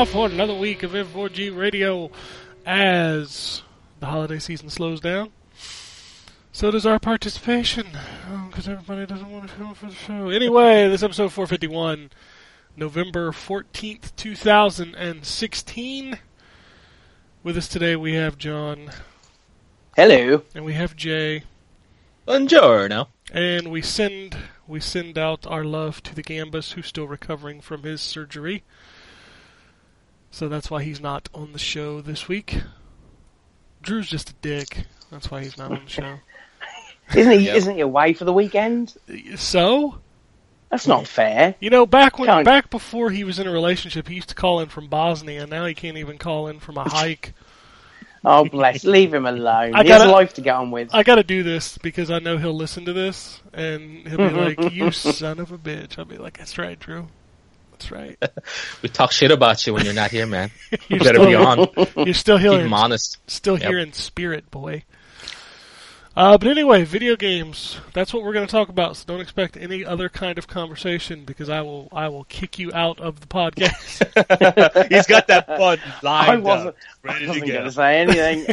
it's time for another week of N4G Radio as the holiday season slows down. So does our participation, um, because everybody doesn't want to show up for the show. Anyway, this is episode 451, November 14th, 2016. With us today, we have John, Hello. and we have Jay, Buongiorno. and we send we send out our love to the Gambus, who's still recovering from his surgery. So that's why he's not on the show this week. Drew's just a dick. That's why he's not on the show. Isn't he? Yep. Isn't he away for the weekend? So, That's not fair. you know, back when Can't- back before he was in a relationship, he used to call in from Bosnia. Now he can't even call in from a hike. Oh bless. Leave him alone. I he has a gotta- life to get on with. I got to do this because I know he'll listen to this and he'll be like, "You son of a bitch." I'll be like, "That's right, Drew. That's right." We talk shit about you when you're not here, man. You're better still, be on. You're still here. Keep him honest. Still Yep. here in spirit, boy. Uh, but anyway, video games. That's what we're going to talk about. So don't expect any other kind of conversation because I will I will kick you out of the podcast. He's got that fun lined I wasn't. up, ready to wasn't go. going to say anything.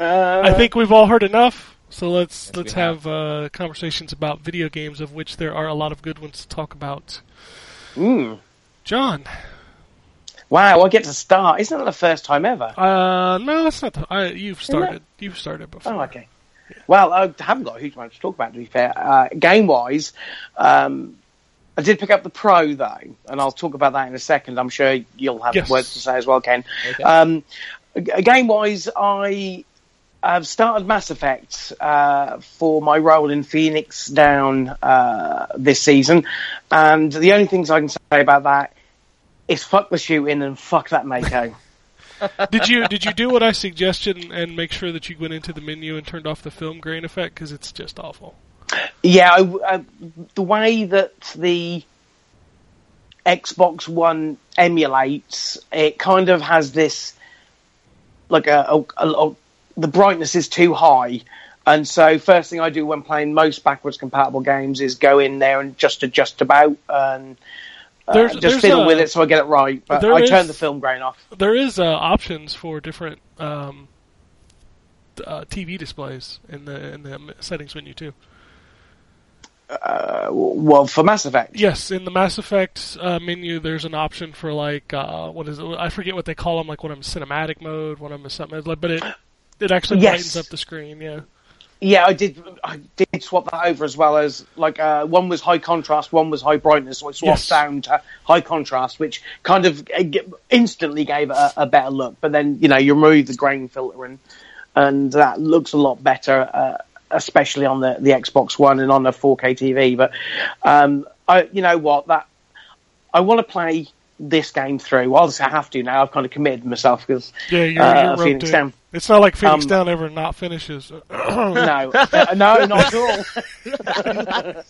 I think we've all heard enough. So let's Yes, let's we have, uh, conversations about video games, of which there are a lot of good ones to talk about. Mm. John, Wow, I get to start. Isn't that the first time ever? uh, no, that's not. The, I, you've started. You've started before. Oh, okay. Well, I haven't got a huge amount to talk about, to be fair. Uh, game wise, um, I did pick up the Pro, though, and I'll talk about that in a second. I'm sure you'll have Yes. words to say as well, Ken. Okay. Um, game wise, I have started Mass Effect uh, for my role in Phoenix Down uh, this season, and the only things I can say about that is fuck the shooting and fuck that Mako. did you did you do what I suggested and, and make sure that you went into the menu and turned off the film grain effect because it's just awful. Yeah, I, I, the way that the Xbox One emulates, it kind of has this like a, a, a- a- the brightness is too high, and so first thing I do when playing most backwards compatible games is go in there and just adjust about and. Uh, There's- just there's fiddle a- with it so I get it right, but I is- turn the film grain off. There is uh, options for different um, uh, TV displays in the in the settings menu too. Uh, well, for Mass Effect, Yes, in the Mass Effect uh, menu, there's an option for like uh, what is it? I forget what they call them. Like when I'm cinematic mode, when I'm in something. But it it actually Yes. brightens up the screen. Yeah. Yeah, I did. I did swap that over as well as like uh, one was high contrast, one was high brightness. So I swapped Yes. down to high contrast, which kind of uh, instantly gave it a, a better look. But then you know you remove the grain filter and and that looks a lot better, uh, especially on the the Xbox One and on the 4K TV. But um, I, you know what, that I want to play this game through. Obviously, I have to now. I've kind of committed myself because Yeah, you're, uh, you're Phoenix. Down. It's not like Phoenix Um, Down ever not finishes. no, no, not at all.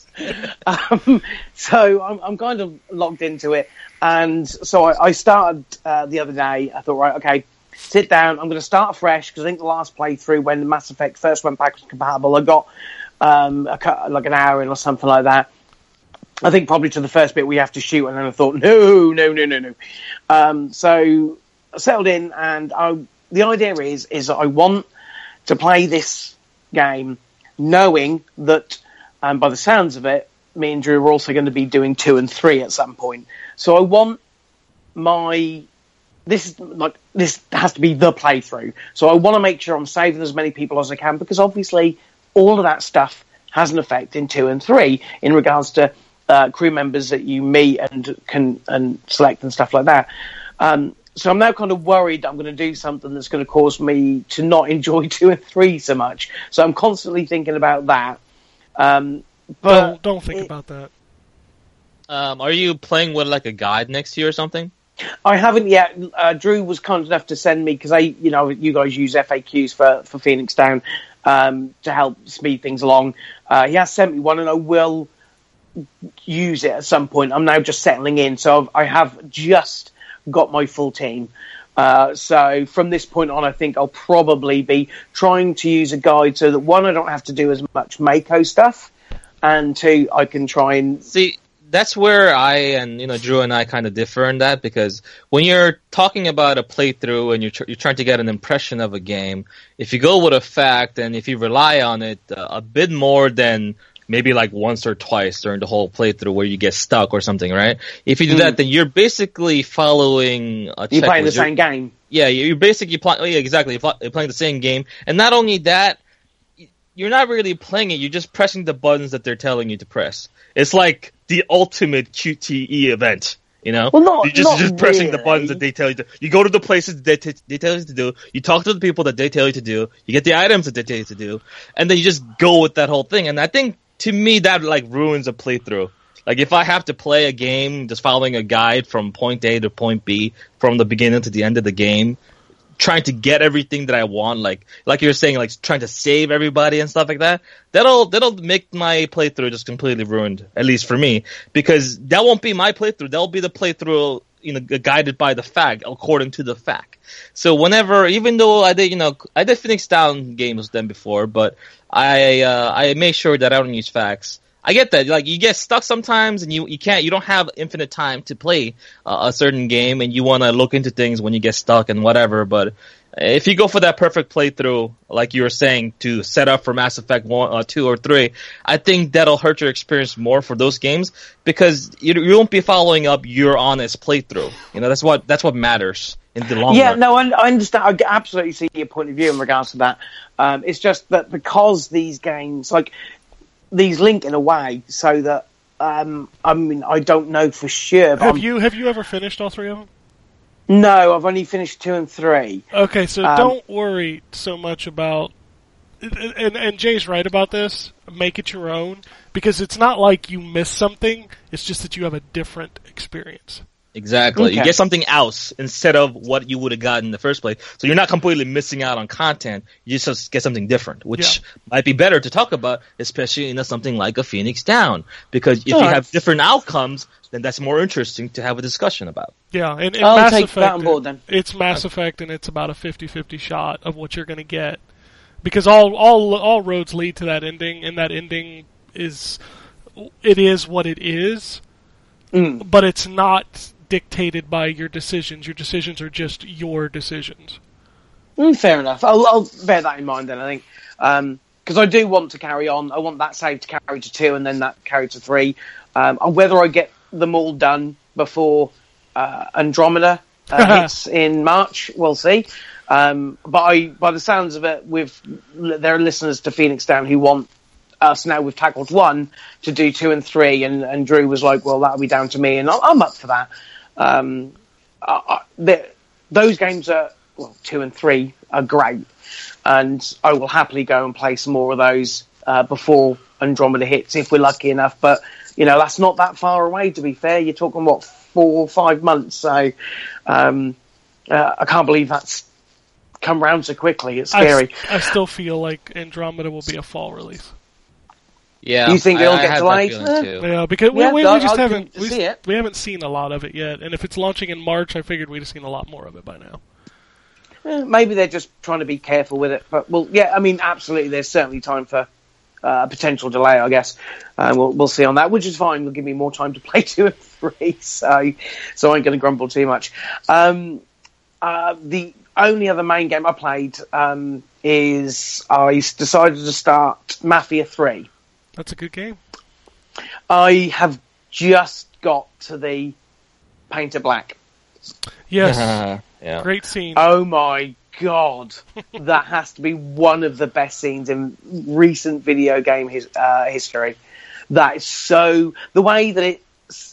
um, so I'm, I'm kind of locked into it, and so I, I started uh, the other day. I thought, right, okay, sit down. I'm going to start fresh because I think the last playthrough when Mass Effect first went backwards compatible, I got um, a, like an hour in or something like that. I think probably to the first bit we have to shoot, and then I thought, no, no, no, no, no. Um, so I settled in, and I, the idea is is that I want to play this game, knowing that, um, by the sounds of it, me and Drew are also going to be doing two and three at some point. So I want my this is like this has to be the playthrough. So I want to make sure I'm saving as many people as I can because obviously all of that stuff has an effect in two and three in regards to uh, crew members that you meet and can and select and stuff like that. Um, so I'm now kind of worried that I'm going to do something that's going to cause me to not enjoy two and three so much. So I'm constantly thinking about that. Um, but don't don't think it- about that. Um, are you playing with like a guide next year or something? I haven't yet. Uh, Drew was kind enough to send me because I, you know, you guys use FAQs for for Phoenix Down um, to help speed things along. Uh, he has sent me one, and I will use it at some point. I'm now just settling in, so I've, I have just got my full team. Uh, so from this point on, I think I'll probably be trying to use a guide so that one, I don't have to do as much Mako stuff, and two, I can try and See, that's where I and you know Drew and I kind of differ in that because when you're talking about a playthrough and you're tr- you're trying to get an impression of a game, if you go with a FAQ and if you rely on it uh, a bit more than maybe like once or twice during the whole playthrough where you get stuck or something, right? If you do that, mm. then you're basically following a you play the. You're- same game. yeah, you're basically playing. Oh, yeah, exactly. You're playing the same game, and not only that, you're not really playing it. You're just pressing the buttons that they're telling you to press. It's like the ultimate QTE event. You know, Well, not- you're just not just pressing the buttons that they tell you to. You go to the places that they, t- they tell you to do. You talk to the people that they tell you to do. You get the items that they tell you to do, and then you just go with that whole thing. And I think to me that like ruins a playthrough. Like if I have to play a game just following a guide from point A to point B from the beginning to the end of the game, trying to get everything that I want, like like you're saying, like trying to save everybody and stuff like that, that'll that'll make my playthrough just completely ruined, at least for me, because that won't be my playthrough. That'll be the playthrough, you know, guided by the FAQ, according to the FAQ. So whenever, even though I did, you know, I did Phoenix Down games them before, but I uh, I make sure that I don't use FAQs. I get that. Like you get stuck sometimes, and you you can't. You don't have infinite time to play uh, a certain game, and you want to look into things when you get stuck and whatever. But if you go for that perfect playthrough, like you were saying, to set up for Mass Effect one, uh, two, or three, I think that'll hurt your experience more for those games because you, you won't be following up your honest playthrough. You know, that's what that's what matters in the long Yeah, run. Yeah, no, I, I understand. I absolutely see your point of view in regards to that. Um, it's just that because these games, like these, link in a way so that um, I mean, I don't know for sure. But Have I'm- you have you ever finished all three of them? No, I've only finished two and three. Okay, so Um, don't worry so much about. And, and Jay's right about this. Make it your own because it's not like you miss something. It's just that you have a different experience. Exactly. You get something else instead of what you would have gotten in the first place. So you're not completely missing out on content. You just get something different, which might be better to talk about, especially in a, something like a Phoenix Down. Because if you Alright. have different outcomes, then that's more interesting to have a discussion about. Yeah, and, and I'll Mass take Effect, that on board then. it's Mass Effect, and it's about a 50-50 shot of what you're going to get, because all all all roads lead to that ending, and that ending is it is what it is, Mm. but it's not dictated by your decisions. Your decisions are just your decisions. Mm, fair enough. I'll, I'll bear that in mind then. I think because I do want to carry on. I want that save to carry to two, and then that carry to three. Um, and whether I get them all done before uh, Andromeda uh, hits in March, we'll see. Um, but I, by the sounds of it, with there are listeners to Phoenix Down who want us now we've tackled one to do two and three, and, and Drew was like, "Well, that'll be down to me," and I'm up for that. Um, I, I, those games are well, two and three are great, and I will happily go and play some more of those uh, before Andromeda hits if we're lucky enough. But you know, that's not that far away. To be fair, you're talking what four or five months. So um, uh, I can't believe that's come round so quickly. It's I, scary. I still feel like Andromeda will be a fall release. Yeah. You think I- it'll I get delayed? That too. Yeah, because we, Yeah, we, I- we just I haven't we, see it. we haven't seen a lot of it yet, and if it's launching in March, I figured we'd have seen a lot more of it by now. Eh, maybe they're just trying to be careful with it. But well, yeah, I mean, absolutely, there's certainly time for uh, a potential delay, I guess. Uh, we'll we'll see on that, which is fine. It'll give me more time to play two and three, so so I ain't going to grumble too much. Um, uh, the only other main game I played um, is I decided to start Mafia Three. That's a good game. I have just got to the Painter Black. Yes. Yeah. Great scene. Oh my god, that has to be one of the best scenes in recent video game his, uh, history. That is so the way that it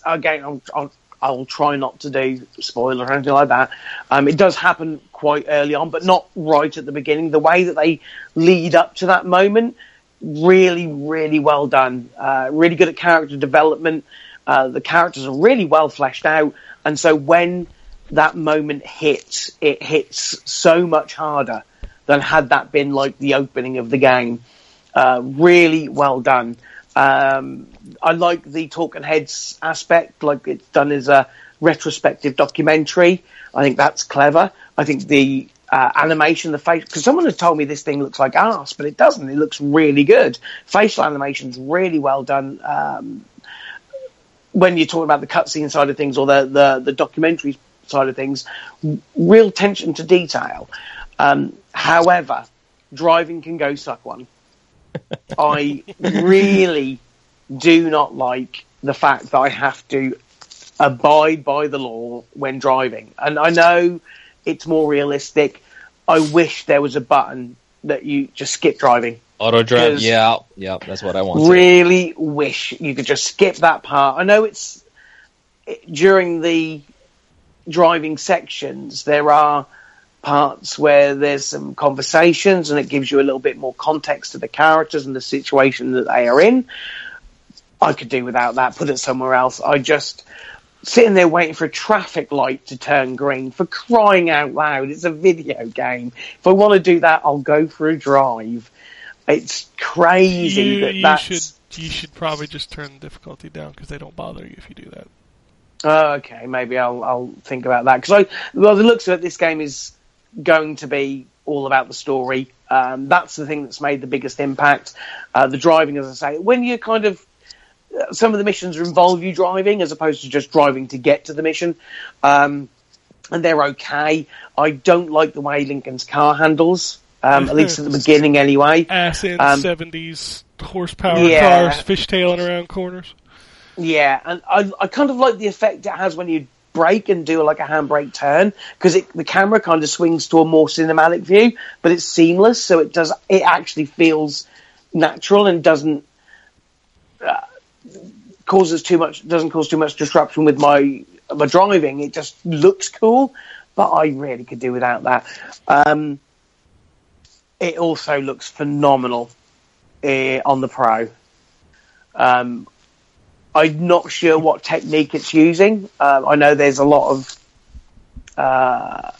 again. I'll, I'll, I'll try not to do spoiler or anything like that. Um, it does happen quite early on, but not right at the beginning. The way that they lead up to that moment, really, really well done. Uh, really good at character development. Uh, the characters are really well fleshed out, and so when that moment hits, it hits so much harder than had that been like the opening of the game. Uh, really well done. Um, I like the talking heads aspect, like it's done as a retrospective documentary. I think that's clever. I think the uh, animation, the face, because someone has told me this thing looks like ass, but it doesn't. It looks really good. Facial animation's really well done. Um, when you're talking about the cutscene side of things or the, the, the documentary side of things, real attention to detail. Um, however, driving can go suck one. I really do not like the fact that I have to abide by the law when driving. And I know it's more realistic. I wish there was a button that you just skip driving. Auto drive. Yeah, yeah, that's what I want. Really wish you could just skip that part. I know it's it, during the driving sections there are parts where there's some conversations and it gives you a little bit more context to the characters and the situation that they are in. I could do without that. Put it somewhere else. I just sitting there waiting for a traffic light to turn green for crying out loud. It's a video game. If I want to do that, I'll go for a drive. It's crazy you, that you that's. should you should probably just turn the difficulty down because they don't bother you if you do that. Oh, okay, maybe I'll I'll think about that because I well the looks of it, this game is going to be all about the story. Um, that's the thing that's made the biggest impact. Uh, the driving, as I say, when you're kind of some of the missions involve you driving as opposed to just driving to get to the mission, um, and they're okay. I don't like the way Lincoln's car handles, um, at least at the beginning, anyway. Ass in Um, seventies horsepower yeah. cars, fishtailing around corners. Yeah, and I, I kind of like the effect it has when you brake and do like a handbrake turn because the camera kind of swings to a more cinematic view, but it's seamless, so it does it actually feels natural and doesn't uh, causes too much doesn't cause too much disruption with my my driving. It just looks cool, but I really could do without that. Um, it also looks phenomenal uh, on the Pro. Um, I'm not sure what technique it's using. Um, I know there's a lot of uh,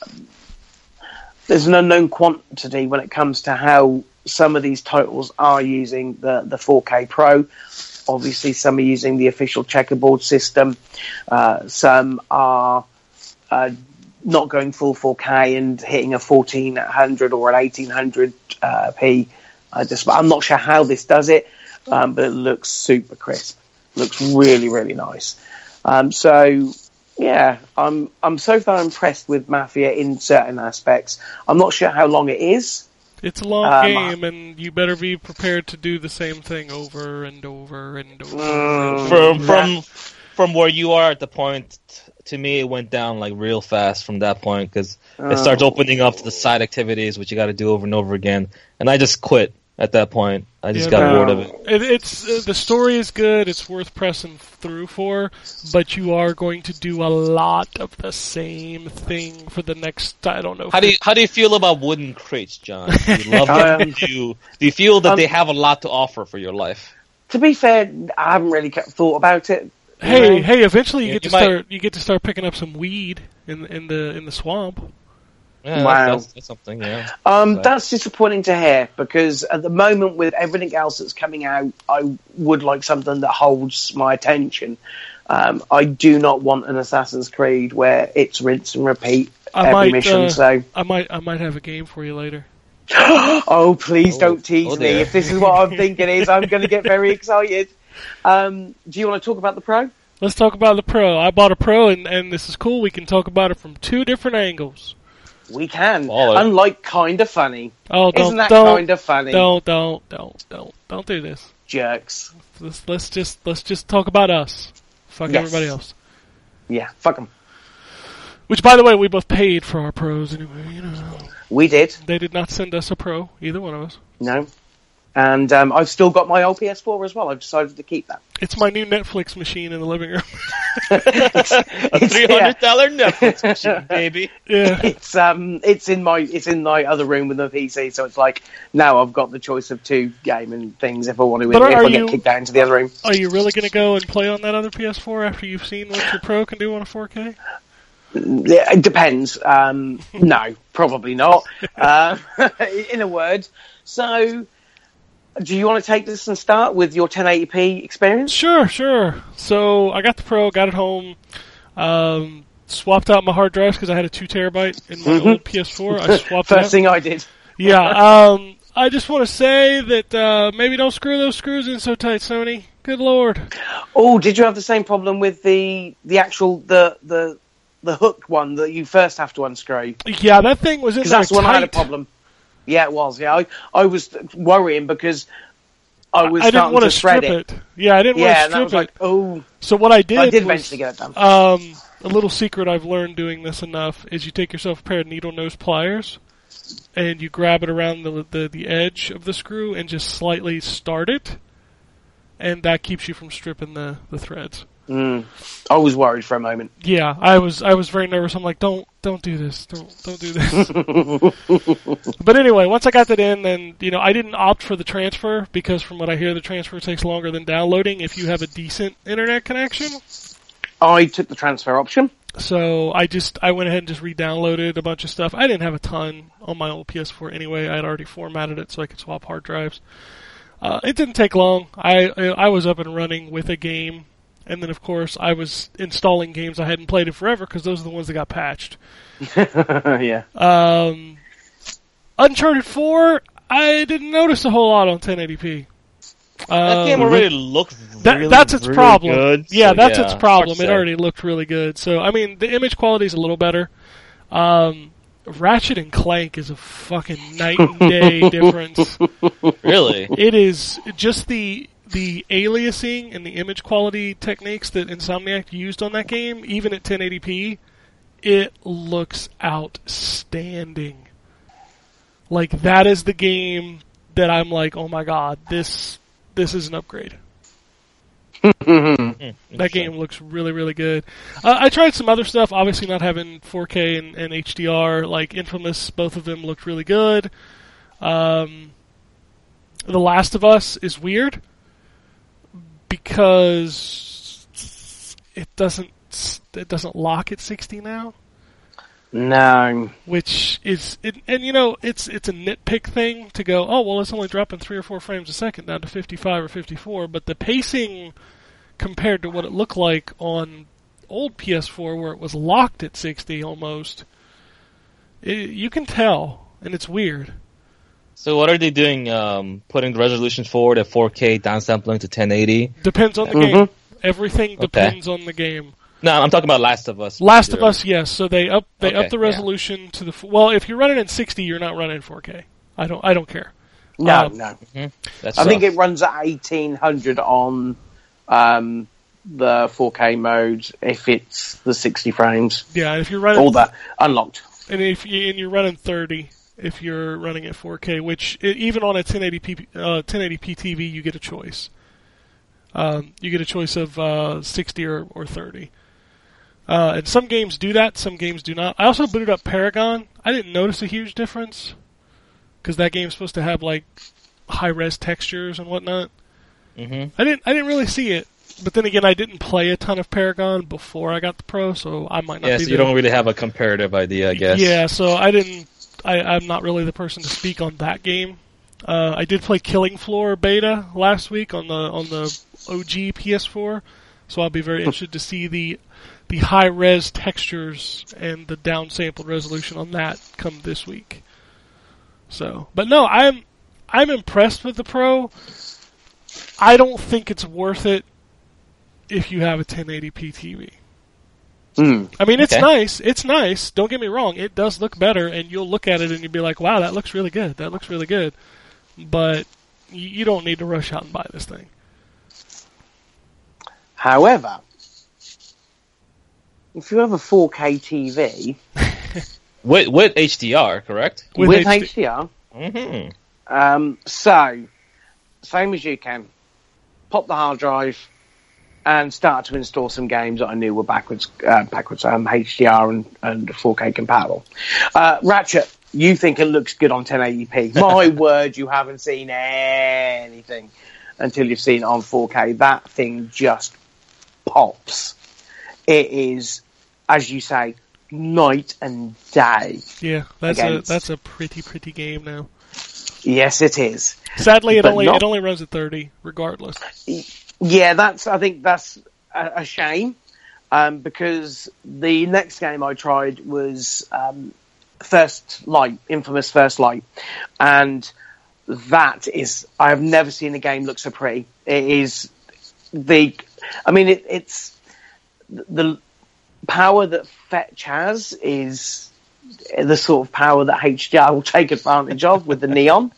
there's an unknown quantity when it comes to how some of these titles are using the the 4K Pro. Obviously, some are using the official checkerboard system. Uh, some are uh, not going full 4K and hitting a 1400 or an 1800 uh, p. I just I'm not sure how this does it, um, but it looks super crisp. Looks really really nice. Um, so yeah, I'm I'm so far impressed with Mafia in certain aspects. I'm not sure how long it is. It's a long Um, game, and you better be prepared to do the same thing over and over and over. And From over. from from where you are at the point, to me, it went down like real fast from that point because it starts Oh. opening up to the side activities, which you got to do over and over again. And I just quit at that point. I just Yeah, got no. bored of it. It, it's uh, the story is good. It's worth pressing through for, but you are going to do a lot of the same thing for the next. I don't know. How do you how do you feel about wooden crates, John? Do you love them? Um, do you do you feel that um, they have a lot to offer for your life? To be fair, I haven't really kept, thought about it. Hey, hey! Eventually, you Yeah, get to might- start. You get to start picking up some weed in in the in the swamp. Yeah, Wow. that's, that's something. Yeah. Um, Right. that's disappointing to hear because at the moment, with everything else that's coming out, I would like something that holds my attention. Um, I do not want an Assassin's Creed where it's rinse and repeat I every might, mission. uh, so, I might I might have a game for you later. oh please Oh, don't tease oh me. If this is what I'm thinking is, I'm going to get very excited. Um, do you want to talk about the Pro? Let's talk about the Pro. I bought a Pro, and and this is cool. We can talk about it from two different angles. We can. Baller. Unlike kind of funny, Oh, don't isn't that don't kind of funny? don't don't don't don't don't do this. Jerks. Let's let's just let's just talk about us. Fuck Yes. everybody else. Yeah, fuck them. Which, by the way, we both paid for our pros anyway. You know, We did. they did not send us a pro, either one of us. No. And um, I've still got my old PS4 as well. I've decided to keep that. It's my new Netflix machine in the living room. A three hundred dollar Netflix machine, baby. yeah. It's um, it's in my it's in my other room with the PC, so it's like now I've got the choice of two gaming things if I want to. But if are I you- get kicked out into the other room, Are you really going to go and play on that other PS4 after you've seen what your pro can do on a 4K? It depends. Um, no, probably not. Uh, in a word, so do you want to take this and start with your 1080p experience? Sure, sure. So I got the Pro, got it home, um, swapped out my hard drives because I had a two terabyte in my old PS4. I swapped it First out. thing I did. Yeah. Um, I just want to say that uh, maybe don't screw those screws in so tight, Sony. Good lord. Oh, did you have the same problem with the the actual the the the hook one that you first have to unscrew? Yeah, that thing was in Because there that's when I had a problem. Yeah, it was. Yeah, I, I was worrying because I was I didn't want to to strip thread it. Yeah, I didn't Yeah, want and to strip like, it. oh, So what I did, I did was, eventually get it done. Um, a little secret I've learned doing this enough is you take yourself a pair of needle nose pliers and you grab it around the, the the edge of the screw and just slightly start it, and that keeps you from stripping the the threads. Mm. I was worried for a moment. Yeah, I was I was very nervous. I'm like, don't don't do this, don't don't do this. but anyway, once I got that in, then you know I didn't opt for the transfer because from what I hear, the transfer takes longer than downloading if you have a decent internet connection. I took the transfer option. So I just I went ahead and just re-downloaded a bunch of stuff. I didn't have a ton on my old PS4 anyway. I had already formatted it so I could swap hard drives. Uh, it didn't take long. I I was up and running with a game, and then of course I was installing games I hadn't played in forever because those are the ones that got patched. yeah. Um, Uncharted 4, I didn't notice a whole lot on 1080p. That game Um, already looked that, that's its really problem. good, yeah, so that's yeah, its problem. It already looked really good. So I mean, the image quality is a little better. Um, Ratchet and Clank is a fucking night and day difference. really. It is just the the aliasing and the image quality techniques that Insomniac used on that game, even at 1080p. It looks outstanding. Like that is the game that I'm like, oh my god, this this is an upgrade. That game looks really, really good. Uh, I tried some other stuff. Obviously, not having 4K and, and HDR, like Infamous, both of them looked really good. Um, the Last of Us is weird because it doesn't it doesn't lock at 60 now, No. which is it, and you know it's it's a nitpick thing to go oh well it's only dropping three or four frames a second down to 55 or 54, but the pacing compared to what it looked like on old PS4 where it was locked at 60 almost, it, you can tell and it's weird. So what are they doing? Um, putting the resolution forward at 4K, downsampling to 1080. Depends on the Mhm. game. Everything depends on the game. No, I'm talking about Last of Us. Last of Us, yes. So they up they Okay, up the yeah. resolution to the well. If you're running in 60, you're not running in 4K. I don't I don't care. No, Um, no. That's I think it runs at 1800 on um, the 4K mode if it's the 60 frames. Yeah, if you're running All that unlocked. and if you, and you're running 30 if you're running at 4K, which even on a 1080p uh, 1080p TV you get a choice. Um, you get a choice of uh, 60 or, or 30. Uh, and some games do that, some games do not. I also booted up Paragon. I didn't notice a huge difference because that game's supposed to have like high res textures and whatnot. Mhm. I didn't I didn't really see it. But then again, I didn't play a ton of Paragon before I got the Pro, so I might not Yeah, be so you don't really have a comparative idea, I guess. yeah, so I didn't. I, I'm not really the person to speak on that game. Uh, I did play Killing Floor beta last week on the on the OG PS4, so I'll be very interested to see the the high res textures and the downsampled resolution on that come this week. So, but no, I'm I'm impressed with the Pro. I don't think it's worth it if you have a 1080p TV. Hmm. I mean, it's Okay. nice. It's nice. Don't get me wrong. It does look better, and you'll look at it and you'll be like, "Wow, that looks really good. That looks really good." But you, you don't need to rush out and buy this thing. However, if you have a 4K TV With with HDR, correct? With with, HD. HDR, hmm um, so same as you can, pop the hard drive and start to install some games that I knew were backwards, uh, backwards um, HDR and, and 4K compatible. Uh, Ratchet, you think it looks good on 1080p? My word, you haven't seen anything until you've seen it on 4K. That thing just pops. It is, as you say, night and day. Yeah, that's a that's a pretty pretty game now. Yes, it is. Sadly, it But only not- it only runs at 30, regardless. Yeah, that's. I think that's a, a shame um, because the next game I tried was um, First Light, infamous First Light, and that is. I have never seen a game look so pretty. It is the. I mean, it, it's the power that Fetch has is the sort of power that HDR will take advantage of with the neon.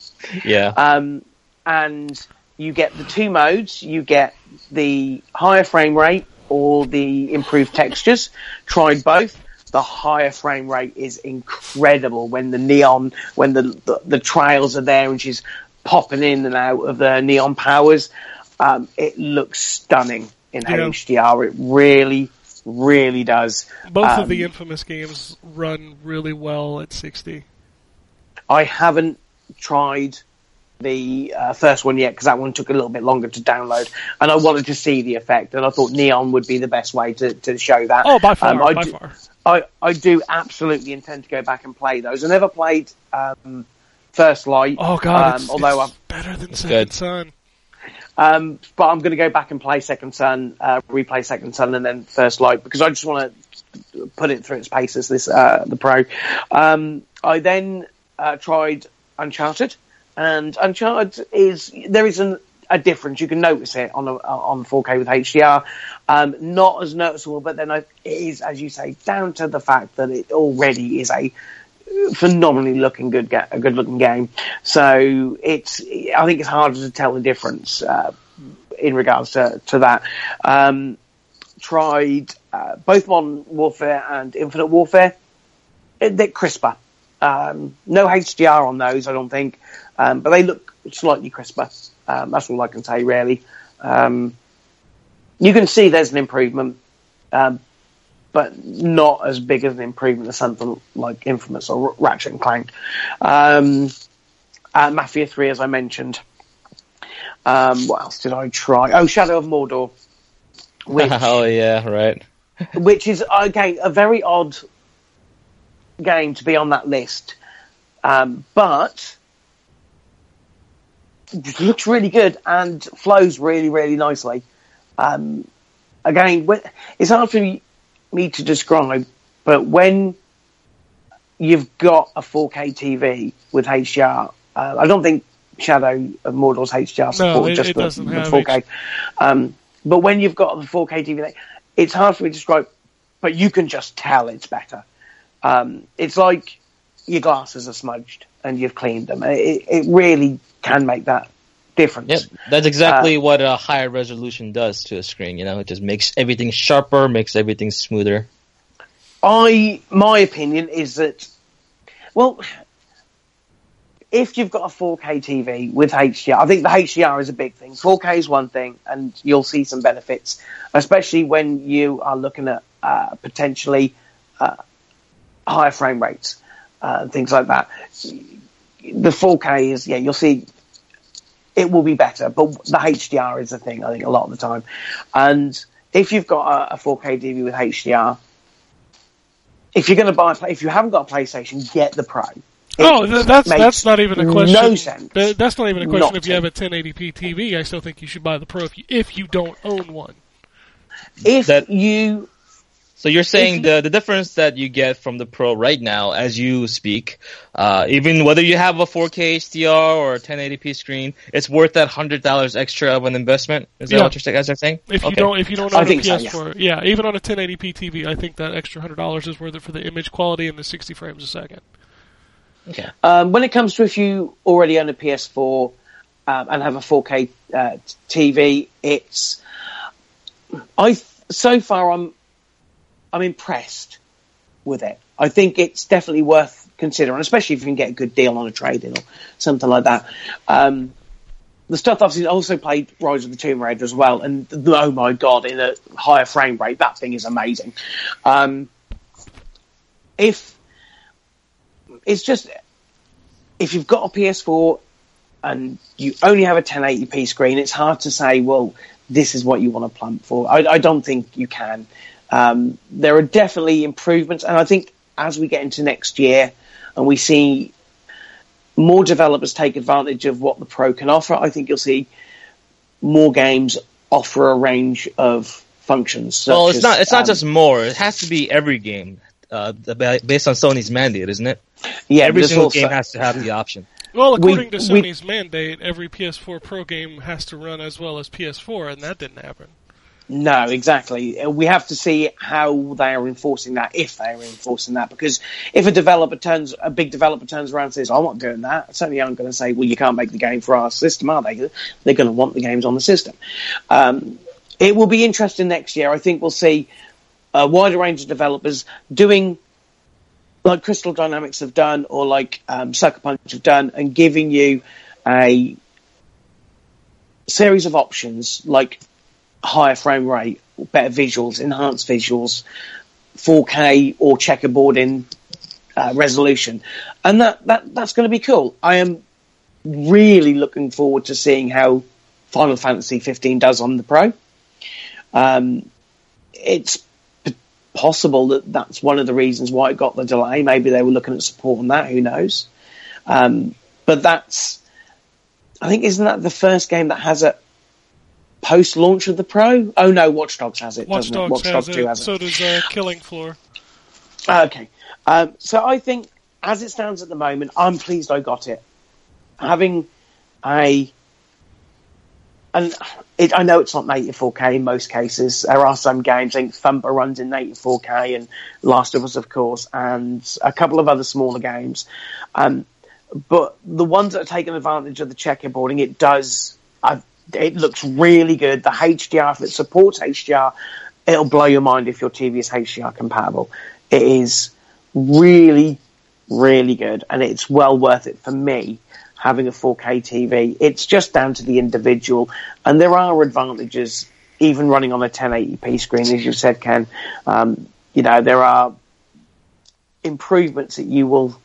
Yeah. Um, and you get the two modes. You get the higher frame rate or the improved textures. Tried both. The higher frame rate is incredible when the neon, when the the, the trails are there and she's popping in and out of the neon powers. Um, it looks stunning in Yeah. HDR. It really, really does. Both Um, of the infamous games run really well at 60. I haven't tried the uh, first one yet because that one took a little bit longer to download, and I wanted to see the effect, and I thought Neon would be the best way to, to show that. Oh, by far, Um, I by do- far. I, I do absolutely intend to go back and play those. I never played um, First Light. Oh god, um, it's, although it's better than Second good. Son. Um, but I'm going to go back and play Second Son, uh, replay Second Son, and then First Light because I just want to put it through its paces. This uh, the Pro. Um, I then uh, tried Uncharted, and Uncharted is there is an, a difference. You can notice it on a, on 4K with HDR. Um, not as noticeable, but then it is, as you say, down to the fact that it already is a phenomenally looking good, a good looking game. So it's, I think it's harder to tell the difference uh, in regards to to that. Um, tried uh, both Modern Warfare and Infinite Warfare. They're crisper. Um, no HDR on those, I don't think, um, but they look slightly crisper. Um, that's all I can say, really. Um, you can see there's an improvement, um, but not as big as an improvement as something like Infamous or Ratchet and Clank. Um, uh, Mafia 3, as I mentioned. Um, what else did I try? Oh, Shadow of Mordor. Which, oh yeah, right. which is, again, a very odd game to be on that list. Um, but looks really good and flows really, really nicely. Um, again, when, it's hard for me, me to describe, but when you've got a 4K TV with HDR, uh, I don't think Shadow of Mordor's HDR supports it- just it the, the 4K. Um, but when you've got the 4K TV, it's hard for me to describe, but you can just tell it's better. Um, it's like your glasses are smudged and you've cleaned them. It, it really can make that difference. Yep, that's exactly what a higher resolution does to a screen. You know, it just makes everything sharper, makes everything smoother. I, my opinion is that, well, if you've got a 4K TV with HDR, I think the HDR is a big thing. 4K is one thing, and you'll see some benefits, especially when you are looking at uh, potentially uh, higher frame rates, uh, and things like that. The 4K is, yeah, you'll see it will be better, but the HDR is the thing, I think, a lot of the time. And if you've got a, a 4K TV with HDR, if you're going to buy, a, play- if you haven't got a PlayStation, get the Pro. It Oh, that's that's not even a question. No sense. That's not even a question. Not if you have a 1080p TV, I still think you should buy the Pro if you, if you don't own one. If That- you, So you're saying the the difference that you get from the Pro right now, as you speak, uh, even whether you have a 4K HDR or a 1080p screen, it's worth that hundred dollars extra of an investment. Is that Yeah. what you're guys are saying? If you don't, if you don't I own a think so, PS4, yeah. even on a 1080p TV, I think that extra hundred dollars is worth it for the image quality and the 60 frames a second. Okay. um, when it comes to if you already own a PS4 um, and have a 4K uh, TV, it's I so far I'm I'm impressed with it. I think it's definitely worth considering, especially if you can get a good deal on a trade-in or something like that. Um, the stuff I've seen also played Rise of the Tomb Raider as well, and oh my god, in a higher frame rate, that thing is amazing. Um, if it's just if you've got a PS4 and you only have a 1080p screen, it's hard to say, well, this is what you want to plump for. I, I don't think you can. Um, there are definitely improvements, and I think as we get into next year and we see more developers take advantage of what the Pro can offer, I think you'll see more games offer a range of functions. Well, such it's not. as, It's not um, just more. It has to be every game, uh, based on Sony's mandate, isn't it? yeah, every single also- game has to have the option. Well, We- according to we- Sony's mandate, every PS4 Pro game has to run as well as PS4, and that didn't happen. No, exactly. Uh, We have to see how they are enforcing that, if they are enforcing that. Because if a developer turns, a big developer turns around and says, "I'm not doing that," certainly aren't going to say, "Well, you can't make the game for our system," are they? They're going to want the games on the system. Um, it will be interesting next year. I think we'll see a wider range of developers doing like Crystal Dynamics have done, or like um, Sucker Punch have done, and giving you a series of options like higher frame rate, better visuals, enhanced visuals, 4K or checkerboard uh, resolution, and that, that that's going to be cool. I am really looking forward to seeing how Final Fantasy 15 does on the Pro. Um, it's possible that that's one of the reasons why it got the delay. Maybe they were looking at support on that. Who knows? Um, but that's, I think, isn't that the first game that has a post launch of the Pro? Oh no, Watch Dogs has it. Watch doesn't it? Dogs Watch has Dogs it, 2 has it. so does uh, Killing Floor. Okay. Um, so I think, as it stands at the moment, I'm pleased I got it. Having a, and it, I know it's not native 4K in most cases. There are some games. I think Thumper runs in native 4K, and Last of Us, of course, and a couple of other smaller games. Um, but the ones that are taking advantage of the checkerboarding, it does. Uh, it looks really good. The HDR, if it supports HDR, it'll blow your mind if your TV is HDR compatible. It is really, really good, and it's well worth it for me having a 4K TV. It's just down to the individual, and there are advantages even running on a 1080p screen, as you said, Ken. Um, you know, there are improvements that you will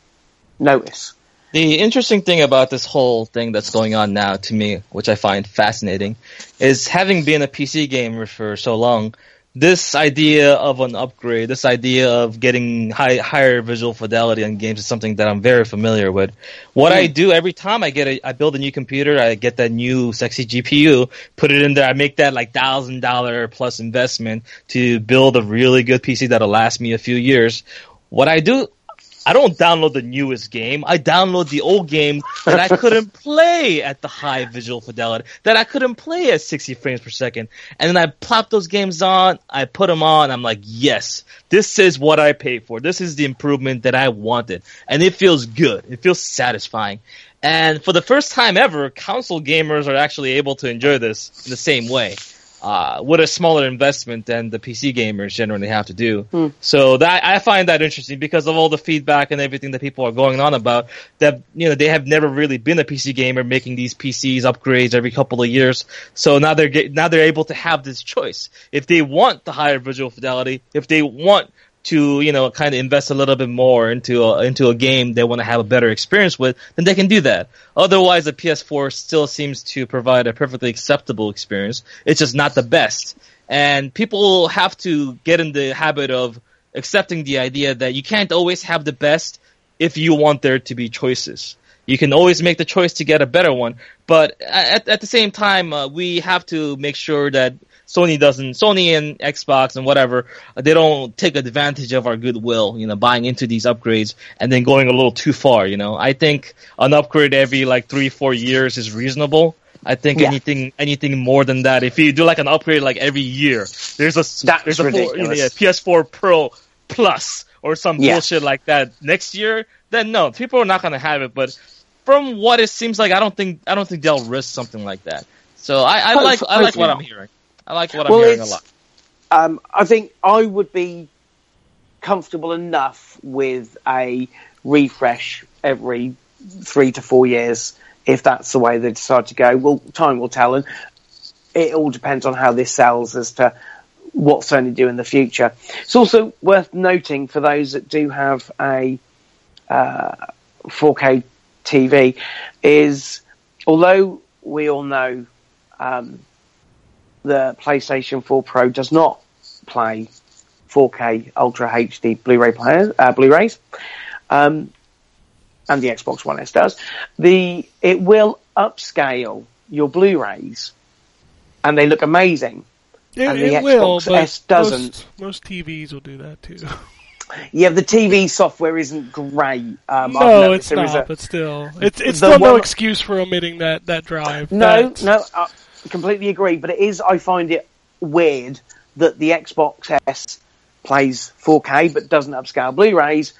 notice. The interesting thing about this whole thing that's going on now to me, which I find fascinating, is having been a PC gamer for so long, this idea of an upgrade, this idea of getting high, higher visual fidelity on games is something that I'm very familiar with. What I do every time I get a, I build a new computer, I get that new sexy GPU, put it in there, I make that like thousand dollar plus investment to build a really good PC that'll last me a few years. What I do, I don't download the newest game. I download the old game that I couldn't play at the high visual fidelity, that I couldn't play at 60 frames per second. And then I plop those games on, I put them on, I'm like, yes, this is what I paid for. This is the improvement that I wanted. And it feels good. It feels satisfying. And for the first time ever, console gamers are actually able to enjoy this in the same way. Uh, with a smaller investment than the PC gamers generally have to do. So that I find that interesting because of all the feedback and everything that people are going on about that you know they have never really been a PC gamer making these PCs upgrades every couple of years. So now they're get, now they're able to have this choice. If they want the higher visual fidelity, if they want to you know kind of invest a little bit more into a, into a game they want to have a better experience with, then they can do that. Otherwise, the PS4 still seems to provide a perfectly acceptable experience. It's just not the best, and people have to get in the habit of accepting the idea that you can't always have the best if you want there to be choices. You can always make the choice to get a better one, but at, at the same time, uh, we have to make sure that Sony doesn't, Sony and Xbox and whatever, they don't take advantage of our goodwill, you know, buying into these upgrades and then going a little too far, you know. I think an upgrade every like three, four years is reasonable. I think Yeah. anything, anything more than that, if you do like an upgrade like every year, there's a, That's there's a four, yeah, PS4 Pro Plus or some Yeah. bullshit like that next year, then no, people are not gonna have it. But from what it seems like, I don't think I don't think they'll risk something like that. So I, I like I like what I'm hearing. I like what I'm Well, hearing a lot. Um, I think I would be comfortable enough with a refresh every three to four years if that's the way they decide to go. Well, time will tell, and it all depends on how this sells as to what Sony do in the future. It's also worth noting for those that do have a uh, 4K TV is although we all know um, the PlayStation 4 Pro does not play 4K Ultra HD Blu-ray players, uh, Blu-rays, um, and the Xbox One S does. The it will upscale your Blu-rays, and they look amazing. It, And the it will, Xbox but S doesn't. Most, most TVs will do that too. Yeah, the TV software isn't great. Um, no, it's not. a- but still, it's it's still no excuse for omitting that that drive. No, That- no, I completely agree. But it is, I find it weird that the Xbox S plays 4K but doesn't upscale Blu-rays,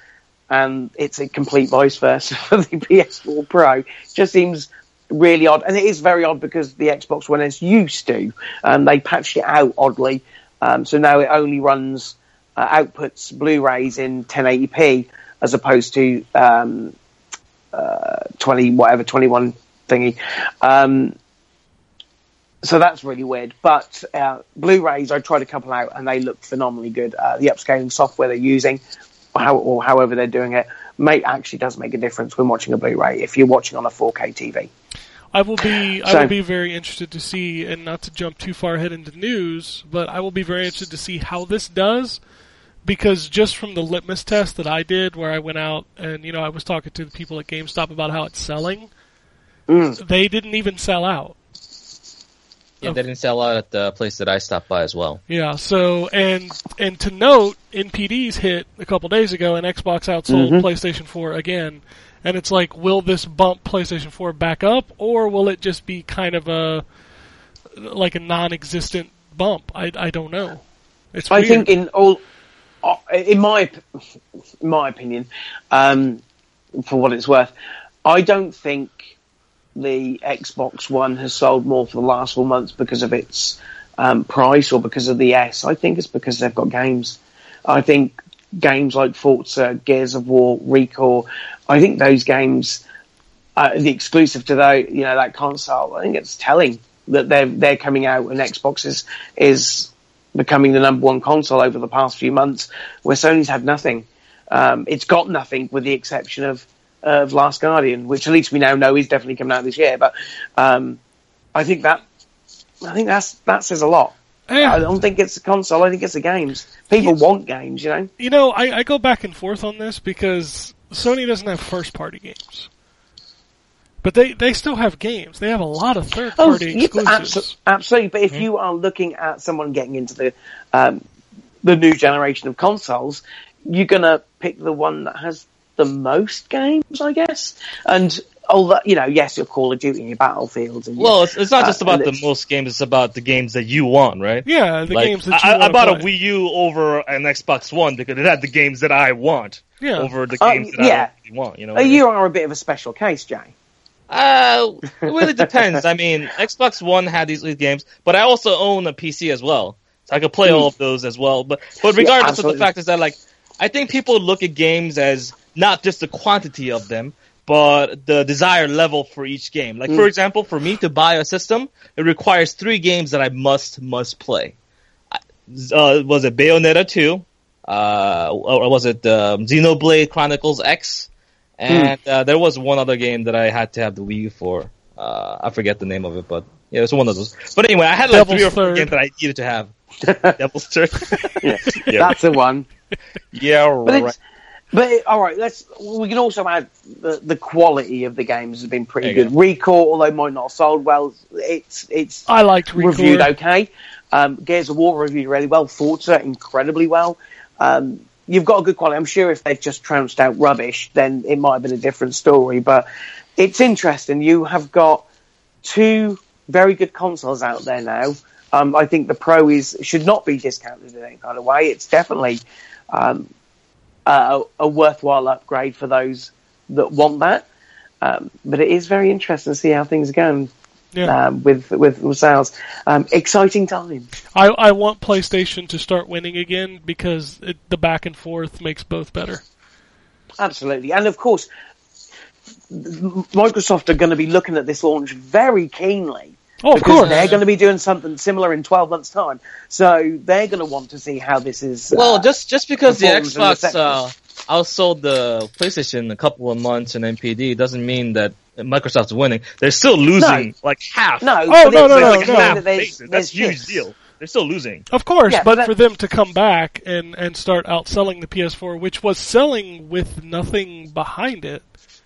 and it's a complete vice versa for the PS4 Pro. Just seems really odd, and it is very odd because the Xbox One S used to, and they patched it out oddly, um, so now it only runs uh, outputs Blu-rays in 1080p as opposed to um, uh, 20 whatever 21 thingy. Um, so that's really weird. But uh, Blu-rays, I tried a couple out and they look phenomenally good. Uh, the upscaling software they're using, how, or however they're doing it, may actually does make a difference when watching a Blu-ray if you're watching on a 4K TV. I will be I will be very interested to see, and not to jump too far ahead into news, but I will be very interested to see how this does, because just from the litmus test that I did, where I went out and you know I was talking to the people at GameStop about how it's selling, Mm. they didn't even sell out. Yeah, they didn't sell out at the place that I stopped by as well. Yeah. So and and to note, NPD's hit a couple days ago, and Xbox outsold Mhm. PlayStation 4 again. And it's like, will this bump PlayStation 4 back up, or will it just be kind of a like a non-existent bump? I I don't know. It's I weird. think in all, uh, in my in my opinion, um, for what it's worth, I don't think the Xbox One has sold more for the last four months because of its um, price or because of the S. I think it's because they've got games. I think games like Forza, Gears of War, ReCore, I think those games, uh, the exclusive to that, you know, that console, I think it's telling that they're they're coming out and Xbox is is becoming the number one console over the past few months, where Sony's had nothing. Um, it's got nothing with the exception of of Last Guardian, which at least we now know is definitely coming out this year. But um, I think that I think that's that says a lot. Yeah. I don't think it's a console. I think it's the games. People want games, you know. you know, I, I go back and forth on this because Sony doesn't have first-party games, but they they still have games. They have a lot of third-party yeah, exclusives. abso- absolutely. But if you are looking at someone getting into the um, the new generation of consoles, you're gonna pick the one that has the most games, I guess. And although you know, yes, your Call of Duty and your Battlefields. And your- Well, it's, it's not just Uh, about the it's- most games; it's about the games that you want, right? Yeah, the Like, games that you I, I wanna bought a. Wii U over an Xbox One because it had the games that I want Yeah. over the Uh, games that yeah. I really want. You know, Uh, you are a bit of a special case, Jay. Uh, it really depends. I mean, Xbox One had these these games, but I also own a PC as well, so I could play all of those as well. But but regardless of the fact is that like, I think people look at games as not just the quantity of them, but the desired level for each game. Like for example, for me to buy a system, it requires three games that I must must play. Uh, was it Bayonetta two? Uh, or was it um, Xenoblade Chronicles X? And uh, there was one other game that I had to have the Wii U for. Uh, I forget the name of it, but yeah, it was one of those. But anyway, I had like Devil's three or four Third. games that I needed to have. Devil's Third. Yeah, yeah, that's the one. yeah, right. But all right, let's. We can also add the, the quality of the games has been pretty good. ReCore, although might not have sold well, it's it's I liked ReCore. reviewed okay. Um, Gears of War reviewed really well. Forza incredibly well. Um, you've got a good quality. I'm sure if they'd just trounced out rubbish, then it might have been a different story. But it's interesting. You have got two very good consoles out there now. Um, I think the Pro is should not be discounted in any kind of way. It's definitely um, a, a worthwhile upgrade for those that want that. Um, but it is very interesting to see how things are going. Yeah. um, with, with with sales. Um, exciting time. I, I want PlayStation to start winning again because it, the back and forth makes both better. Absolutely, and of course, Microsoft are going to be looking at this launch very keenly. Oh, of because course. they're going to be doing something similar in 12 months' time. So they're going to want to see how this is. Well, uh, just just because the performs in the Xbox uh, outsold the PlayStation a couple of months in NPD doesn't mean that Microsoft's winning. They're still losing No. like half. no, Oh, but no, no, like no, saying no. that half there's- That's a huge shifts. deal. They're still losing. Of course, Yeah, but but- for them to come back and, and start outselling the PS4, which was selling with nothing behind it.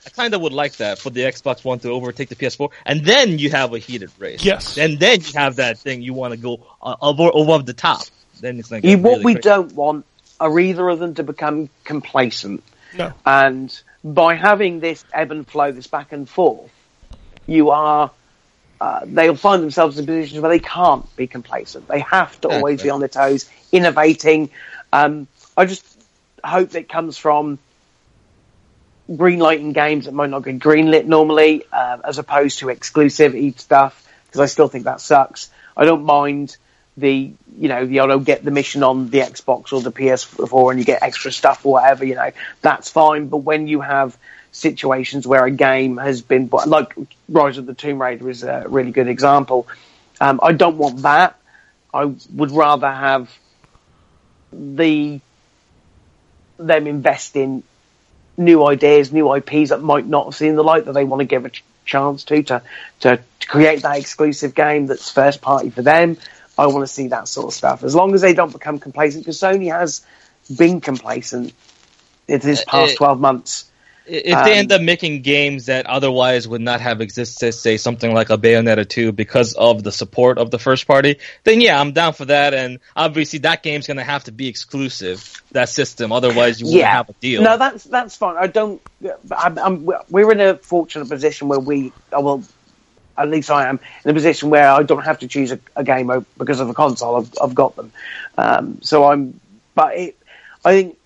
I kind of would like that for the Xbox One to overtake the PS4, and then you have a heated race. Yes. and then you have that thing you want to go uh, over above the top. Then it's like You, what we don't want are either of them to become complacent. No. And by having this ebb and flow, this back and forth, you are. Uh, they'll find themselves in positions where they can't be complacent. They have to Yeah, always be on their toes, innovating. Um, I just hope that comes from greenlighting games that might not get greenlit normally, uh, as opposed to exclusivity stuff, because I still think that sucks. I don't mind the, you know, the, I don't get the mission on the Xbox or the PS4 and you get extra stuff or whatever, you know, that's fine. But when you have situations where a game has been, like Rise of the Tomb Raider is a really good example, um, I don't want that. I would rather have the them invest in new ideas, new IPs that might not have seen the light that they want to give a ch- chance to, to to create that exclusive game that's first party for them. I want to see that sort of stuff. As long as they don't become complacent, because Sony has been complacent in this past Uh, twelve months. If they Um, end up making games that otherwise would not have existed, say something like a Bayonetta 2 because of the support of the first party, then yeah, I'm down for that. And obviously that game's going to have to be exclusive, that system. Otherwise you wouldn't yeah, have a deal. no, that's that's fine. I don't. I'm, I'm, we're in a fortunate position where we, oh, well, at least I am in a position where I don't have to choose a, a game because of a console. I've, I've got them, um, so I'm. But it, I think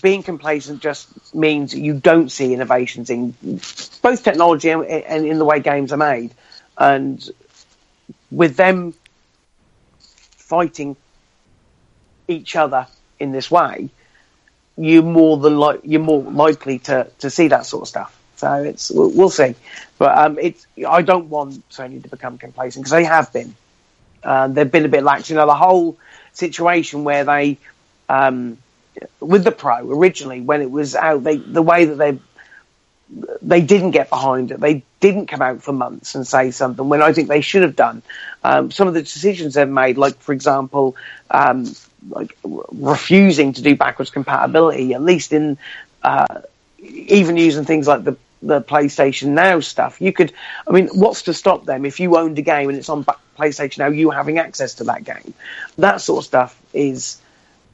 being complacent just means you don't see innovations in both technology and, in the way games are made, and with them fighting each other in this way, you're more than li- you're more likely to, to see that sort of stuff. So it's we'll, we'll see, but um, it's I don't want Sony to become complacent because they have been. Uh, they've been a bit lax. You know, the whole situation where they um, with the Pro originally when it was out, they the way that they they didn't get behind it. They didn't come out for months and say something when I think they should have done. Um, some of the decisions they've made, like for example, um, like refusing to do backwards compatibility, at least in uh, even using things like the the PlayStation Now stuff. You could, I mean, what's to stop them if you owned a game and it's on PlayStation Now, you having access to that game? That sort of stuff is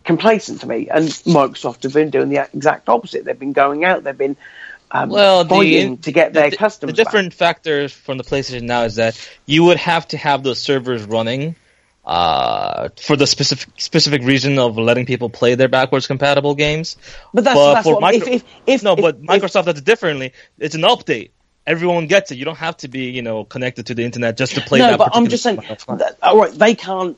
complacent to me. And Microsoft have been doing the exact opposite. They've been going out. They've been um, Well, the- to get their the, customers. The back. different factors from the PlayStation Now is that you would have to have those servers running uh, for the specific specific reason of letting people play their backwards compatible games. But that's, but that's for what, micro- if, if, if, no, if- but Microsoft does it differently. It's an update. Everyone gets it. You don't have to be, you know, connected to the internet just to play no, that. but I'm just saying. That, all right, they can't.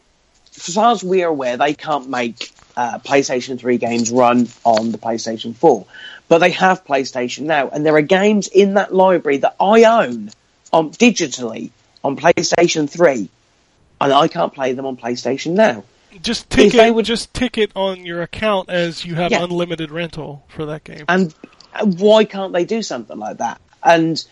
As far as we're aware, they can't make uh, PlayStation 3 games run on the PlayStation 4, but they have PlayStation now, and there are games in that library that I own on digitally on PlayStation 3, and I can't play them on PlayStation now. Just tick If they it. would- Just tick it on your account as you have Yeah. unlimited rental for that game. and and why can't they do something like that? And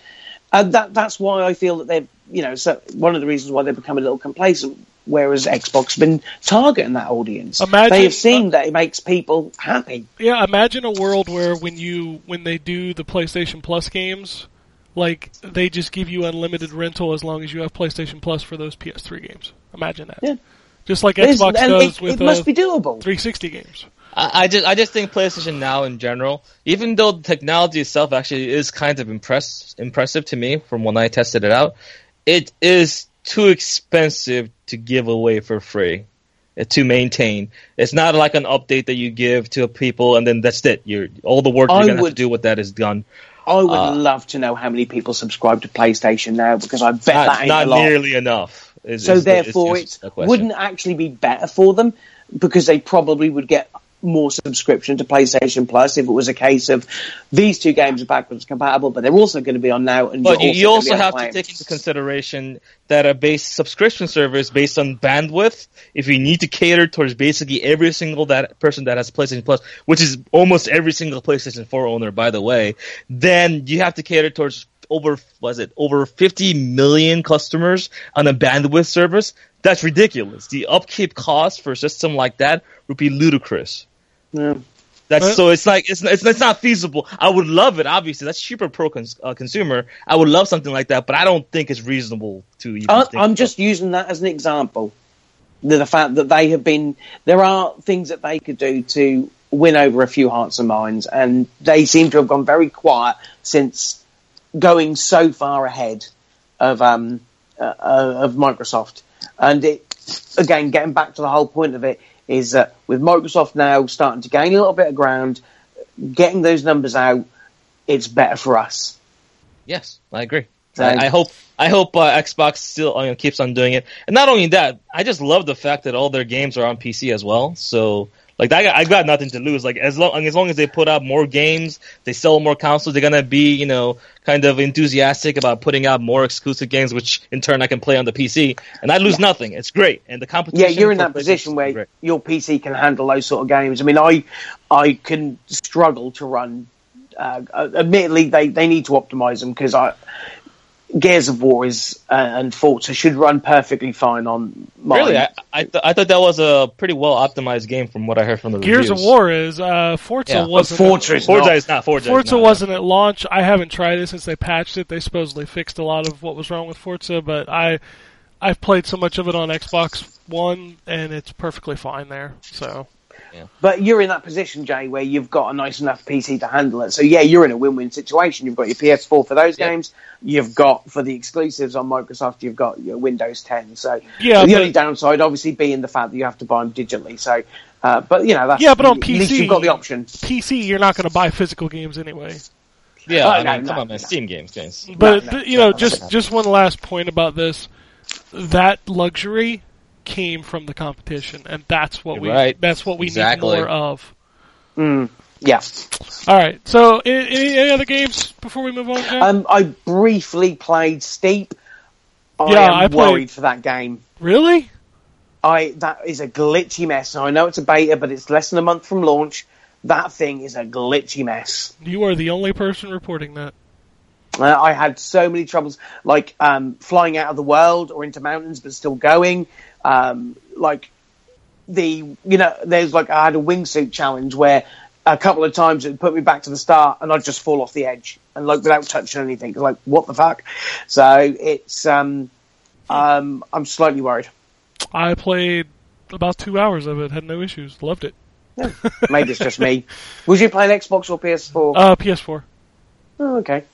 and that that's why I feel that they've you know so one of the reasons why they've become a little complacent. Whereas Xbox have been targeting that audience, Imagine- they have seen that it makes people happy. Yeah, imagine a world where when you when they do the PlayStation Plus games, like they just give you unlimited rental as long as you have PlayStation Plus for those PS3 games. Imagine that. Yeah. Just like It is- Xbox and does it, with it must uh, be doable. 360 games. I, I just I just think PlayStation Now in general, even though the technology itself actually is kind of impress, impressive to me from when I tested it out, it is too expensive to give away for free uh, to maintain. It's not like an update that you give to people and then that's it. You're all the work you're I gonna have to would- do with that is done. I would Uh, love to know how many people subscribe to PlayStation now because I bet that Not, ain't not nearly enough. is- so is therefore, is it wouldn't actually be better for them because they probably would get more subscription to PlayStation Plus if it was a case of these two games are backwards compatible, but they're also going to be on now. And But you, gonna also have to take into consideration that a base subscription service based on bandwidth, if you need to cater towards basically every single that person that has PlayStation Plus, which is almost every single PlayStation 4 owner, by the way, then you have to cater towards over was it over 50 million customers on a bandwidth service. That's ridiculous. The upkeep cost for a system like that would be ludicrous. Yeah. That's Uh, so it's like it's, it's it's not feasible. I would love it. Obviously, that's cheaper pro cons, uh, consumer. I would love something like that, but I don't think it's reasonable to even. I, think I'm about. just using that as an example. The, the fact that they have been, there are things that they could do to win over a few hearts and minds, and they seem to have gone very quiet since going so far ahead of um, uh, uh, of Microsoft. And it, again, getting back to the whole point of it is that with Microsoft now starting to gain a little bit of ground, getting those numbers out, it's better for us. yes, I agree. Thanks. I, I hope I hope uh, Xbox still uh, keeps on doing it, and not only that, I just love the fact that all their games are on PC as well. So. Like I got, I got nothing to lose. Like as long as long as they put out more games, they sell more consoles. They're gonna be, you know, kind of enthusiastic about putting out more exclusive games, which in turn I can play on the PC, and I lose nothing. It's great, and the competition. Yeah, you're in that position where great. your PC can handle those sort of games. I mean, I I can struggle to run. Uh, admittedly, they, they need to optimize them because I Gears of War is uh, and Forza should run perfectly fine on mine. Really, I I, th- I thought that was a pretty well optimized game from what I heard from the Gears reviews. of War is uh, Forza Yeah, wasn't. Forza is Forza not. is not Forza. is Forza not. wasn't at launch. I haven't tried it since they patched it. They supposedly fixed a lot of what was wrong with Forza, but I I've played so much of it on Xbox One and it's perfectly fine there. So But you're in that position, Jay, where you've got a nice enough PC to handle it. So yeah, you're in a win-win situation. You've got your PS4 for those Yeah. games. You've got for the exclusives on Microsoft. You've got your Windows 10. So Yeah, the but- only downside, obviously, being the fact that you have to buy them digitally. So, uh, but you know, that's Yeah, but on at least PC you've got the option. PC, you're not going to buy physical games anyway. Yeah, Oh, I no, mean, come no, on, man, no. Steam games, games. But no, th- you no, know, no, just no. just one last point about this: that luxury came from the competition, and that's what You're we right. that's what we Exactly. need more of. Yeah. All right. So, any, any any other games before we move on? Jack? Um, I briefly played Steep. I Yeah, am I played- worried for that game. really? I that is a glitchy mess. Now, I know it's a beta, but it's less than a month from launch. That thing is a glitchy mess. You are the only person reporting that. Uh, I had so many troubles, like um, flying out of the world or into mountains, but still going. Um, like the, you know, there's like I had a wingsuit challenge where a couple of times it put me back to the start, and I'd just fall off the edge and like without touching anything. Like what the fuck? So it's um, um, I'm slightly worried. I played about two hours of it, had no issues, loved it. Maybe it's just me. Was you playing Xbox or PS4? Uh, PS4. oh, okay.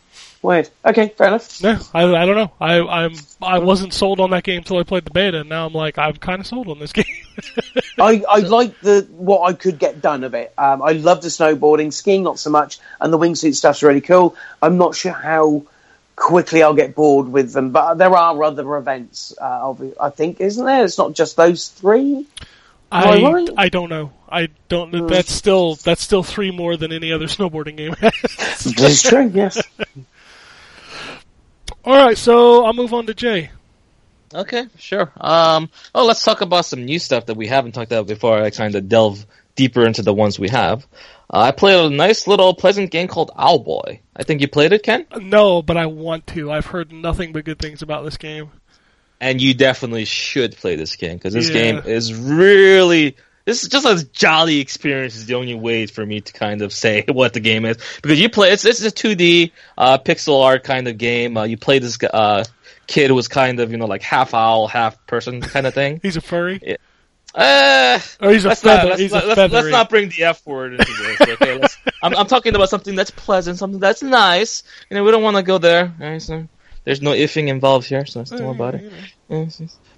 Weird. Okay, fair enough. No, I, I don't know. I I'm I wasn't sold on that game until I played the beta, and now I'm like I'm kind of sold on this game. I, I like the what I could get done of it. Um, I love the snowboarding, skiing not so much, and the wingsuit stuff's really cool. I'm not sure how quickly I'll get bored with them, but there are other events. Uh, I think, isn't there? It's not just those three. I I right? I don't know. I don't. That's still that's still three more than any other snowboarding game. That's true. Yes. All right, so I'll move on to Jay. Okay, sure. Um, oh, let's talk about some new stuff that we haven't talked about before. I kind of delve deeper into the ones we have. Uh, I played a nice little pleasant game called Owlboy. I think you played it, Ken, No, but I want to. I've heard nothing but good things about this game. and you definitely should play this game because this Yeah. game is really. This is just a jolly experience. Is the only way for me to kind of say what the game is because you play. It's it's a 2D uh, pixel art kind of game. Uh, you play this uh, kid who was kind of you know like half owl, half person kind of thing. He's a furry, Uh, or he's a let's feather. not, let's, let's, let's not bring the F word into this. Okay, let's, I'm, I'm talking about something that's pleasant, something that's nice. You know, we don't want to go there. Right, so there's no ifing involved here, so don't worry about it.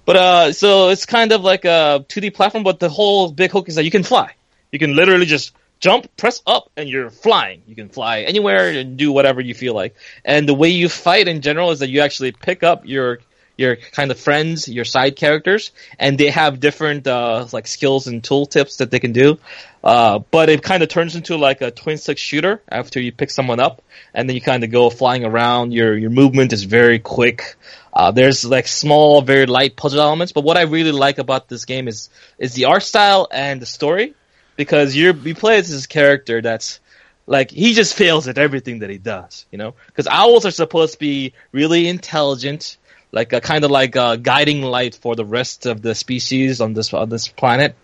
But uh, so it's kind of like a 2D platform, but the whole big hook is that you can fly. You can literally just jump, press up, and you're flying. You can fly anywhere and do whatever you feel like. And the way you fight in general is that you actually pick up your your kind of friends, your side characters, and they have different uh, like skills and tool tips that they can do. Uh, but it kind of turns into like a twin stick shooter after you pick someone up, and then you kind of go flying around. Your your movement is very quick. Uh, there's like small, very light puzzle elements, but what I really like about this game is is the art style and the story, because you're you play as this character that's like he just fails at everything that he does, you know. Because owls are supposed to be really intelligent, like a kind of like a guiding light for the rest of the species on this on this planet.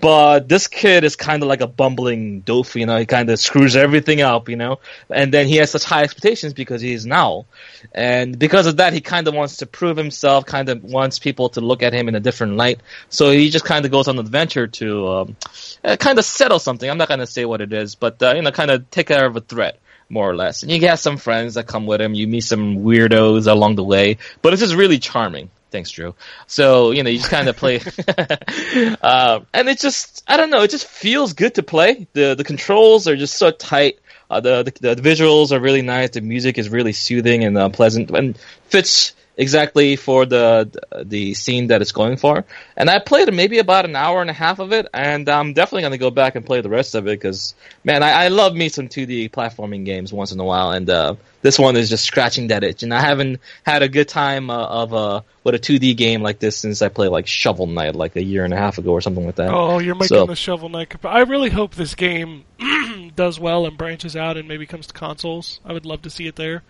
But this kid is kind of like a bumbling doof, you know. He kind of screws everything up, you know. And then he has such high expectations because he is now, and because of that, he kind of wants to prove himself. Kind of wants people to look at him in a different light. So he just kind of goes on an adventure to um, uh, kind of settle something. I'm not going to say what it is, but uh, you know, kind of take care of a threat more or less. And you get some friends that come with him. You meet some weirdos along the way, but it's just really charming. Thanks, Drew. So you know, you just kind of play, uh, and it just I don't know, it just feels good to play. the The controls are just so tight. Uh, the, the the visuals are really nice. The music is really soothing and uh, pleasant, and fits exactly for the the scene that it's going for. And I played maybe about an hour and a half of it, and I'm definitely going to go back and play the rest of it because man, I, I love me some 2D platforming games once in a while, and uh, this one is just scratching that itch. And I haven't had a good time uh, of uh, with a 2D game like this since I played like Shovel Knight like a year and a half ago or something like that. Oh, you're making So- the Shovel Knight. comp- I really hope this game does well and branches out and maybe comes to consoles. I would love to see it there.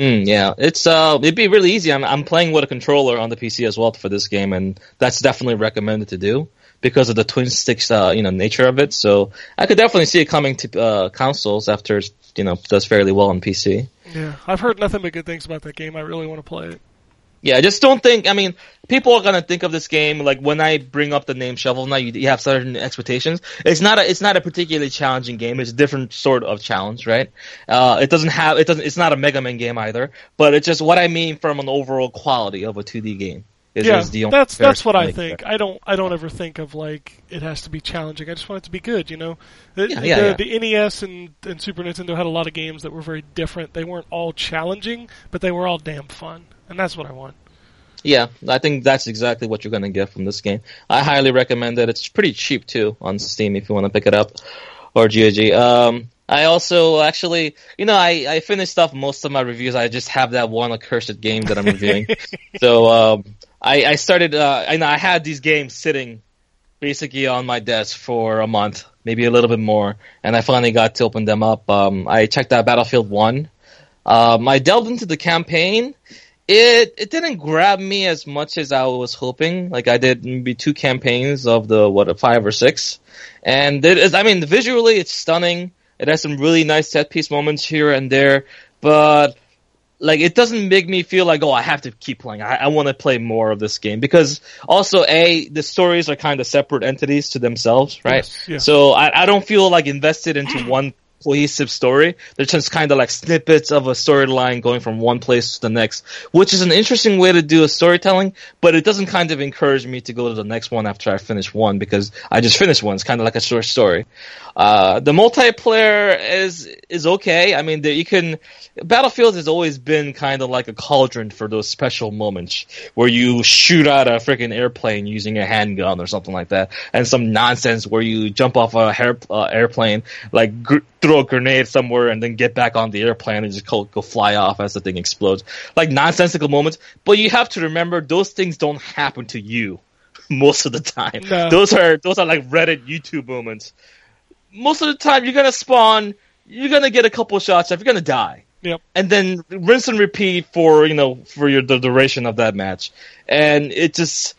Mm, yeah, it's uh, it'd be really easy. I'm I'm playing with a controller on the PC as well for this game, and that's definitely recommended to do because of the twin sticks, uh, you know, nature of it. So I could definitely see it coming to uh, consoles after you know does fairly well on PC. Yeah, I've heard nothing but good things about that game. I really want to play it. Yeah, I just don't think. I mean, people are gonna think of this game like when I bring up the name Shovel Knight, you, you have certain expectations. It's not a it's not a particularly challenging game. It's a different sort of challenge, right? Uh, it doesn't have it doesn't. It's not a Mega Man game either. But it's just what I mean from an overall quality of a 2D game. Is, yeah, is the only that's that's what I think. I don't I don't ever think of like it has to be challenging. I just want it to be good. You know, the, Yeah, yeah, the, yeah. the NES and, and Super Nintendo had a lot of games that were very different. They weren't all challenging, but they were all damn fun, and that's what I want. Yeah, I think that's exactly what you're gonna get from this game. I highly recommend it. It's pretty cheap too on Steam if you want to pick it up, or GOG. Um, I also actually, you know, I, I finished off most of my reviews. I just have that one accursed game that I'm reviewing. so um, I, I started. Uh, I I had these games sitting basically on my desk for a month, maybe a little bit more, and I finally got to open them up. Um, I checked out Battlefield One. Um, I delved into the campaign. It it didn't grab me as much as I was hoping. Like I did maybe two campaigns of the what five or six, and it is, I mean visually it's stunning. It has some really nice set piece moments here and there, but like it doesn't make me feel like oh I have to keep playing. I, I want to play more of this game because also a the stories are kind of separate entities to themselves, right? Yes, yeah. So I, I don't feel like invested into one cohesive story. They're just kind of like snippets of a storyline going from one place to the next, which is an interesting way to do a storytelling, but it doesn't kind of encourage me to go to the next one after I finish one because I just finished one. It's kind of like a short story. Uh, the multiplayer is is okay. I mean, the, you can Battlefield has always been kind of like a cauldron for those special moments where you shoot out a freaking airplane using a handgun or something like that, and some nonsense where you jump off a hair, uh, airplane, like gr- throw a grenade somewhere and then get back on the airplane and just go, go fly off as the thing explodes. Like nonsensical moments, but you have to remember those things don't happen to you most of the time. No. Those are those are like Reddit YouTube moments. Most of the time, you're gonna spawn, you're gonna get a couple shots, if you're gonna die Yep. and then rinse and repeat for you know for your the duration of that match. And it just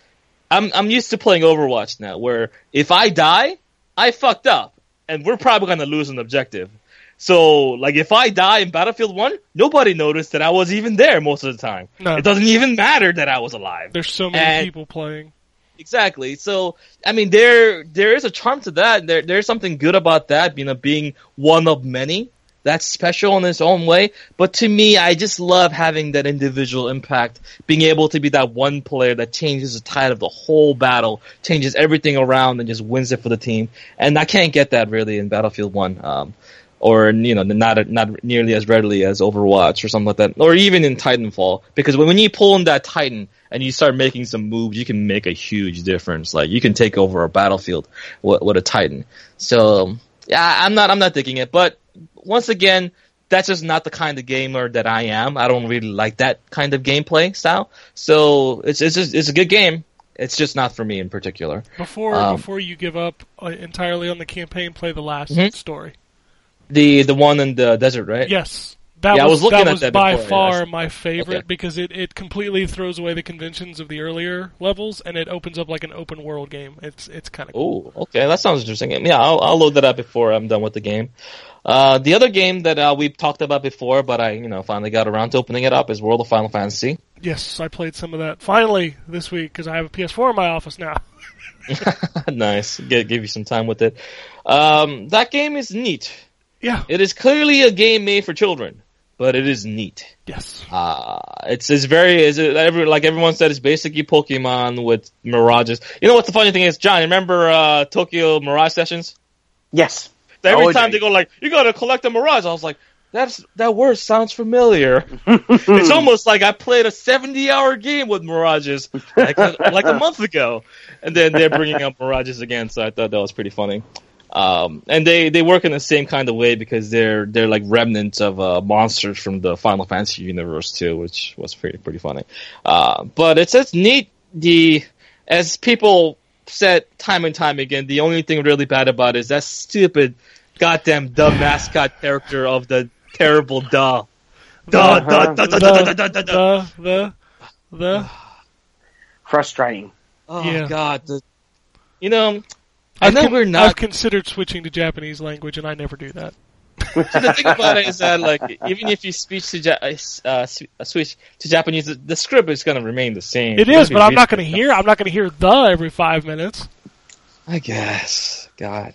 I'm I'm used to playing Overwatch now, where if I die, I fucked up, and we're probably gonna lose an objective. So like if I die in Battlefield One, nobody noticed that I was even there most of the time. No. It doesn't even matter that I was alive. There's so many And- people playing. Exactly. So I mean, there there is a charm to that. There there's something good about that. You know, being one of many. That's special in its own way. But to me, I just love having that individual impact, being able to be that one player that changes the tide of the whole battle, changes everything around, and just wins it for the team. And I can't get that really in Battlefield One. Um, or you know, not not nearly as readily as Overwatch or something like that, or even in Titanfall. Because when, you pull in that Titan and you start making some moves, you can make a huge difference. Like you can take over a battlefield with, with a Titan. So yeah, I'm not I'm not digging it, but once again, that's just not the kind of gamer that I am. I don't really like that kind of gameplay style. So it's it's just, it's a good game. It's just not for me in particular. Before Um, before you give up uh, entirely on the campaign, play the last Mhm. story. The the one in the desert, right? Yes. That Yeah, I was, was looking that at was that by before, far see. my favorite Okay. because it, it completely throws away the conventions of the earlier levels and it opens up like an open world game. It's it's kind of cool. Oh, okay, that sounds interesting. Yeah, I'll, I'll load that up before I'm done with the game. Uh, the other game that uh, we've talked about before, but I, you know, finally got around to opening it up is World of Final Fantasy. Yes, I played some of that finally this week because I have a PS4 in my office now. nice, Get, give you some time with it. Um, that game is neat. Yeah. It is clearly a game made for children, but it is neat. Yes. Uh, it's it's very is it every, like everyone said it's basically Pokemon with mirages. You know what's the funny thing is, John? Remember uh, Tokyo Mirage Sessions? Yes. Every Oh, time they go like, "You gotta collect a mirage," I was like, "That's that word sounds familiar." it's almost like I played a seventy-hour game with mirages like a, like a month ago, and then they're bringing up mirages again. So I thought that was pretty funny. Um, and they, they work in the same kind of way because they're they're like remnants of uh, monsters from the Final Fantasy universe too, which was pretty pretty funny. Uh, but it's it's neat. The as people said time and time again, the only thing really bad about it is that stupid goddamn dumb mascot character of the terrible duh. Uh-huh. Duh, duh, duh, duh, duh, duh, duh, duh, duh. The the the Frustrating. Oh Yeah. god. The, you know, I I've know con- we're I've considered switching to Japanese language and I never do that. So the thing about it is that, like, even if you speak to ja- uh, uh, switch to Japanese, the, the script is going to remain the same. It You're is, gonna but I'm not going to hear. I'm not going to hear the every five minutes. I guess. God.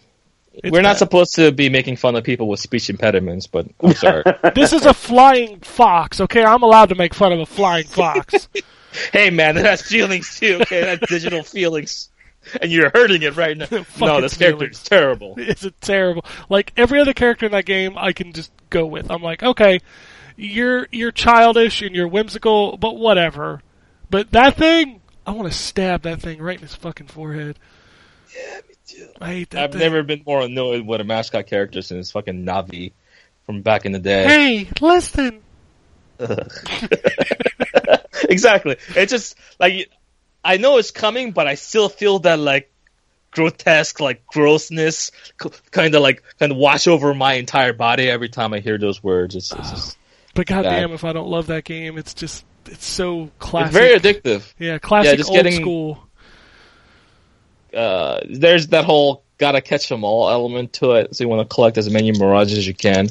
It's We're not bad. supposed to be making fun of people with speech impediments, but I'm sorry. This is a flying fox. Okay, I'm allowed to make fun of a flying fox. hey, man, that has feelings too. Okay, that's digital feelings, and you're hurting it right now. No, this character is terrible. it's a terrible. Like every other character in that game, I can just go with. I'm like, okay, you're you're childish and you're whimsical, but whatever. But that thing, I want to stab that thing right in his fucking forehead. Yeah, me too. I hate that I've thing. never been more annoyed with a mascot character since fucking Navi from back in the day. Hey, listen. exactly. It's just like I know it's coming, but I still feel that like grotesque, like grossness, kind of like kind of wash over my entire body every time I hear those words. It's, it's just But goddamn, if I don't love that game, it's just it's so classic. it's very addictive. yeah, classic yeah, just old getting- school. Uh, there's that whole gotta catch them all element to it, so you want to collect as many mirages as you can.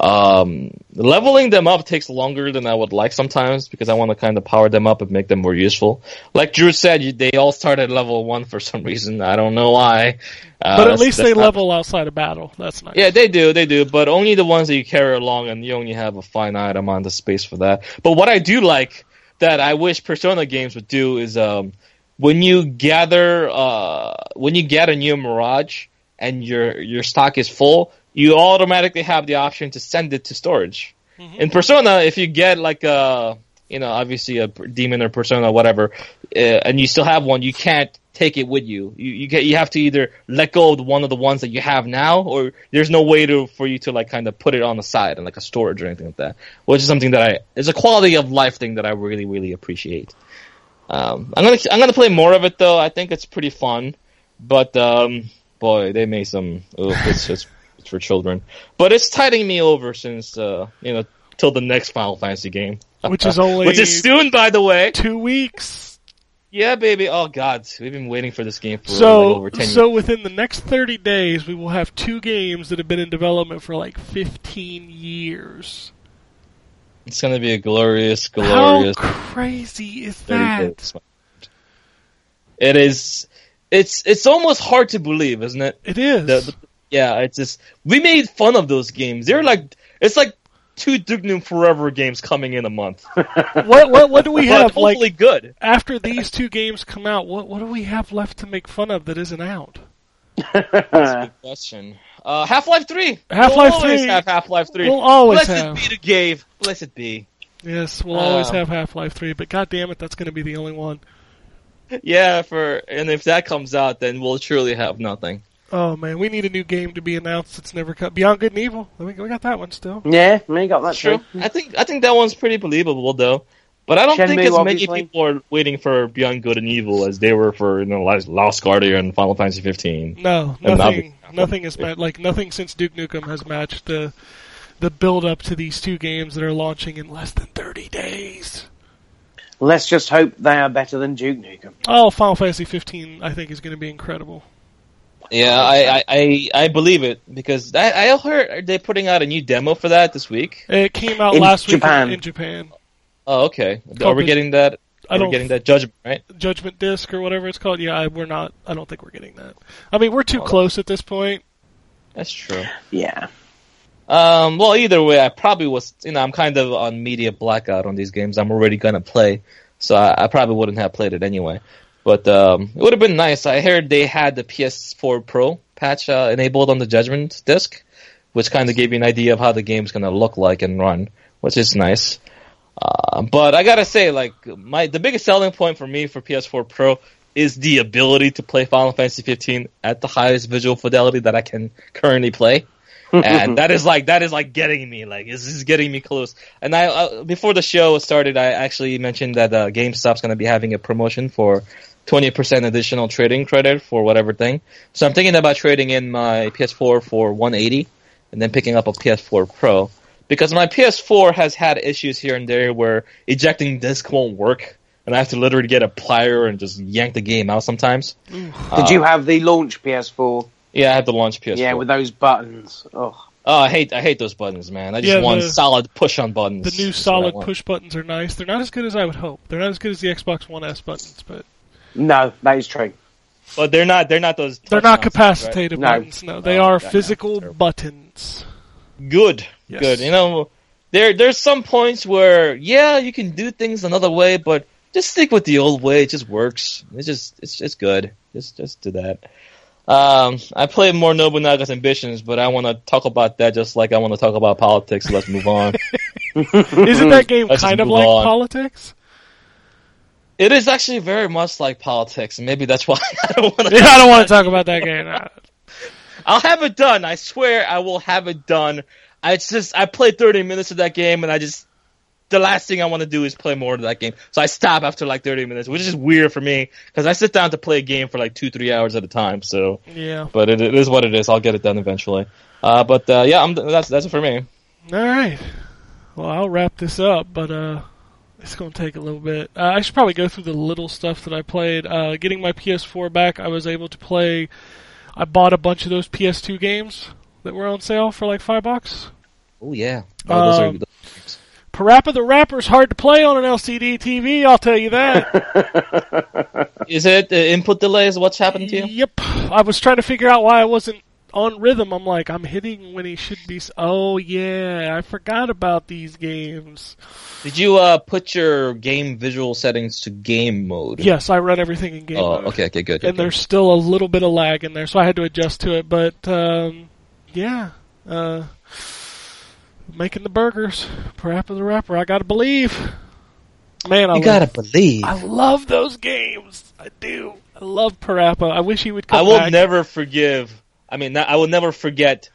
Um, leveling them up takes longer than I would like sometimes because I want to kind of power them up and make them more useful. Like Drew said, you, they all start at level one for some reason. I don't know why. Uh, But at least they not- level outside of battle. That's nice. Yeah, they do, they do, but only the ones that you carry along, and you only have a finite amount of space for that. But what I do like that I wish Persona games would do is um, when you gather uh, when you get a new Mirage and your your stock is full, you automatically have the option to send it to storage. In Persona, if you get like a you know obviously a demon or Persona whatever, uh, and you still have one, you can't take it with you. You you get you have to either let go of one of the ones that you have now, or there's no way to for you to like kind of put it on the side and like a storage or anything like that. Which is something that I it's a quality of life thing that I really really appreciate. Um, I'm gonna I'm gonna play more of it though. I think it's pretty fun, but um, boy, they made some. Oh, it's, it's it's for children, but it's tiding me over since uh, you know till the next Final Fantasy game, Which is only which is soon, by the way. two weeks. Yeah, baby. Oh God, we've been waiting for this game for So, like over ten so years. within the next 30 days, we will have two games that have been in development for like 15 years. It's gonna be a glorious, glorious. How glorious. crazy is that? It is. It's it's almost hard to believe, isn't it? It is. The- the- yeah, it's just we made fun of those games. They're like It's like two Duke Nukem Forever games coming in a month. What what what do we but have hopefully like good. after these two games come out? What what do we have left to make fun of that isn't out? Good question. Uh, Half Life Three. Half-Life we'll always 3. have Half Life Three. We'll always Blessed have. be to Gabe. Blessed be. Yes, we'll always Um, have Half Life Three, but god damn it, that's going to be the only one. Yeah, for and if that comes out, then we'll truly have nothing. Oh man, we need a new game to be announced. It's never cut. Beyond Good and Evil. We, we got that one still. Yeah, me got that True. too. I think I think that one's pretty believable though. But I don't think Shenmue, as many people are waiting for Beyond Good and Evil as they were for you know Lost- Lost Guardian and Final Fantasy 15. No, nothing. Be- Nothing is ma- like nothing since Duke Nukem has matched the the build up to these two games that are launching in less than thirty days. Let's just hope they are better than Duke Nukem. Oh, Final Fantasy 15, I think is going to be incredible. Yeah, I, I, I, I believe it because I, I heard they're putting out a new demo for that this week. It came out In last Japan. week in, in Japan. Oh, okay. Are we getting that? I Are we don't getting that judgment right? Judgment Disc or whatever it's called. Yeah, I, we're not. I don't think we're getting that. I mean, we're too Well, close at this point. That's true. Yeah. Um, well, either way, I probably was. You know, I'm kind of on media blackout on these games. I'm already gonna play, so I, I probably wouldn't have played it anyway. But um, it would have been nice. I heard they had the PS4 Pro patch uh, enabled on the Judgment disc, which kind of gave you an idea of how the game's gonna look like and run, which is nice. Uh, but I gotta say, like my the biggest selling point for me for PS4 Pro is the ability to play Final Fantasy 15 at the highest visual fidelity that I can currently play. And that is like that is like getting me like this is getting me close. And i uh, before the show started i actually mentioned that uh, gamestop's going to be having a promotion for 20% additional trading credit for whatever thing. So i'm thinking about trading in my ps4 for 180 and then picking up a ps4 pro because my ps4 has had issues here and there where ejecting disc won't work and i have to literally get a plier and just yank the game out sometimes mm. Did you uh, have the launch PS4? yeah i had the launch ps4 Yeah, with those buttons. Oh, Oh, I hate I hate those buttons, man. I just Yeah, want the- solid push on buttons. The new That's solid push buttons are nice. They're not as good as I would hope. They're not as good as the Xbox One S buttons, but no, that is true. but they're not they're not those. they're not nonsense, capacitated No. buttons. No, they Oh, are okay, physical terrible. buttons. Good, Yes. good. You know, there there's some points where yeah, you can do things another way, but just stick with the old way. It just works. It's just it's it's good. Just just do that. Um, I played more Nobunaga's Ambitions, but I want to talk about that just like I want to talk about politics. So let's move on. Isn't that game Let's kind of like on. politics? it is actually very much like politics, and maybe that's why I don't want to. Yeah, I don't want to talk about that game. I'll have it done. I swear I will have it done. I just I played 30 minutes of that game and I just the last thing I want to do is play more of that game. So I stop after like 30 minutes, which is weird for me because I sit down to play a game for like two three hours at a time. So, Yeah. but it, it is what it is. I'll get it done eventually. Uh, but uh, yeah, I'm, that's that's it for me. All right. Well, I'll wrap this up, but uh, it's going to take a little bit. Uh, I should probably go through the little stuff that I played. Uh, getting my PS4 back, I was able to play. I bought a bunch of those PS2 games that were on sale for like five bucks. Oh yeah, oh, those Um, are Parappa the Rapper's hard to play on an LCD TV. I'll tell you that. Is it uh, input delays? What's happened to you? Yep. I was trying to figure out why I wasn't on rhythm. I'm like, I'm hitting when he should be. Oh yeah, I forgot about these games. Did you uh, put your game visual settings to game mode? Yes, I run everything in game Oh, mode. okay, okay, good. and okay. there's still a little bit of lag in there, so I had to adjust to it. But um, yeah, uh, making the burgers, Parappa the Rapper. I gotta believe, man. I you love, gotta believe. I love those games. I do. I love Parappa. I wish he would come I will back. never forgive. I mean, I will never forget.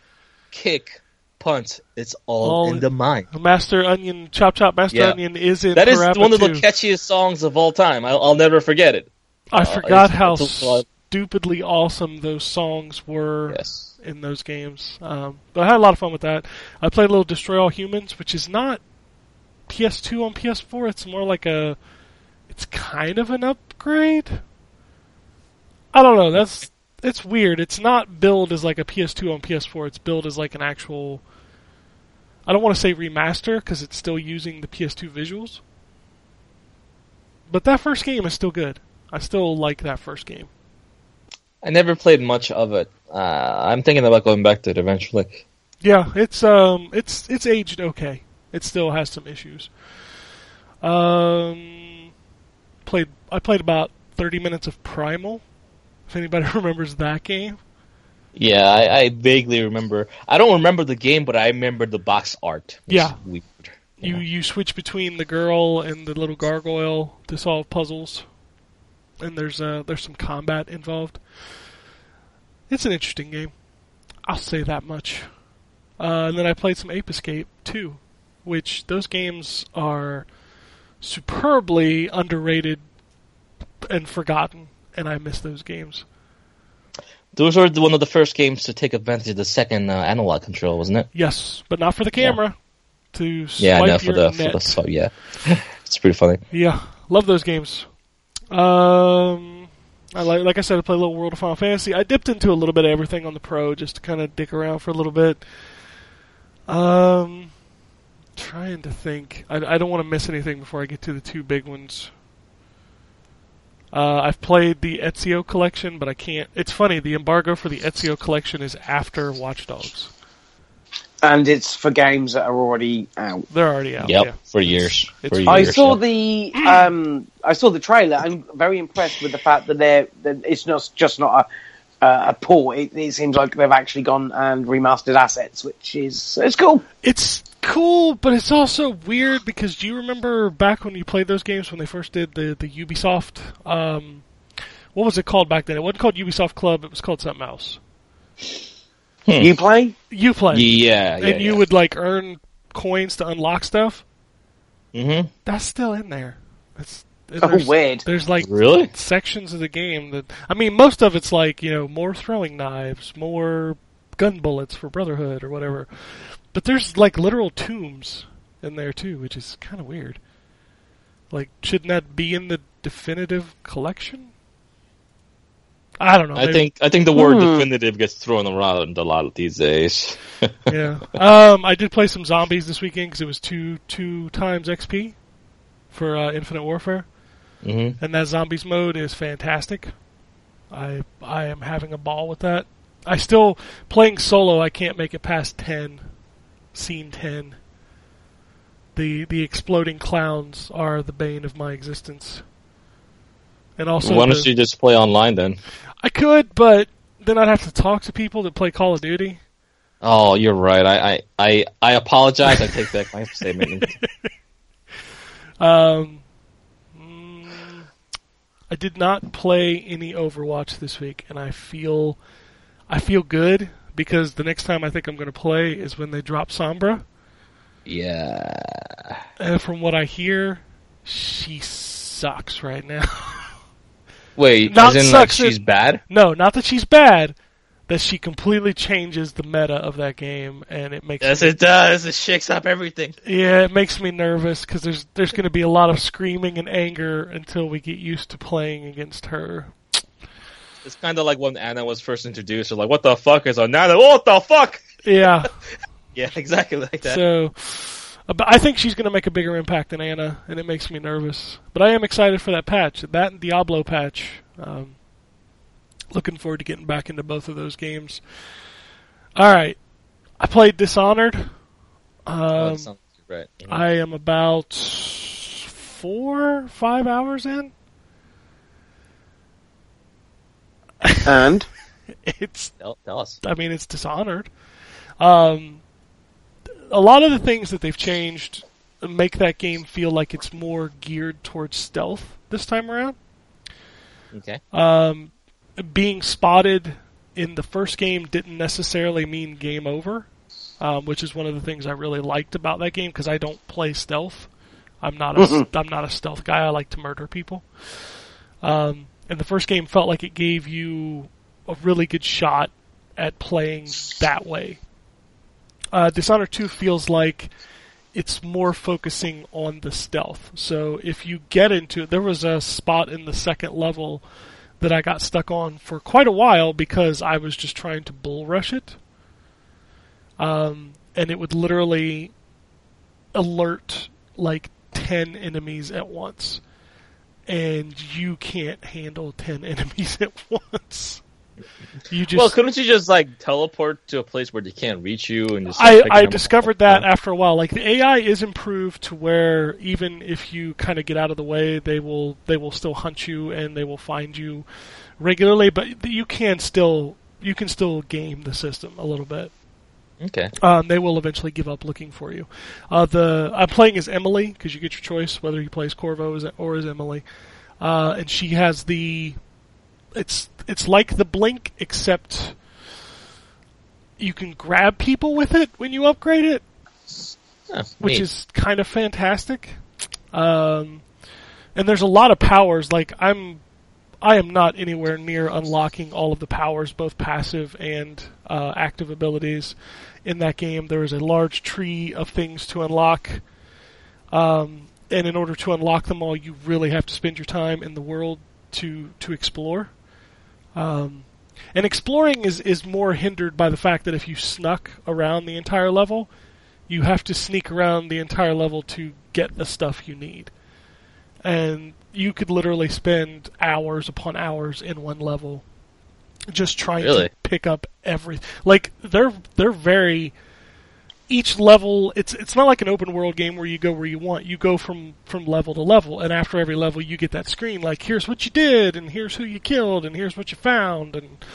Kick, punt. It's all All- in the mind. Master Onion, Chop Chop Master Yeah. Onion is in That is Parappa one of the too. catchiest songs of all time. I'll, I'll never forget it. I uh, forgot it's- how it's a- stupidly awesome those songs were. Yes. In those games. Um, but I had a lot of fun with that. I played a little Destroy All Humans, which is not PS2 on PS4. It's more like a, it's kind of an upgrade. I don't know. That's it's weird. It's not billed as like a PS2 on PS4. It's billed as like an actual. I don't want to say remaster because it's still using the PS2 visuals. But that first game is still good. I still like that first game. I never played much of it. Uh, I'm thinking about going back to it eventually. Yeah, it's um, it's it's aged okay. It still has some issues. Um, played I played about thirty minutes of Primal. If anybody remembers that game, Yeah, I, I vaguely remember. I don't remember the game, but I remember the box art. Yeah. you you switch between the girl and the little gargoyle to solve puzzles, and there's uh there's some combat involved. It's an interesting game. I'll say that much. Uh, and then I played some Ape Escape too, which those games are superbly underrated and forgotten, and I miss those games. Those were one of the first games to take advantage of the second uh, analog control, wasn't it? Yes, but not for the camera. To Yeah, I swipe know for the for the so yeah, it's pretty funny. Yeah, love those games. Um, I like, like I said, I play a little World of Final Fantasy. I dipped into a little bit of everything on the Pro just to kind of dick around for a little bit. Um, trying to think. I, I don't want to miss anything before I get to the two big ones. Uh, I've played the Ezio collection, but I can't. It's funny. The embargo for the Ezio collection is after Watch Dogs. And it's for games that are already out. They're already out. Yep, yeah. for years. it's for fine. I saw yeah. the um, I saw the trailer. I'm very impressed with the fact that they're that it's not just not a uh, a port. It, it seems like they've actually gone and remastered assets, which is it's cool. It's cool, but it's also weird because do you remember back when you played those games when they first did the the Ubisoft? Um, what was it called back then? It wasn't called Ubisoft Club. It was called something else. You play? You play, Yeah, yeah, and you would like earn coins to unlock stuff. Mm-hmm. That's still in there. It's and Oh, there's- weird. There's like Really? sections of the game that I mean, most of it's like you know more throwing knives, more gun bullets for Brotherhood or whatever. But there's like literal tombs in there too, which is kind of weird. Like, shouldn't that be in the definitive collection? I don't know. I think I think the word Hmm. definitive gets thrown around a lot these days. yeah. Um, I did play some zombies this weekend because it was two two times XP for uh, Infinite Warfare. hmm and that zombies mode is fantastic. I I am having a ball with that. I still playing solo. I can't make it past ten, scene ten. The the exploding clowns are the bane of my existence. And also, Why don't you just play online then? I could, but then I'd have to talk to people that play Call of Duty. Oh, you're right. I I I, I apologize. I take back my statement. Um, mm, I did not play any Overwatch this week, and I feel I feel good because the next time I think I'm going to play is when they drop Sombra. Yeah. And from what I hear, she sucks right now. Wait, Not as in like sucks in- she's bad? no, not that she's bad. That she completely changes the meta of that game, and it makes Yes, me, it does. It shakes up everything. yeah, it makes me nervous because there's there's going to be a lot of screaming and anger until we get used to playing against her. It's kind of like when Ana was first introduced. You're like, what the fuck is on Ana? What the fuck? Yeah, Yeah, exactly like that. So, but I think she's going to make a bigger impact than Ana, and it makes me nervous. But I am excited for that patch, that and Diablo patch. Um, looking forward to getting back into both of those games. All right, I played Dishonored. Oh, Um, that sounds right. I am about four, five hours in. And It's tell, tell us. I mean, it's Dishonored. Um, a lot of the things that they've changed make that game feel like it's more geared towards stealth this time around. Okay. Um, being spotted in the first game didn't necessarily mean game over, um, which is one of the things I really liked about that game because I don't play stealth. I'm not a am not a stealth guy. I like to murder people. Um, and the first game felt like it gave you a really good shot at playing that way. Uh, Dishonored 2 feels like it's more focusing on the stealth. So if you get into it, there was a spot in the second level that I got stuck on for quite a while because I was just trying to bull rush it. Um, and it would literally alert like 10 enemies at once. And you can't handle 10 enemies at once. You just well, couldn't you just like teleport to a place where they can't reach you and just? I, like, pick I discovered that after a while. Like the AI is improved to where even if you kind of get out of the way, they will they will still hunt you and they will find you regularly. But you can still you can still game the system a little bit. Okay. Um, they will eventually give up looking for you. Uh, the I'm playing as Emily because you get your choice whether you play as Corvo or as Emily, uh, and she has the it's it's like the blink except you can grab people with it when you upgrade it, Huh, which is kind of fantastic. Um, and there's a lot of powers. Like I'm, I am not anywhere near unlocking all of the powers, both passive and uh, active abilities in that game. There is a large tree of things to unlock. Um, and in order to unlock them all, you really have to spend your time in the world to to explore. Um, and exploring is, is more hindered by the fact that if you snuck around the entire level, you have to sneak around the entire level to get the stuff you need. And you could literally spend hours upon hours in one level just trying Really? to pick up every like they're they're very each level it's it's not like an open world game where you go where you want. You go from from level to level and after every level you get that screen like here's what you did and here's who you killed and here's what you found and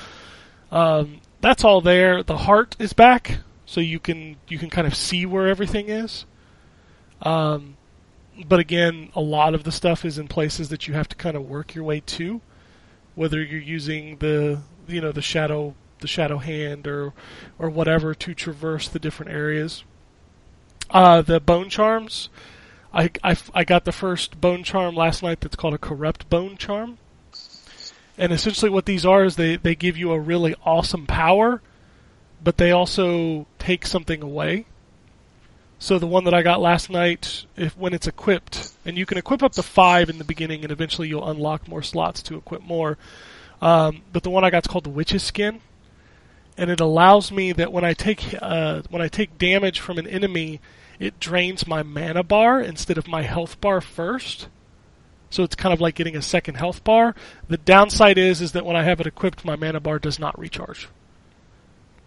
um, that's all there. The heart is back so you can you can kind of see where everything is. Um, but again a lot of the stuff is in places that you have to kind of work your way to whether you're using the you know the shadow the shadow hand or or whatever to traverse the different areas. Uh, the bone charms, I, I, I got the first bone charm last night that's called a corrupt bone charm. And essentially what these are is they, they give you a really awesome power, but they also take something away. So the one that I got last night, if when it's equipped, and you can equip up to five in the beginning, and eventually you'll unlock more slots to equip more. Um, but the one I got is called the Witch's Skin, and it allows me that when I take uh, when I take damage from an enemy, it drains my mana bar instead of my health bar first. So it's kind of like getting a second health bar. The downside is is that when I have it equipped, my mana bar does not recharge.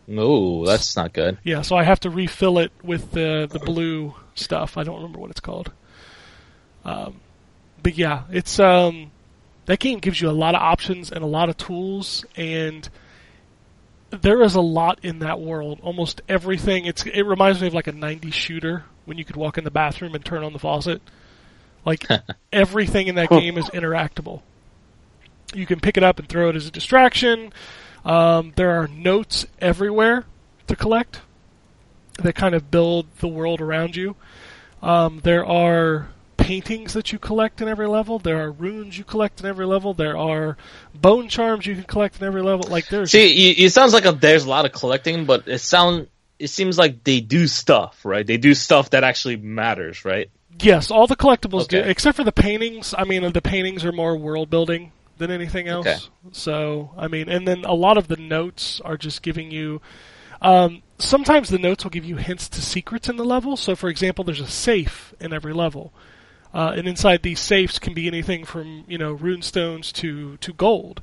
Ooh, that's not good. Yeah, so I have to refill it with the the blue stuff. I don't remember what it's called. Um, but yeah, it's um, that game gives you a lot of options and a lot of tools, and there is a lot in that world. Almost everything. It's it reminds me of like a '90s shooter when you could walk in the bathroom and turn on the faucet. Like everything in that game is interactable. You can pick it up and throw it as a distraction. Um, there are notes everywhere to collect that kind of build the world around you. Um, there are paintings that you collect in every level. There are runes you collect in every level. There are bone charms you can collect in every level. Like there's See, it sounds like a, there's a lot of collecting, but it sound it seems like they do stuff, right? They do stuff that actually matters, right? yes, all the collectibles do, except for the paintings. I mean, the paintings are more world building than anything else. Okay. So I mean, and then a lot of the notes are just giving you. Um, sometimes the notes will give you hints to secrets in the level. So, for example, there's a safe in every level, uh, and inside these safes can be anything from you know rune stones to to gold.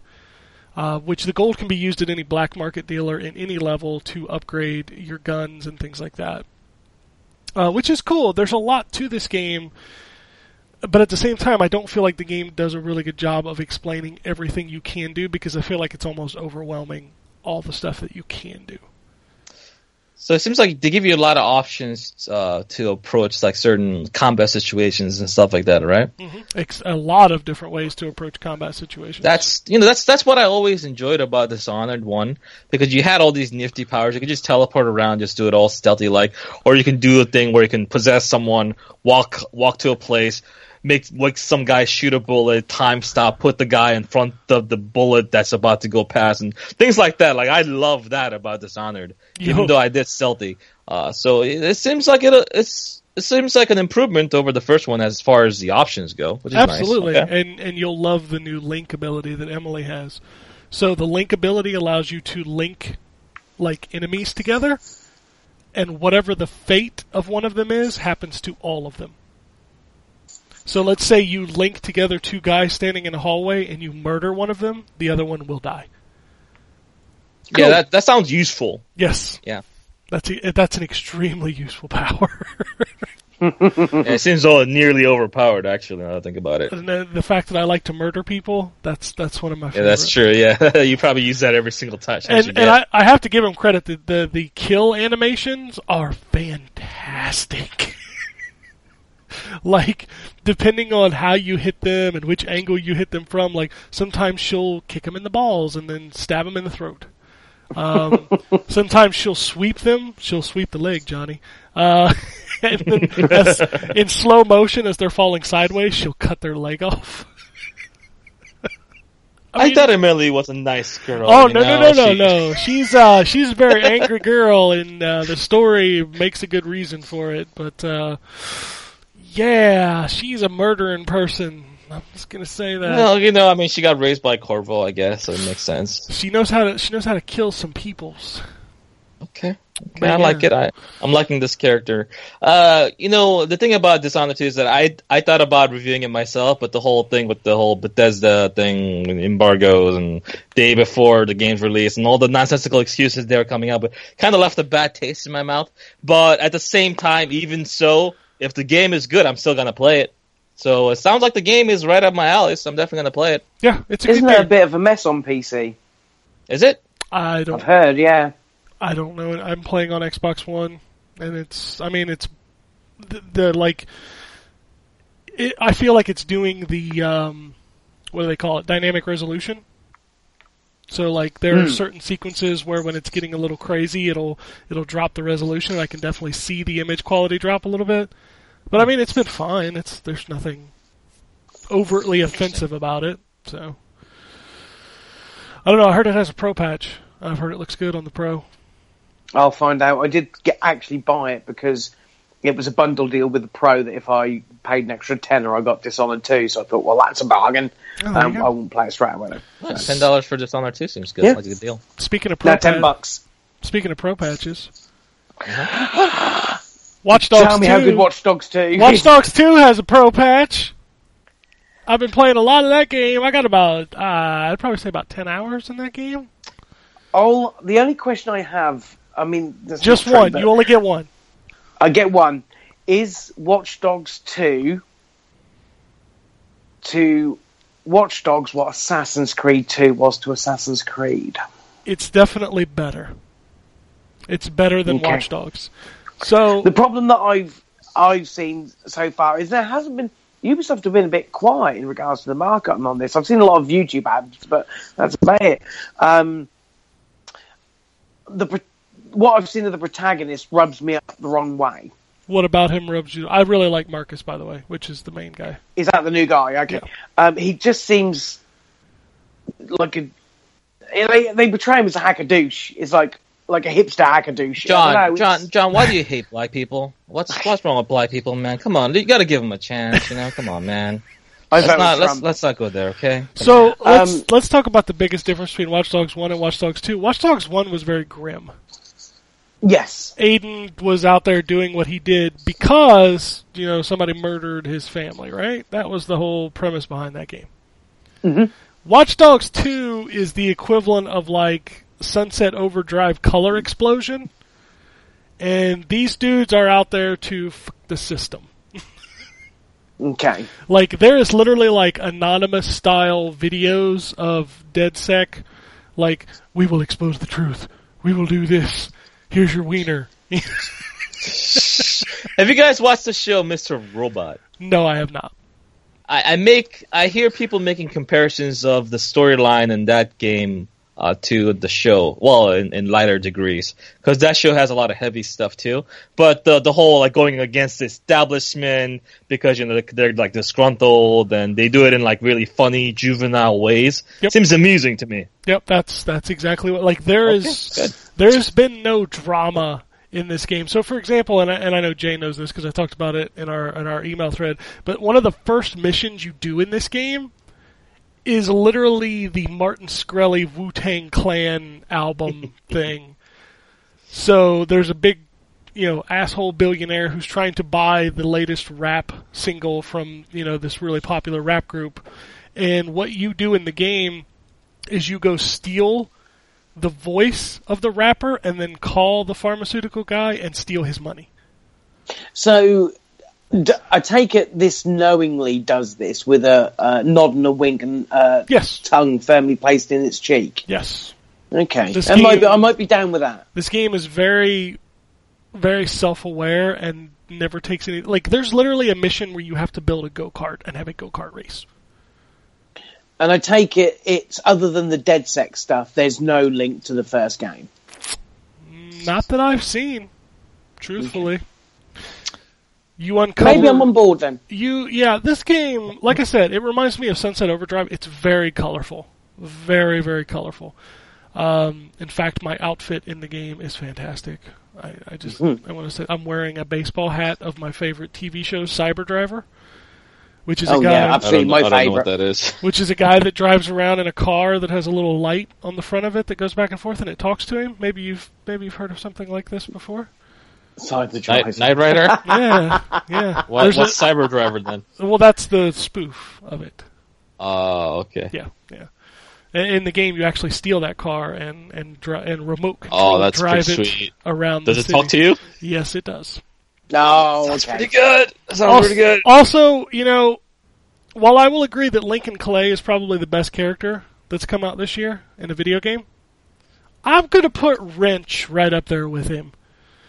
Uh, which the gold can be used at any black market dealer in any level to upgrade your guns and things like that. Uh, which is cool. There's a lot to this game, but at the same time, I don't feel like the game does a really good job of explaining everything you can do because I feel like it's almost overwhelming all the stuff that you can do. So it seems like they give you a lot of options uh, to approach like certain combat situations and stuff like that, right? Ex- a lot of different ways to approach combat situations. That's you know that's that's what I always enjoyed about Dishonored one because you had all these nifty powers. You could just teleport around, just do it all stealthy like, or you can do a thing where you can possess someone, walk walk to a place, make like some guy shoot a bullet, time stop, put the guy in front of the bullet that's about to go past, and things like that. Like I love that about Dishonored, Yo. even though I did stealthy. Uh, so it, it seems like it it's. It seems like an improvement over the first one as far as the options go, which is nice. Absolutely, Okay. and and you'll love the new link ability that Emily has. So the link ability allows you to link like enemies together, and whatever the fate of one of them is happens to all of them. So let's say you link together two guys standing in a hallway and you murder one of them, the other one will die. Yeah, that that sounds useful. Yes. Yeah. That's a, that's an extremely useful power. Yeah, it seems all nearly overpowered. Actually, now I think about it. and the, the fact that I like to murder people, that's one of my Yeah, that's true. Yeah, you probably use that every single time. And and. I, I have to give him credit. The the, the kill animations are fantastic. like depending on how you hit them and which angle you hit them from, like sometimes she'll kick them in the balls and then stab them in the throat. Um, sometimes she'll sweep them. She'll sweep the leg, Johnny. Uh, and then as, in slow motion, as they're falling sideways, she'll cut their leg off. I, mean- thought Emily was a nice girl. Oh no no no no she- no! She's uh she's a very angry girl, and uh, the story makes a good reason for it. But uh, yeah, she's a murdering person. I'm just gonna say that Well, you know, I mean, she got raised by Corvo, I guess, so it makes sense. she knows how to she knows how to kill some peoples. Okay. I like it. I, I'm liking this character. Uh, you know, the thing about Dishonored 2 is that I I thought about reviewing it myself, but the whole thing with the whole Bethesda thing, embargoes, and day before the game's release, and all the nonsensical excuses they were coming up with, kind of left a bad taste in my mouth. But at the same time, even so, if the game is good, I'm still gonna play it. So it sounds like the game is right up my alley, so I'm definitely gonna play it. Yeah, it's a Isn't good it a bit of a mess on PC? Is it? I I've don't heard, yeah. I don't know. I'm playing on Xbox One, and it's I mean it's the, the like it, I feel like it's doing the um, what do they call it dynamic resolution. So like there are certain sequences where when it's getting a little crazy, it'll it'll drop the resolution. I can definitely see the image quality drop a little bit, but I mean it's been fine. It's there's nothing overtly offensive about it. So I don't know. I heard it has a pro patch. I've heard it looks good on the pro. I'll find out. I did get, actually buy it because it was a bundle deal with the Pro that if I paid an extra tenner, I got Dishonored 2. So I thought, well, that's a bargain. Oh, um. I won't play it straight away. though. Ten dollars for Dishonored 2 seems good. Yeah. Like a good deal. Speaking of pro No, ten patch- bucks. Speaking of pro patches, Watch Dogs Tell me 2. how good Watch Dogs 2 Watch Dogs 2 has a pro patch. I've been playing a lot of that game. I got about, uh, I'd probably say about 10 hours in that game. Oh, the only question I have, I mean, Just one. but You only get one. I get one. Is Watch Dogs 2 to Watch Dogs what Assassin's Creed 2 was to Assassin's Creed? It's definitely better. It's better than Okay. Watch Dogs. So, The problem that I've I've seen so far is there hasn't been Ubisoft have been a bit quiet in regards to the marketing on this. I've seen a lot of YouTube ads, but that's about it. Um, the what I've seen of the protagonist rubs me up the wrong way. what about him rubs you? I really like Marcus, by the way, which is the main guy. Is that the new guy? Okay. Um, he just seems like a. They, they portray him as a hacker douche. It's like like a hipster hackadouche. I don't know, John, John, John, why do you hate black people? What's what's wrong with black people, man? Come on, you got to give them a chance. You know, come on, man. I Let's not let's let's not go there, okay? So let's Um, let's talk about the biggest difference between Watch Dogs One and Watch Dogs Two. Watch Dogs One was very grim. Yes. Aiden was out there doing what he did because you know somebody murdered his family, right? That was the whole premise behind that game. Mhm. Watch Dogs Two is the equivalent of like Sunset Overdrive color explosion, and these dudes are out there to f- the system. Okay. Like there is literally like anonymous style videos of DedSec, like we will expose the truth, we will do this. Here's your wiener. Have you guys watched the show Mr. Robot? no, I have not. I, I make I hear people making comparisons of the storyline in that game uh, to the show. Well, in, in lighter degrees, because that show has a lot of heavy stuff too. But the the whole like going against the establishment because you know they're like disgruntled and they do it in like really funny juvenile ways. Yep. Seems amusing to me. Yep, that's that's exactly what. Like there okay, is, there's been no drama in this game. So, for example, and I, and I know Jay knows this because I talked about it in our in our email thread. But one of the first missions you do in this game is literally the Martin Shkreli Wu Tang Clan album thing. So there's a big, you know, asshole billionaire who's trying to buy the latest rap single from you know this really popular rap group, and what you do in the game is you go steal the voice of the rapper and then call the pharmaceutical guy and steal his money. So d- I take it this knowingly does this with a uh, nod and a wink and uh, Yes. tongue firmly placed in its cheek. Yes. Okay, This I might, be, I might be down with that. This game is very, very self-aware and never takes any. Like, there's literally a mission where you have to build a go kart and have a go kart race. And I take it it's other than the DedSec stuff. There's no link to the first game. Not that I've seen, truthfully. You uncover. Maybe I'm on board then. you yeah this game like i said it reminds me of sunset overdrive it's very colorful very very colorful um, in fact my outfit in the game is fantastic i, I just Mm-hmm. i want to say i'm wearing a baseball hat of my favorite tv show cyber driver which is Oh a guy yeah, I don't, absolutely my I don't know favorite. what that is. which is a guy that drives around in a car that has a little light on the front of it that goes back and forth and it talks to him maybe you've maybe you've heard of something like this before Cyber Night, Drive. Knight Rider? yeah yeah What, There's a- what's Cyber Driver then? well that's the spoof of it Oh, okay. Yeah, yeah. In in the game, you actually steal that car and and dri- and remote oh, control Oh, that's drive pretty it sweet. around. Does the it city. talk to you? Yes, it does. Oh, okay. Pretty good. Sounds Also, pretty good. also, you know, while I will agree that Lincoln Clay is probably the best character that's come out this year in a video game, I'm gonna put Wrench right up there with him.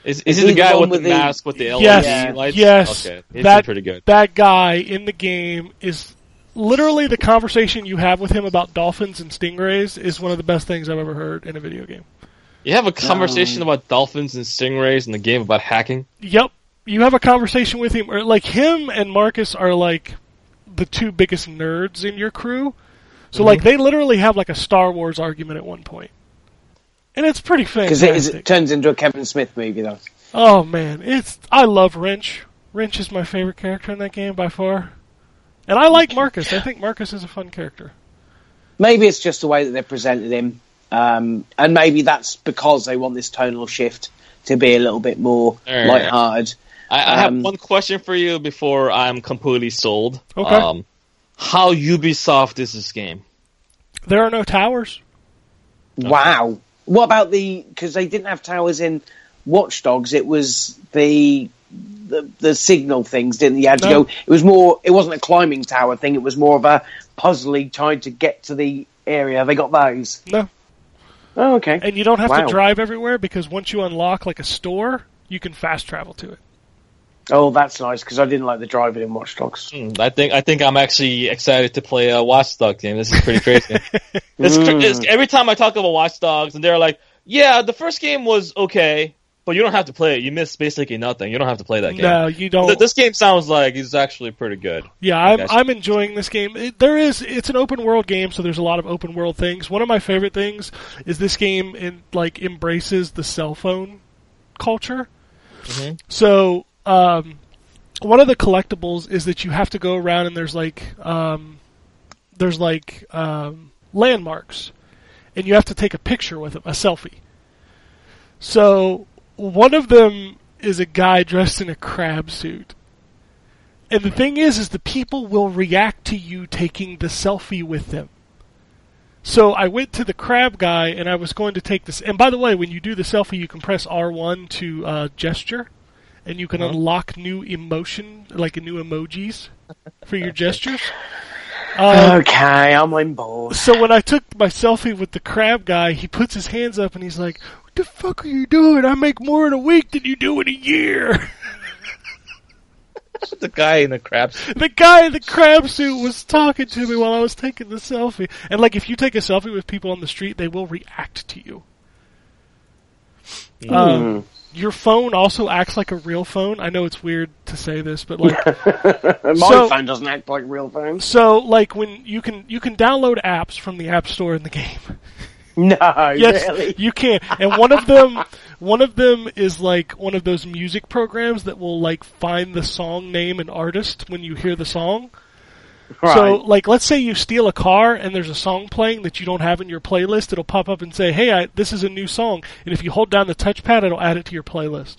Is, Is is he the he the guy with the with the- mask with the LED yes, lights? yes, Okay, he's that pretty good. that guy in the game is literally the conversation you have with him about dolphins and stingrays is one of the best things I've ever heard in a video game. You have a conversation um, about dolphins and stingrays in the game about hacking. Yep. You have a conversation with him, or like him and Marcus are like the two biggest nerds in your crew. So like mm-hmm. they literally have like a Star Wars argument at one point, and it's pretty fake. Because it, is- fantastic. it turns into a Kevin Smith movie, though. oh man, it's I love Wrench. Wrench is my favorite character in that game by far, and I like Marcus. I think Marcus is a fun character. Maybe it's just the way that they presented him, um, and maybe that's because they want this tonal shift to be a little bit more Yeah. lighthearted. I, I have Um, one question for you before I'm completely sold. Okay. Um, how Ubisoft is this game? There are no towers. Wow. What about the? Because they didn't have towers in Watch Dogs? It was the the, the signal things, didn't you? had to No. go. It was more. It wasn't a climbing tower thing. It was more of a puzzly trying to get to the area. They got those. No, Oh, okay. and you don't have Wow. to drive everywhere because once you unlock like a store, you can fast travel to it. Oh, that's nice because I didn't like the driving in Watch Dogs. Hmm, I think I think I'm actually excited to play a Watch Dogs game. This is pretty crazy. it's, cr- it's, every time I talk about Watch Dogs, and they're like, "Yeah, the first game was okay, but you don't have to play it. You miss basically nothing. You don't have to play that game." No, you don't. Th- This game sounds like it's actually pretty good. Yeah, I'm. I'm enjoying this game. It, there is it's an open world game, so there's a lot of open world things. One of my favorite things is this game in like embraces the cell phone culture. So, um, one of the collectibles is that you have to go around and there's like um, there's like um, landmarks, and you have to take a picture with them, a selfie. So one of them is a guy dressed in a crab suit. And the thing is, is the people will react to you taking the selfie with them. So I went to the crab guy and I was going to take this. And by the way, when you do the selfie, you can press R1 to uh, gesture, and you can unlock new emotion, like new emojis, for your gestures. Um, okay, I'm on board. so when I took my selfie with the crab guy, he puts his hands up and he's like, "What the fuck are you doing? I make more in a week than you do in a year." the guy in the crab. suit. the guy in the crab suit was talking to me while I was taking the selfie. And like, if you take a selfie with people on the street, they will react to you. Um, your phone also acts like a real phone. I know it's weird to say this, but like, My So- phone doesn't act like real phones. so like when you can you can download apps from the app store in the game. No, Yes, really. you can. And one of them, one of them is like one of those music programs that will like find the song name and artist when you hear the song. Right. So, like, let's say you steal a car and there's a song playing that you don't have in your playlist. It'll pop up and say, "Hey, I, this is a new song," and if you hold down the touchpad, it'll add it to your playlist.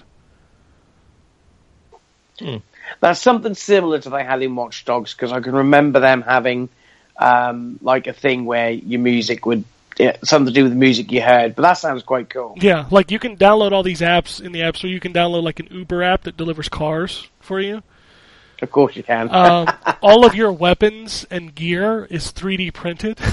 That's something similar to they had in Watch Dogs because I can remember them having um, like a thing where your music would yeah, something to do with the music you heard. But that sounds quite cool. Yeah, like you can download all these apps in the app store. You can download like an Uber app that delivers cars for you. Of course you can. Um, all of your weapons and gear is 3D printed.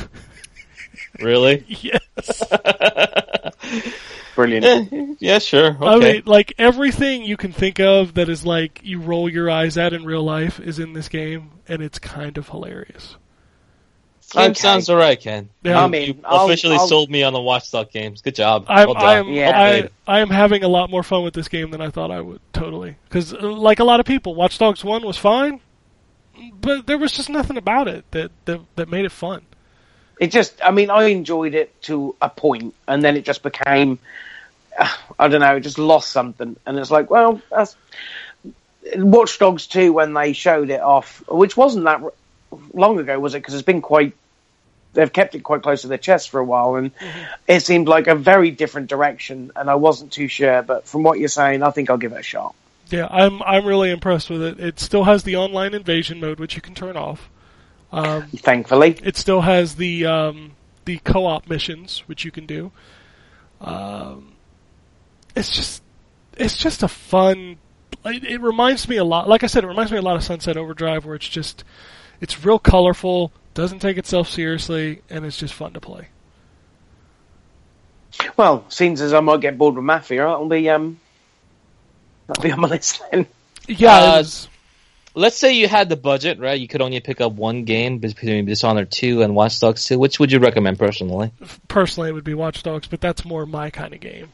Really? yes. Brilliant. yeah, sure. Okay. I mean, like everything you can think of that is like you roll your eyes at in real life is in this game, and it's kind of hilarious. Game Okay. sounds alright, Ken. Yeah. I mean, you I'll- officially I'll- sold me on the Watchdog games. Good job. I'm, well. I'm, Yeah. I, I am having a lot more fun with this game than I thought I would. Totally, because like a lot of people, Watch Dogs One was fine, but there was just nothing about it that that, that made it fun. It just, I mean, I enjoyed it to a point, and then it just became, uh, I don't know, it just lost something. And it's like, well, that's Watch Dogs 2 when they showed it off, which wasn't that r- long ago, was it? Because it's been quite, they've kept it quite close to their chest for a while, and it seemed like a very different direction, and I wasn't too sure. But from what you're saying, I think I'll give it a shot. Yeah, I'm I'm really impressed with it. It still has the online invasion mode, which you can turn off. Um, Thankfully, it still has the um, the co-op missions, which you can do. Um, it's just it's just a fun. It, it reminds me a lot. Like I said, it reminds me a lot of Sunset Overdrive, where it's just it's real colorful, doesn't take itself seriously, and it's just fun to play. well, seems as I might get bored with Mafia, that'll be um, that'll be on my list then. Yeah, Uh, was, Let's say you had the budget, right? You could only pick up one game between Dishonored 2 and Watch Dogs 2. Which would you recommend personally? personally it would be Watch Dogs, but that's more my kind of game.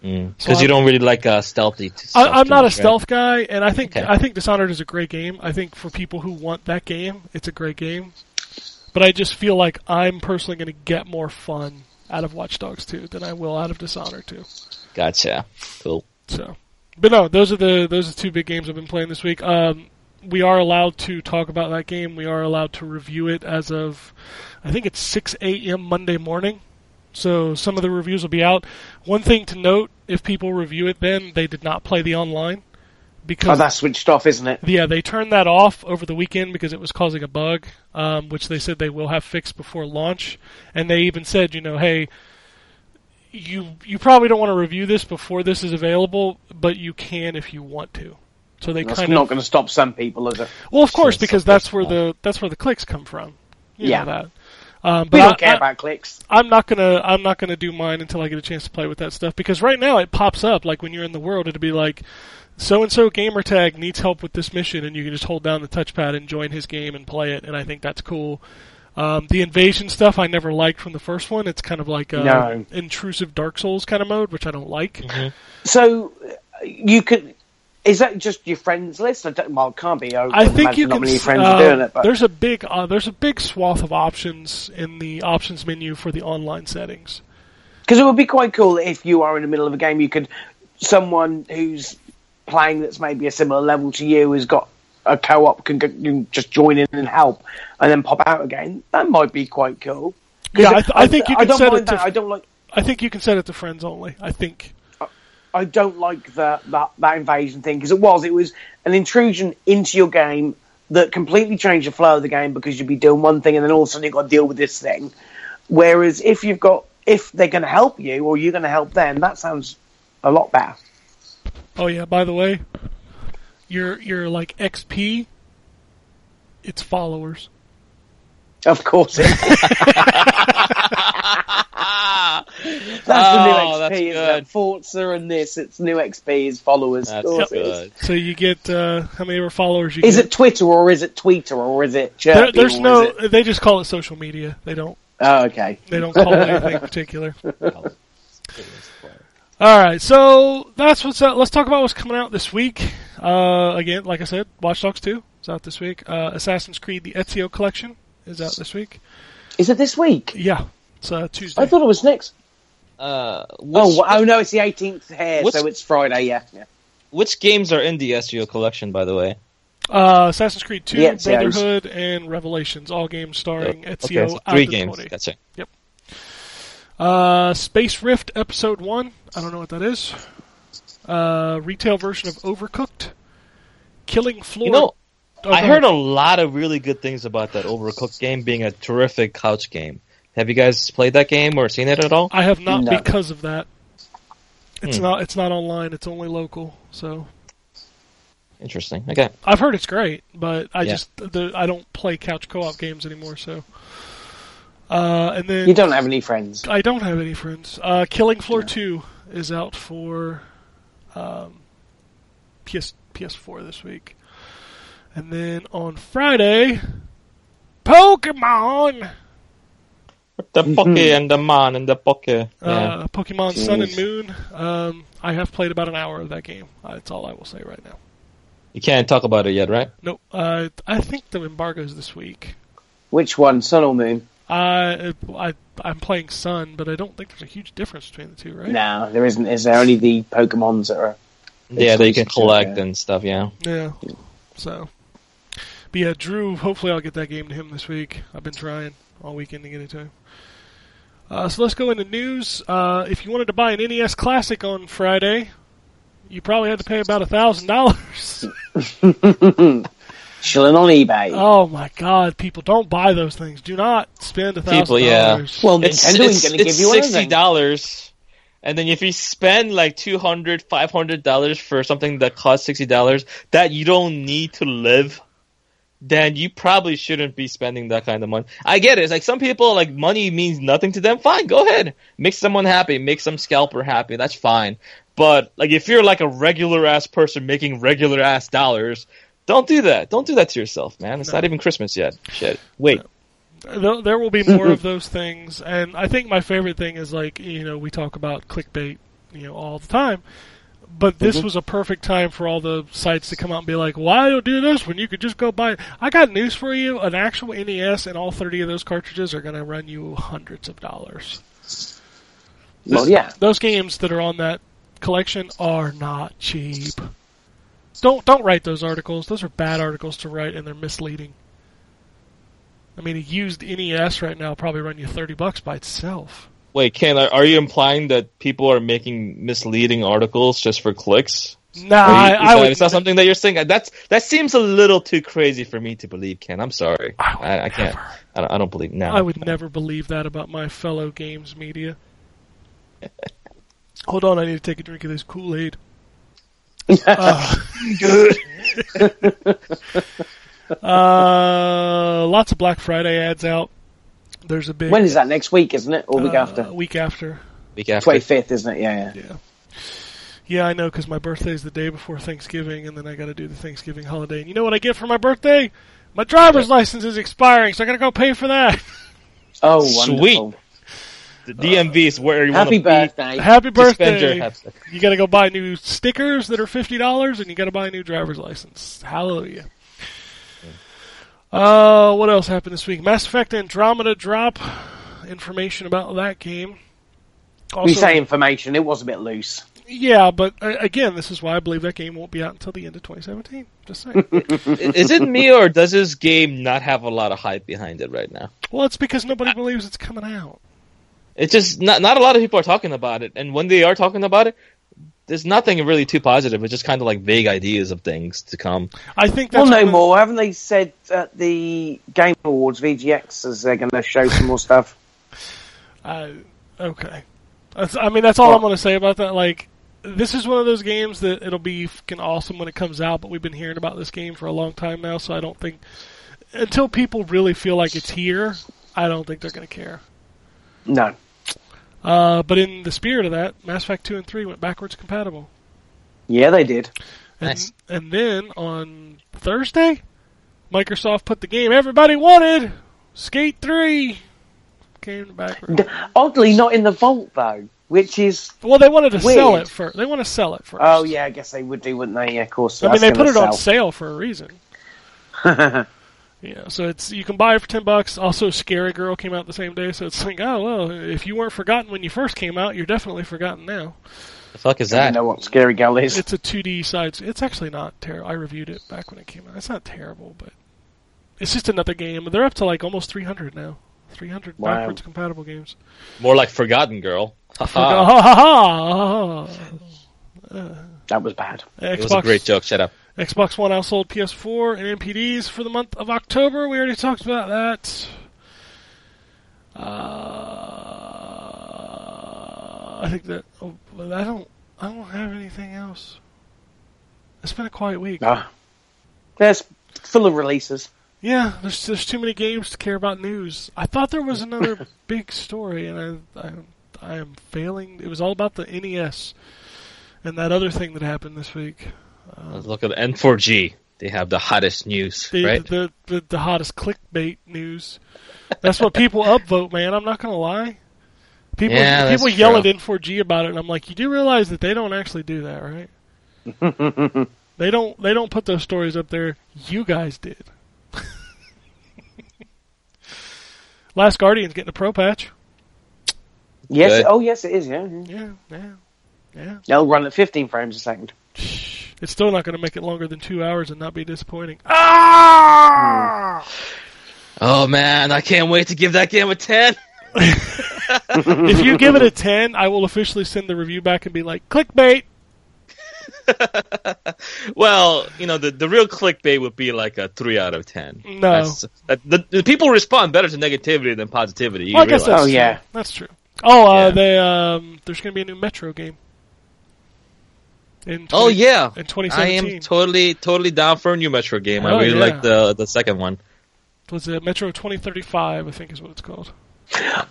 Because So you don't really like uh, stealthy. I, too not a right? stealth guy, and I think Okay. I think Dishonored is a great game. I think for people who want that game, it's a great game. But I just feel like I'm personally going to get more fun out of Watch Dogs 2 than I will out of Dishonored 2. Gotcha. Cool. So, but no, those are the those are the two big games I've been playing this week. Um, we are allowed to talk about that game. We are allowed to review it as of I think it's 6 a.m. Monday morning. So some of the reviews will be out. One thing to note: if people review it, then they did not play the online Oh, because that's switched off, isn't it? yeah, they turned that off over the weekend because it was causing a bug, um, which they said they will have fixed before launch. And they even said, you know, hey, you you probably don't want to review this before this is available, but you can if you want to. So they That's kind not of going to stop some people, is it? well, of course, because that's where the that's where the clicks come from. You Yeah. know that. Um, but We don't I- care I- about clicks. I'm not gonna I'm not gonna do mine until I get a chance to play with that stuff because right now it pops up like when you're in the world it'll be like so and so gamer tag needs help with this mission and you can just hold down the touchpad and join his game and play it and I think that's cool. Um, the invasion stuff I never liked from the first one. It's kind of like a No. intrusive Dark Souls kind of mode, which I don't like. So uh, you could. Is that just your friends list? I well, it can't be. I, I think you not can. many friends uh, doing it, but There's a big uh, there's a big swath of options in the options menu for the online settings. because it would be quite cool if you are in the middle of a game, you could someone who's playing that's maybe a similar level to you has got a co-op can, can just join in and help, and then pop out again. That might be quite cool. Yeah, I, th- I think you I can don't set it to. I don't like. I think you can set it to friends only. I think. I don't like the, that that invasion thing because it was it was an intrusion into your game that completely changed the flow of the game because you'd be doing one thing and then all of a sudden you've got to deal with this thing. Whereas if you've got if they're going to help you or you're going to help them, that sounds a lot better. Oh yeah. By the way, your your like XP. It's followers. Of course, is. that's the Oh, new that's XP. Is good. it? Forza and this, it's new XP is followers. That's course it is. good. So you get uh, how many ever followers you Is get. it Twitter or is it Tweeter or is it There, there's no. it- They just call it social media. They don't. Oh, okay. They don't call it anything particular. All right, so that's what's out. Let's talk about what's coming out this week. Uh, again, like I said, Watch Dogs 2 is out this week. Uh, Assassin's Creed: The Ezio Collection is out this week. Is it this week? Yeah, it's uh, Tuesday. I thought it was next. Uh, which, Oh, wh- oh no, it's the 18th here, What's- so it's Friday. Yeah, yeah. which games are in the Ezio collection, by the way? Uh, Assassin's Creed 2, The Ezios. Brotherhood, and Revelations, all games starring okay, Ezio so out three to games. 20. Gotcha. Uh, Space Rift Episode 1, I don't know what that is. Uh, retail version of Overcooked. Killing Floor. You know, Oh, I go heard ahead. a lot of really good things about that Overcooked game being a terrific couch game. Have you guys played that game or seen it at all? I have not No. because of that. It's Hmm. not. It's not online. It's only local. So Interesting. Okay. I've heard it's great, but I Yeah. just the, I don't play couch co-op games anymore. So, uh, and then You don't have any friends. I don't have any friends. Uh, Killing Floor Two is out for um, PS PS4 this week, and then on Friday, Pokemon, The Poke and the Man and the Poke. Yeah. uh, Pokemon Sun and Moon. Um, I have played about an hour of that game. Uh, That's all I will say right now. you can't talk about it yet, right? No, uh, I think the embargo's this week. Which one, Sun or Moon? I, I I'm playing Sun, but I don't think there's a huge difference between the two, right? No, there isn't. Is there only the Pokemons that are? Yeah, that you can Exclusive to it, collect and stuff. Yeah. Yeah. So, but yeah, Drew. Hopefully, I'll get that game to him this week. I've been trying all weekend to get it to him. Uh, so let's go into news. Uh, if you wanted to buy an NES Classic on Friday, you probably had to pay about a thousand dollars. Chilling on eBay. Oh my God! People don't buy those things. Do not spend a thousand People, yeah. dollars. well, It's, Nintendo it's, going to give you sixty dollars, and then if you spend like two hundred, five hundred dollars for something that costs sixty dollars that you don't need to live, then you probably shouldn't be spending that kind of money. I get it. It's like some people like money means nothing to them. Fine, go ahead, make someone happy, make some scalper happy. That's fine. But like if you're like a regular ass person making regular ass dollars. Don't do that. Don't do that to yourself, man. It's not even Christmas yet. Shit. Wait. There, there will be more of those things, and I think my favorite thing is like you know we talk about clickbait, you know, all the time. But this mm-hmm. was a perfect time for all the sites to come out and be like, "Why don't you do this when you could just go buy?" it?" I got news for you: an actual NES and all thirty of those cartridges are going to run you hundreds of dollars. Well, yeah. Those games that are on that collection are not cheap. Don't don't write those articles. Those are bad articles to write, and they're misleading. I mean, a used NES right now will probably run you thirty bucks by itself. Wait, Ken, are, are you implying that people are making misleading articles just for clicks? Nah, Are you- I, is, I that, would. is that something that you're saying? That's that seems a little too crazy for me to believe, Ken. I'm sorry. I I, I can't. I don't, I don't believe. No, I would never believe that about my fellow games media. Hold on, I need to take a drink of this Kool Aid. uh, uh, lots of Black Friday ads out. There's a big When is that? Next week, isn't it? Or week uh, after? Week after. Week after. 25th, isn't it? Yeah, yeah. Yeah. Yeah, I know because my birthday is the day before Thanksgiving, and then I got to do the Thanksgiving holiday. And you know what I get for my birthday? My driver's license is expiring, so I got to go pay for that. Oh, Sweet. wonderful. The DMV is where you Happy want to birthday. Happy be. to spend your birthday! happy- birthday. You got to go buy new stickers that are fifty dollars, and you got to buy a new driver's license. Hallelujah. Uh, what else happened this week? Mass Effect Andromeda drop information about that game. We say information. It was a bit loose. yeah, but uh, again, this is why I believe that game won't be out until the end of 2017. Just saying. is it me or does this game not have a lot of hype behind it right now? well, it's because nobody believes it's coming out. It's just not not a lot of people are talking about it, and when they are talking about it, there's nothing really too positive. It's just kind of like vague ideas of things to come. I think Well, that's no one of- more. Haven't they said at the Game Awards, VGX, as they're going to show some more stuff? Uh, okay. That's, I mean, that's all I'm going to say about that. Like, this is one of those games that it'll be fucking awesome when it comes out, but we've been hearing about this game for a long time now, so I don't think until people really feel like it's here, I don't think they're going to care. No. Uh, but in the spirit of that, Mass Effect 2 and 3 went backwards compatible. Yeah, they did. And, Nice. and then on Thursday, Microsoft put the game everybody wanted, Skate 3, came D- backwards. Oddly, not in the vault though, which is. Well, they wanted to sell it first. They want to sell it first. Oh yeah, I guess they would do, wouldn't they? Yeah, of course. I mean, they put gonna it on sale for a reason. Yeah, so it's you can buy it for ten bucks. Also, Scary Girl came out the same day, so it's like, oh well, if you weren't forgotten when you first came out, you're definitely forgotten now. The fuck is that? don't know what Scary Girl is. It's a 2D side. It's actually not terrible. I reviewed it back when it came out. It's not terrible, but it's just another game. They're up to like almost 300 now. 300 Wow. backwards compatible games. More like Forgotten Girl. Ha Haha. ha ha ha! that was bad. It was a great joke. Shut up. Xbox One outsold PS4 and NPDs for the month of October. We already talked about that. Uh, I think that oh, but I don't. I don't have anything else. It's been a quiet week. Ah. There's full of releases. Yeah, there's there's too many games to care about news. I thought there was another big story, and I, I I am failing. It was all about the NES and that other thing that happened this week. Um, Let's look at N4G. They have the hottest news, The, right? the, the the hottest clickbait news. That's what people upvote, man. I'm not gonna lie. People Yeah, that's people yell true. at N4G about it, and I'm like, you do realize that they don't actually do that, right? they don't. They don't put those stories up there. You guys did. Last Guardian's getting a pro patch. Yes. Good. Oh, yes, it is. Yeah. yeah. Yeah, yeah, yeah. They'll run at 15 frames a second. It's still not going to make it longer than two hours and not be disappointing. Ah! oh man, I can't wait to give that game a 10. if you give it a 10, I will officially send the review back and be like, clickbait. Well, you know, the, the real clickbait would be like a 3 out of 10. No. That's- that- the, the people respond better to negativity than positivity. Well, I guess realize. that's Oh, yeah. That's true. Oh, uh, Yeah. they, um, there's going to be a new Metro game. In 20 Oh yeah, In I am totally totally down for a new Metro game. I Oh, really yeah. like the the second one. was it Metro 2035, I think is what it's called.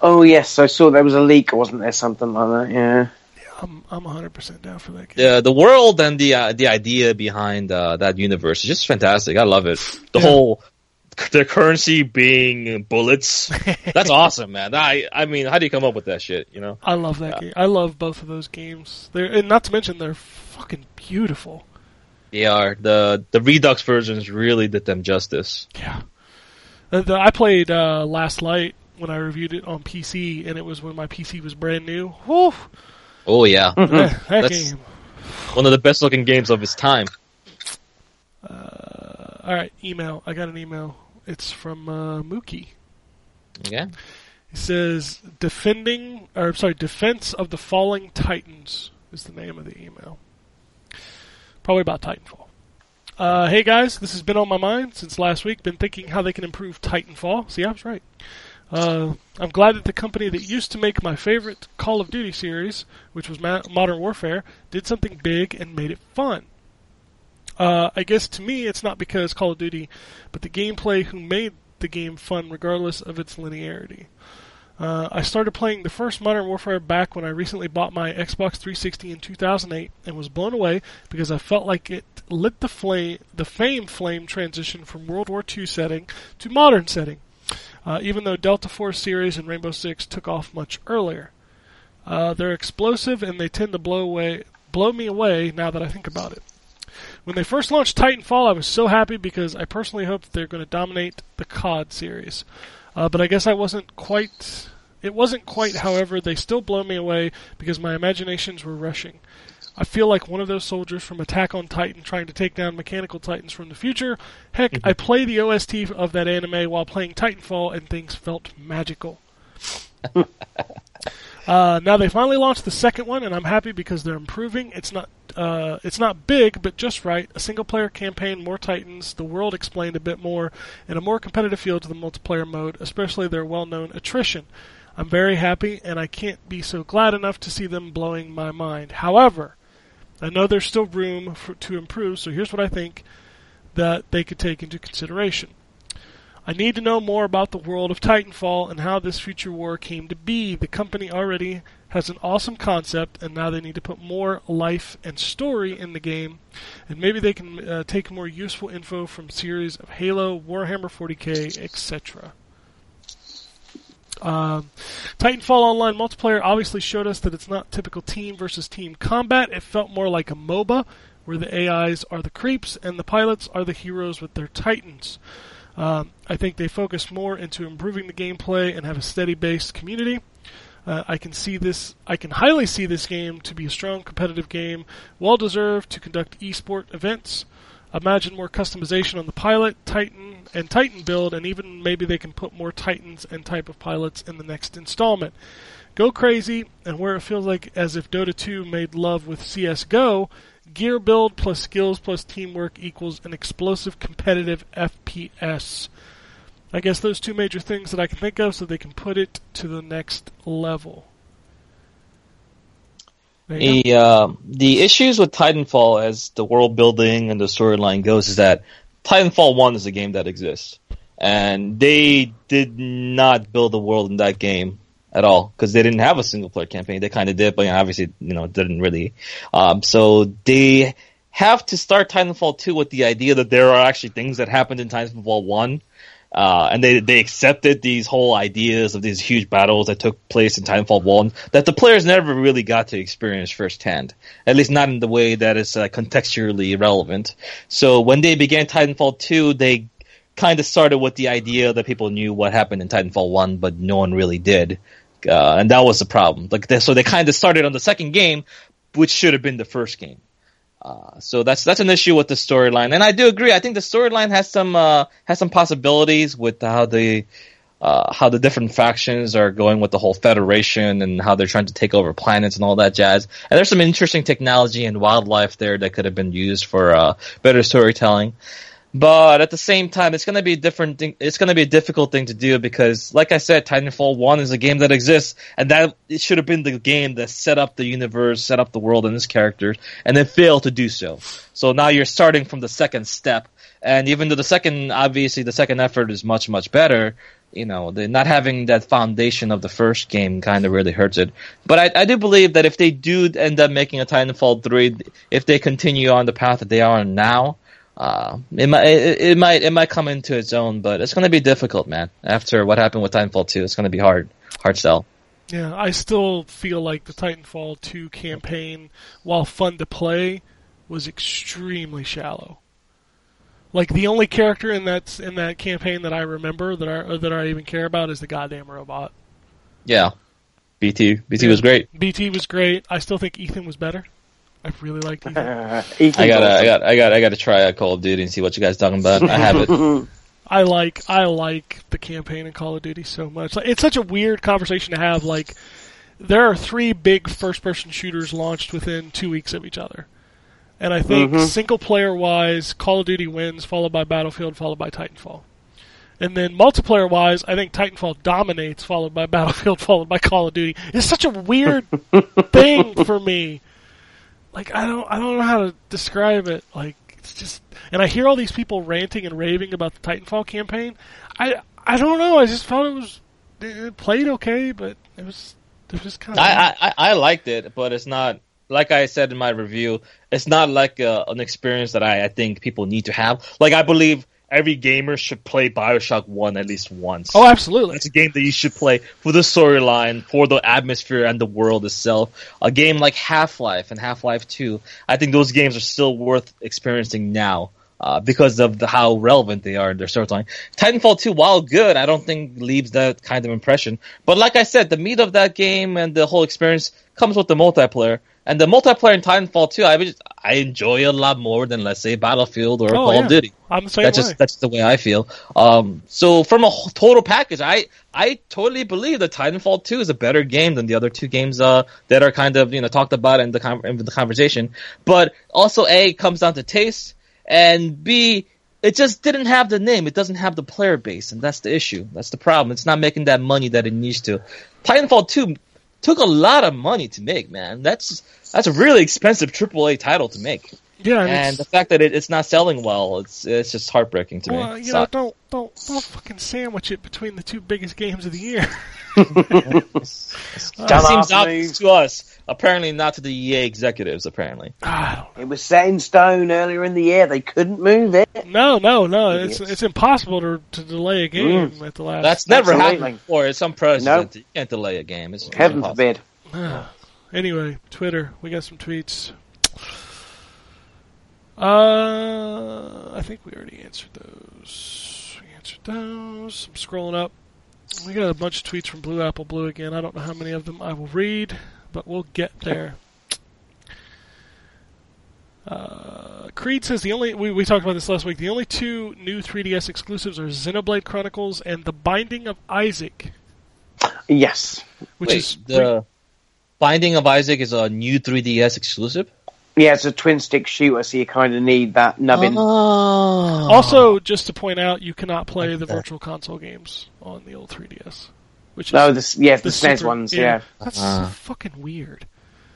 Oh, yes. I saw there was a leak, wasn't there? Something like that. Yeah. Yeah, I'm, I'm 100% down for that game. The the world and the uh, the idea behind uh, that universe is just fantastic. I love it. The Yeah. whole the currency being bullets. That's awesome, man. I I mean, how do you come up with that shit? You know? I love that game. I love both of those games. They're, and not to mention, they're fucking beautiful. They are the the Redux versions really did them justice. Yeah. The, the, I played uh, Last Light when I reviewed it on PC, and it was when my PC was brand new. Woo! Oh yeah, that that That's- game. one of the best looking games of its time. All right, email. I got an email. It's from uh, Mookie. Okay. He says, "Defending, or sorry, Defense of the Falling Titans is the name of the email. Probably about Titanfall." Uh, hey guys, this has been on my mind since last week. Been thinking how they can improve Titanfall. See, I was right. Uh, I'm glad that the company that used to make my favorite Call of Duty series, which was Ma- Modern Warfare, did something big and made it fun. Uh, I guess to me, it's not because Call of Duty, but the gameplay who made the game fun regardless of its linearity. Uh, I started playing the first Modern Warfare back when I recently bought my Xbox 360 in 2008 and was blown away because I felt like it lit the flame, the fame flame transition from World War II setting to modern setting. Uh, even though Delta Force series and Rainbow Six took off much earlier, uh, they're explosive and they tend to blow away, blow me away now that I think about it. When they first launched Titanfall, I was so happy because I personally hoped they're going to dominate the COD series. Uh, but I guess I wasn't quite. It wasn't quite. However, they still blow me away because my imaginations were rushing. I feel like one of those soldiers from Attack on Titan trying to take down mechanical titans from the future. Heck, I play the OST of that anime while playing Titanfall, and things felt magical. Uh, now they finally launched the second one, and I'm happy because they're improving. It's not uh, it's not big, but just right. A single player campaign, more Titans, the world explained a bit more, and a more competitive feel to the multiplayer mode, especially their well known attrition. I'm very happy, and I can't be so glad enough to see them blowing my mind. However, I know there's still room for, to improve, so here's what I think that they could take into consideration. I need to know more about the world of Titanfall and how this future war came to be. The company already has an awesome concept, and now they need to put more life and story in the game. And maybe they can uh, take more useful info from series of Halo, Warhammer 40k, etc. Um, Titanfall Online multiplayer obviously showed us that it's not typical team versus team combat. It felt more like a MOBA, where the AIs are the creeps and the pilots are the heroes with their Titans. Um, I think they focus more into improving the gameplay and have a steady based community. Uh, I can see this. I can highly see this game to be a strong competitive game, well deserved to conduct esport events. Imagine more customization on the pilot, Titan, and Titan build, and even maybe they can put more Titans and type of pilots in the next installment. Go crazy, and where it feels like as if Dota 2 made love with CS:GO, gear build plus skills plus teamwork equals an explosive competitive FPS. I guess those two major things that I can think of so they can put it to the next level. There you go. The uh, the issues with Titanfall as the world building and the storyline goes is that Titanfall One is a game that exists, and they did not build a world in that game at all because they didn't have a single player campaign. They kind of did, but you know, obviously, you know, didn't really. Um, so they have to start Titanfall Two with the idea that there are actually things that happened in Titanfall One. Uh, and they they accepted these whole ideas of these huge battles that took place in Titanfall One that the players never really got to experience firsthand. At least not in the way that is uh, contextually relevant. So when they began Titanfall Two, they kind of started with the idea that people knew what happened in Titanfall One, but no one really did, uh, and that was the problem. Like they, so, they kind of started on the second game, which should have been the first game. Uh, so that's that's an issue with the storyline, and I do agree. I think the storyline has some uh, has some possibilities with how the uh, how the different factions are going with the whole federation and how they're trying to take over planets and all that jazz. And there's some interesting technology and wildlife there that could have been used for uh, better storytelling. But at the same time, it's going to be a different thing. It's to be a difficult thing to do because, like I said, Titanfall One is a game that exists, and that it should have been the game that set up the universe, set up the world and its characters, and then failed to do so. So now you're starting from the second step, and even though the second, obviously, the second effort is much much better, you know, the not having that foundation of the first game kind of really hurts it. But I, I do believe that if they do end up making a Titanfall three, if they continue on the path that they are now uh, it might it, it might it might come into its own, but it's going to be difficult, man. After what happened with Titanfall 2, it's going to be hard hard sell. Yeah, I still feel like the Titanfall 2 campaign, while fun to play, was extremely shallow. Like the only character in that in that campaign that I remember that I that I even care about is the goddamn robot. Yeah, BT BT Yeah. was great. BT was great. I still think Ethan was better. I really like Ethan. I got to I got I got I got to try out Call of Duty and see what you guys are talking about. I have it. I like I like the campaign in Call of Duty so much. Like, it's such a weird conversation to have. Like there are three big first-person shooters launched within two weeks of each other, and I think Mhm. single-player wise, Call of Duty wins, followed by Battlefield, followed by Titanfall. And then multiplayer wise, I think Titanfall dominates, followed by Battlefield, followed by Call of Duty. It's such a weird thing for me. Like I don't I don't know how to describe it. Like it's just and I hear all these people ranting and raving about the Titanfall campaign. I I don't know. I just felt it was it played okay, but it was it was just kind of I, I I I liked it, but it's not like I said in my review. It's not like a, an experience that I, I think people need to have. Like I believe every gamer should play Bioshock One at least once. oh absolutely. It's a game that you should play for the storyline, for the atmosphere and the world itself. A game like Half Life and Half Life Two, I think those games are still worth experiencing now. Uh, because of the, how relevant they are in their storyline. Titanfall 2, while good, I don't think leaves that kind of impression. But like I said, the meat of that game and the whole experience comes with the multiplayer. And the multiplayer in Titanfall 2, I, would just, I enjoy a lot more than, let's say, Battlefield or Oh, Call yeah. of Duty I'm the same that's way. just that's the way I feel. Um, so from a total package, I I totally believe that Titanfall 2 is a better game than the other two games uh, that are kind of you know talked about in the con- in the conversation. But also, a it comes down to taste, and b it just didn't have the name. It doesn't have the player base, and that's the issue. That's the problem. It's not making that money that it needs to. Titanfall 2 took a lot of money to make, man. That's that's a really expensive AAA title to make. Yeah, and, And the fact that it, it's not selling well, it's it's just heartbreaking to well, me. you know, don't don't don't fucking sandwich it between the two biggest games of the year. it seems obvious to us. Apparently, not to the EA executives. Apparently, It was set in stone earlier in the year. They couldn't move it. No, no, no. It's it's impossible to to delay a mm. game at the last. that's never Absolutely. happened before. It's unprecedented. You can't delay a game. It's, it's Heaven impossible. forbid. anyway, Twitter. We got some tweets. Uh, I think we already answered those. We answered those. I'm scrolling up. We got a bunch of tweets from Blue Apple Blue again. I don't know how many of them I will read, but we'll get there. Uh, Creed says the only we, we talked about this last week. The only two new 3DS exclusives are Xenoblade Chronicles and The Binding of Isaac, Yes. which Wait, is the Binding of Isaac is a new 3DS exclusive. Yeah, it's a twin stick shooter, so you kind of need that nubbin. Oh. Also, just to point out, you cannot play the Virtual Console games on the old 3DS. Which is No, the, yes, the, the SNES Super- ones, yeah. That's Uh. so fucking weird.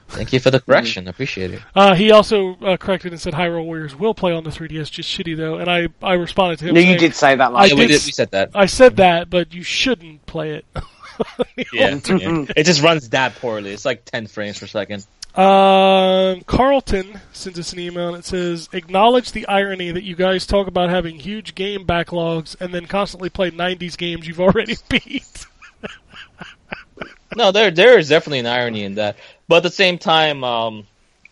Thank you for the correction. Appreciate it. Uh, he also uh, corrected and said Hyrule Warriors will play on the 3DS, just shitty though. And I, I responded to him. No, you did say that I last Yeah, we did did. We said that. I said that, but you shouldn't play it. Yeah, yeah. it just runs that poorly. It's like 10 frames per second. Um, Carlton sends us an email and it says, "Acknowledge the irony that you guys talk about having huge game backlogs and then constantly play '90s games you've already beat." No, there there is definitely an irony in that. But at the same time, um,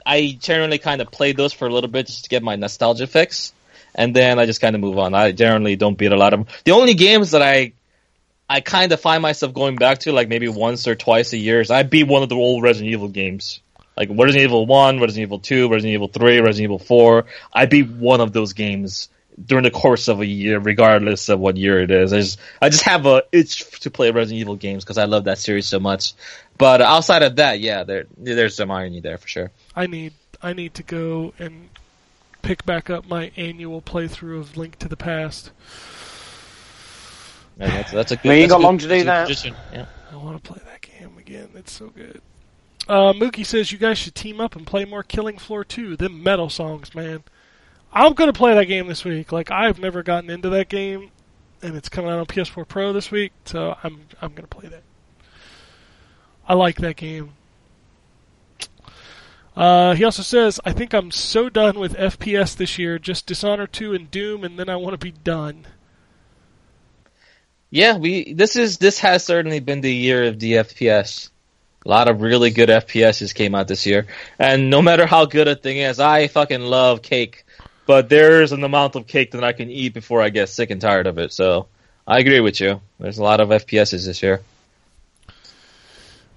I generally kind of play those for a little bit just to get my nostalgia fix, and then I just kind of move on. I generally don't beat a lot of them. The only games that I I kind of find myself going back to, like maybe once or twice a year, is I beat one of the old Resident Evil games. Like Resident Evil 1, Resident Evil 2, Resident Evil 3, Resident Evil 4. I beat one of those games during the course of a year, regardless of what year it is. I just, I just have a itch to play Resident Evil games because I love that series so much. But outside of that, yeah, there, there's some irony there for sure. I need I need to go and pick back up my annual playthrough of Link to the Past. And that's, that's a good. Well, you that's a got good- long to do that's a good that. tradition, Yeah. I want to play that game again. It's so good. Uh, Mookie says you guys should team up and play more Killing Floor 2. Them metal songs, man. I'm gonna play that game this week. Like I've never gotten into that game, and it's coming out on PS4 Pro this week, so I'm I'm gonna play that. I like that game. Uh, he also says, I think I'm so done with FPS this year, just Dishonored 2 and Doom, and then I want to be done. Yeah, we this is this has certainly been the year of the FPS. A lot of really good FPSs came out this year, and no matter how good a thing is, I fucking love cake. But there's an amount of cake that I can eat before I get sick and tired of it. So I agree with you. There's a lot of FPSs this year.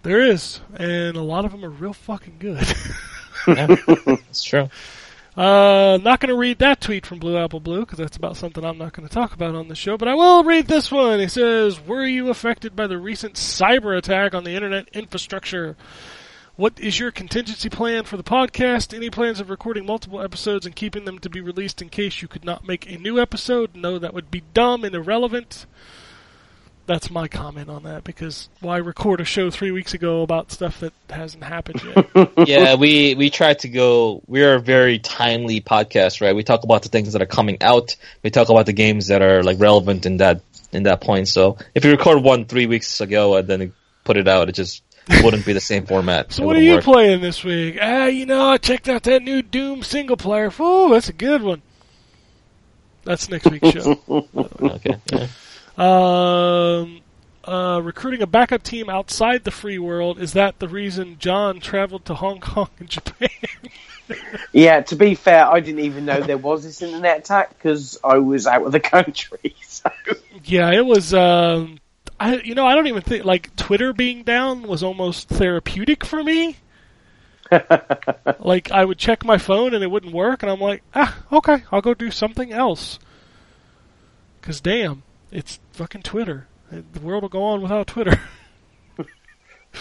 There is, and a lot of them are real fucking good. Yeah, it's true. Uh, not going to read that tweet from Blue Apple Blue because that's about something I'm not going to talk about on the show. But I will read this one. He says, "Were you affected by the recent cyber attack on the internet infrastructure? What is your contingency plan for the podcast? Any plans of recording multiple episodes and keeping them to be released in case you could not make a new episode? No, that would be dumb and irrelevant." That's my comment on that because why record a show three weeks ago about stuff that hasn't happened yet? yeah, we we try to go. We are a very timely podcast, right? We talk about the things that are coming out. We talk about the games that are like relevant in that in that point. So if you record one three weeks ago and then put it out, it just wouldn't be the same format. So It what are you work. playing this week? Ah, you know, I checked out that new Doom single player. Ooh, that's a good one. That's next week's show. Okay. yeah. Um, uh, recruiting a backup team outside the free world is that the reason John traveled to Hong Kong and Japan? Yeah, to be fair, I didn't even know there was this internet attack because I was out of the country. So yeah, it was. Um, I you know I don't even think like Twitter being down was almost therapeutic for me. like I would check my phone and it wouldn't work, and I'm like, ah, okay, I'll go do something else. Cause damn, it's fucking Twitter. The world will go on without Twitter.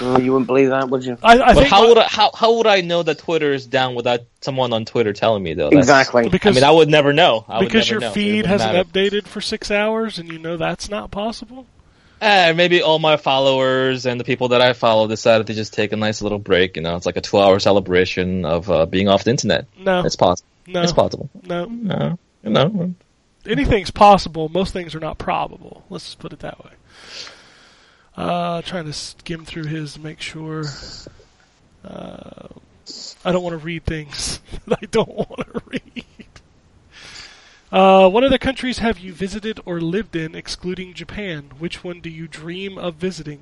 Oh, you wouldn't believe that, would you? I, I But think how my- would I, how how would I know that Twitter is down without someone on Twitter telling me though? That's- Exactly. I mean, I would never know. I would because never your know. Feed hasn't matter. updated for six hours, and you know that's not possible. Eh, maybe all my followers and the people that I follow decided to just take a nice little break. You know, it's like a two-hour celebration of uh, being off the internet. No, It's possible. no, It's possible. no. No, no. Anything's possible. Most things are not probable. Let's just put it that way. Uh, trying to skim through his to make sure. Uh, I don't want to read things that I don't want to read. Uh, what other countries have you visited or lived in, excluding Japan? Which one do you dream of visiting?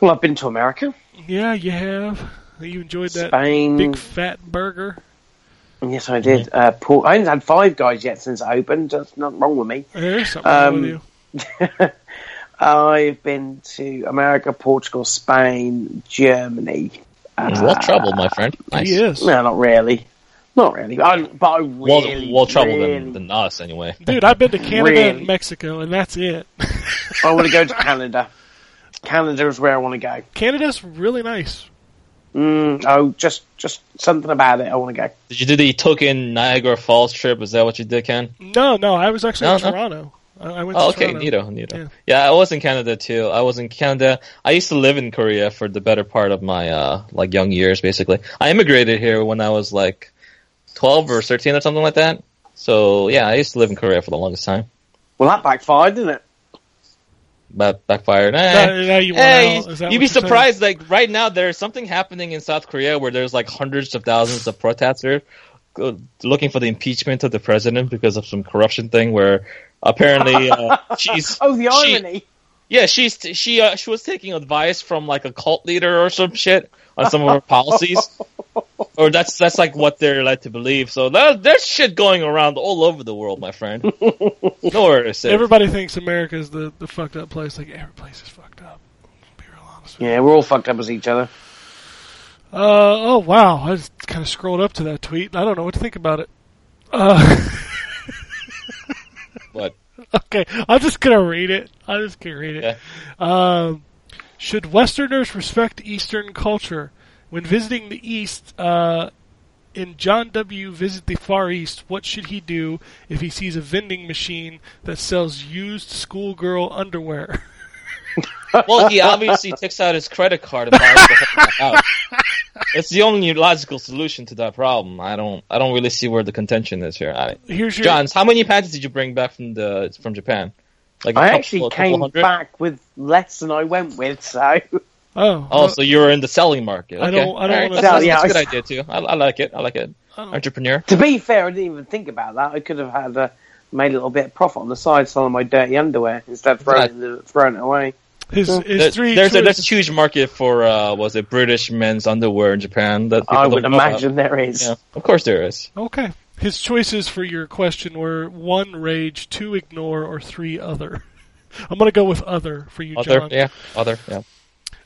Well, I've been to America, Yeah, you have. You enjoyed that Spain. big fat burger. Yes, I did. Uh, Port- I haven't had five guys yet since it opened. That's not wrong with me. There's something wrong with Um, you. I've been to America, Portugal, Spain, Germany. Uh, well troubled, my friend. Nice. He is. No, not really. Not really. I, but I Well, really, well troubled really, than, than us, anyway. Dude, I've been to Canada Really? and Mexico, and that's it. I want to go to Canada. Canada is where I want to go. Canada's really nice. Mm, oh, just just something about it. I want to go. Did you do the token Niagara Falls trip? Is that what you did, Ken? No, no, I was actually No, in no. Toronto. I, I went Oh, to okay, Toronto. neato, neato. Yeah. Yeah. I was in Canada too. I was in Canada. I used to live in Korea for the better part of my uh like young years, basically. I immigrated here when I was like twelve or thirteen or something like that. So yeah, I used to live in Korea for the longest time. Well, that backfired, didn't it? But backfired. Eh. You that you'd be you're saying? surprised. Like right now, there's something happening in South Korea where there's like hundreds of thousands of protesters uh, looking for the impeachment of the president because of some corruption thing. Where apparently uh, she's Oh, the she- irony. yeah she's she uh, she was taking advice from like a cult leader or some shit on some of her policies. Or that's that's like what they're led to believe. So that, there's shit going around all over the world, my friend. Nowhere to say. Everybody thinks America is the, the fucked up place. Like every place is fucked up. Be real honest. with. Yeah, we're all fucked up as each other. Uh oh wow! I just kind of scrolled up to that tweet. I don't know what to think about it. Uh, But okay, I'm just gonna read it. I'm just gonna read it. Yeah. Um, should Westerners respect Eastern culture when visiting the East? Uh, in John W. Visit the Far East, what should he do if he sees a vending machine that sells used schoolgirl underwear? well, he obviously takes out his credit card and buys the whole pack out. It's the only logical solution to that problem. I don't I don't really see where the contention is here. I, Here's your Johns, how many panties did you bring back from the from Japan? Like a I couple- actually came back with less than I went with, so oh Oh, so you were in the selling market. I Okay. don't- I don't Alright, wanna- That's, that's, Yeah, that's a I- good idea too. I, I like it. I like it. I Entrepreneur. to be fair, I didn't even think about that. I could have had uh, made a little bit of profit on the side selling my dirty underwear instead of throwing, it, the- throwing it away. his, his There- three there's a, there's a huge market for uh was it British men's underwear in Japan that I would know about. imagine there is. Yeah, of course there is. Okay. His choices for your question were one rage, two ignore, or three other. I'm gonna go with other for you, Other, John. yeah, other, yeah.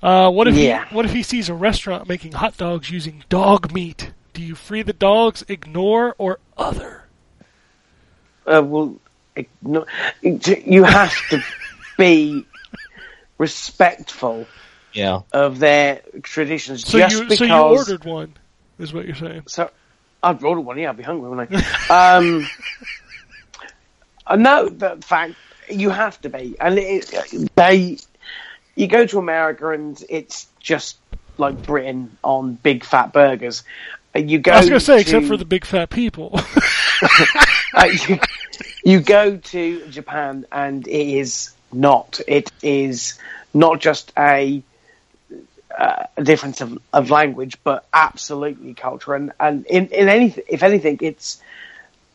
Uh, what if Yeah. he, what if he sees a restaurant making hot dogs using dog meat? Do you free the dogs, ignore, or other? Uh, well, igno- you have to be respectful Yeah. of their traditions. So just you because so you ordered one, is what you're saying? So I'd order one. Yeah, I'd be hungry, wouldn't I? um, I know the fact you have to be, and it, they. You go to America and it's just like Britain on big fat burgers. You go. I was gonna say, except for the big fat people. uh, you, you go to Japan and it is not. It is not just a, uh, a difference of, of language, but absolutely culture. And, and in, in anything, if anything, it's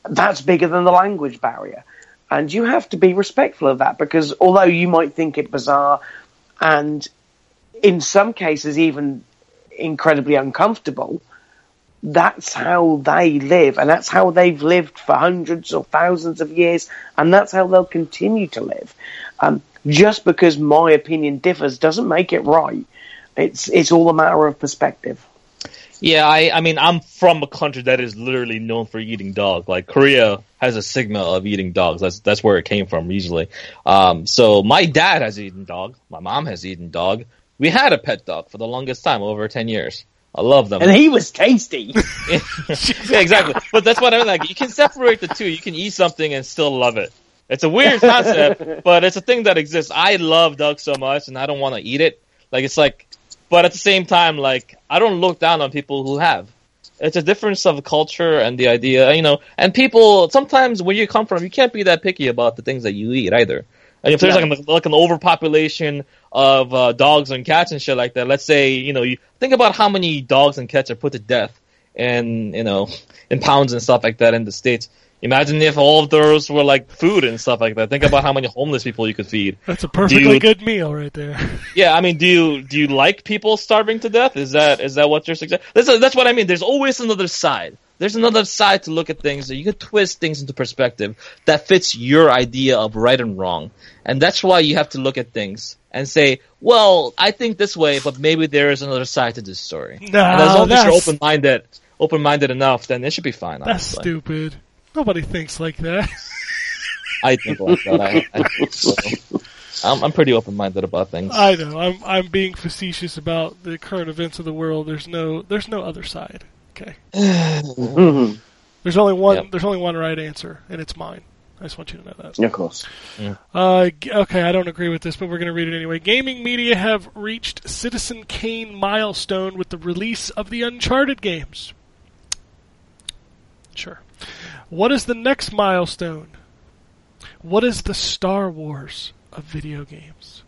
that's bigger than the language barrier. And you have to be respectful of that because although you might think it bizarre and in some cases even incredibly uncomfortable, that's how they live, and that's how they've lived for hundreds or thousands of years, and that's how they'll continue to live. Um, just because my opinion differs doesn't make it right. It's it's all a matter of perspective. Yeah, I, I mean, I'm from a country that is literally known for eating dog. Like Korea has a stigma of eating dogs. That's that's where it came from usually. Um, so my dad has eaten dog. My mom has eaten dog. We had a pet dog for the longest time, over ten years. I love them. And he was tasty. yeah, exactly. But that's what I mean. Like, you can separate the two. You can eat something and still love it. It's a weird concept, but it's a thing that exists. I love duck so much, and I don't want to eat it. Like, it's like, but at the same time, like, I don't look down on people who have. It's a difference of culture and the idea, you know. And people sometimes where you come from, you can't be that picky about the things that you eat either. And if there's Yeah. like, a, like an overpopulation of uh, dogs and cats and shit like that, let's say you know you think about how many dogs and cats are put to death, and you know in pounds and stuff like that in the states. Imagine if all of those were like food and stuff like that. Think about how many homeless people you could feed. That's a perfectly you- good meal right there. Yeah, I mean, do you do you like people starving to death? Is that is that what you're suggesting? That's that's what I mean. There's always another side. There's another side to look at things. You can twist things into perspective that fits your idea of right and wrong, and that's why you have to look at things and say, "Well, I think this way, but maybe there is another side to this story." No, and as long as you're open minded, open minded enough, then it should be fine. That's honestly. stupid. Nobody thinks like that. I think like that. I, I think so. I'm, I'm pretty open minded about things. I know. I'm I'm being facetious about the current events of the world. There's no there's no other side. Okay. There's only one Yep. there's only one right answer, and it's mine. I just want you to know that. Yeah, Of course. Uh, okay, I don't agree with this, but we're going to read it anyway. Gaming media have reached Citizen Kane milestone with the release of the Uncharted games. Sure. What is the next milestone? What is the Star Wars of video games?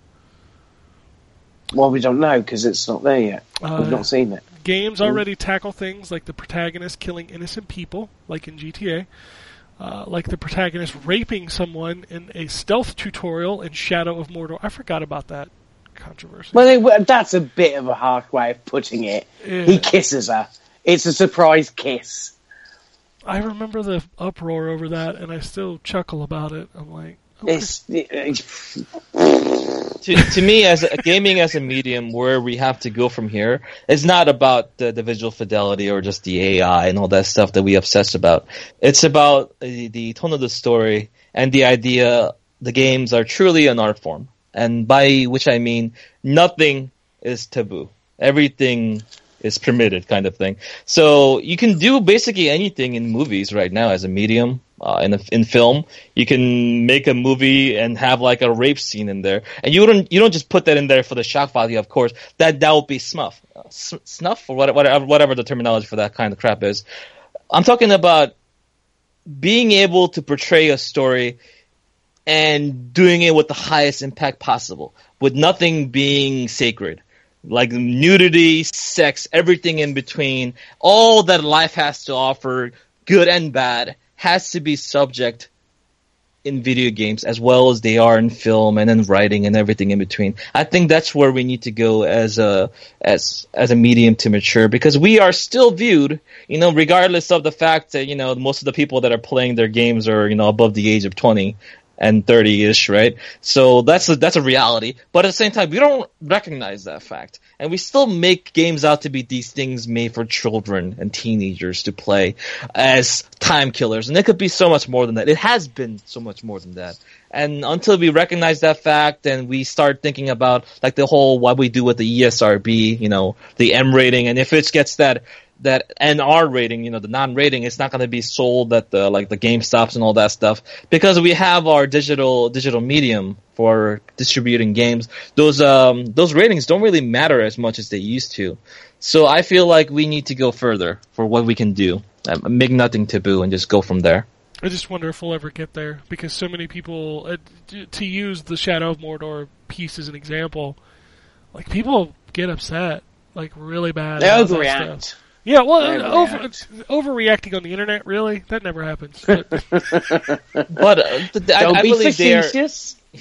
Well, we don't know because it's not there yet. Uh, We've not seen it. Games already tackle things like the protagonist killing innocent people, like in GTA, uh, like the protagonist raping someone in a stealth tutorial in Shadow of Mordor. I forgot about that controversy. Well, that's a bit of a harsh way of putting it. Yeah. He kisses her. It's a surprise kiss. I remember the uproar over that, and I still chuckle about it. I'm like, okay. It's to, to me, as a, gaming as a medium, where we have to go from here, it's not about the, the visual fidelity or just the AI and all that stuff that we obsess about. It's about the, the tone of the story and the idea the games are truly an art form, and by which I mean nothing is taboo. Everything is permitted, kind of thing. So you can do basically anything in movies right now as a medium. Uh, in a, in film, you can make a movie and have like a rape scene in there, and you don't you don't just put that in there for the shock value. Of course, that that would be snuff, uh, snuff or whatever whatever the terminology for that kind of crap is. I'm talking about being able to portray a story and doing it with the highest impact possible, with nothing being sacred. Like nudity, sex, everything in between, all that life has to offer, good and bad, has to be subject in video games as well as they are in film and in writing and everything in between. I think that's where we need to go as a as as a medium to mature because we are still viewed, you know, regardless of the fact that you know most of the people that are playing their games are you know above the age of twenty and 30-ish, right? So that's a, that's a reality. But at the same time, we don't recognize that fact. And we still make games out to be these things made for children and teenagers to play as time killers. And it could be so much more than that. It has been so much more than that. And until we recognize that fact and we start thinking about like the whole what we do with the ESRB, you know, the M rating, and if it gets that that NR rating, you know, the non-rating, it's not going to be sold at the like the GameStops and all that stuff because we have our digital digital medium for distributing games. Those um those ratings don't really matter as much as they used to. So I feel like we need to go further for what we can do, um, make nothing taboo, and just go from there. I just wonder if we'll ever get there because so many people, uh, to use the Shadow of Mordor piece as an example, like people get upset, like really bad. They about that overreact. Stuff. Yeah, well, uh, over, overreacting on the internet, really? That never happens. But, But uh, th- th- I, Don't I be believe they are,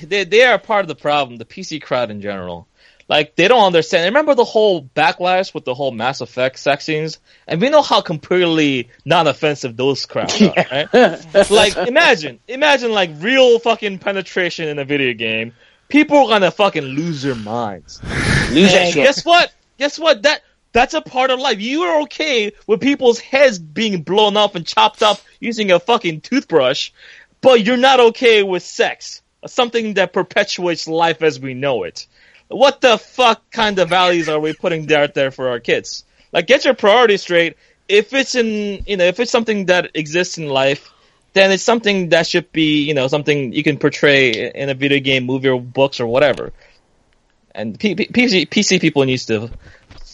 they, they are part of the problem. The PC crowd in general, like they don't understand. Remember the whole backlash with the whole Mass Effect sex scenes, and we know how completely non-offensive those crowds are, right? like imagine, imagine like real fucking penetration in a video game. People are gonna fucking lose their minds. Lose that And shit. guess what? Guess what? That that's a part of life. You are okay with people's heads being blown up and chopped up using a fucking toothbrush, but you're not okay with sex. Something that perpetuates life as we know it. What the fuck kind of values are we putting out there for our kids? Like get your priorities straight. If it's in you know, if it's something that exists in life, then it's something that should be, you know, something you can portray in a video game, movie, or books or whatever. And PC, PC people needs to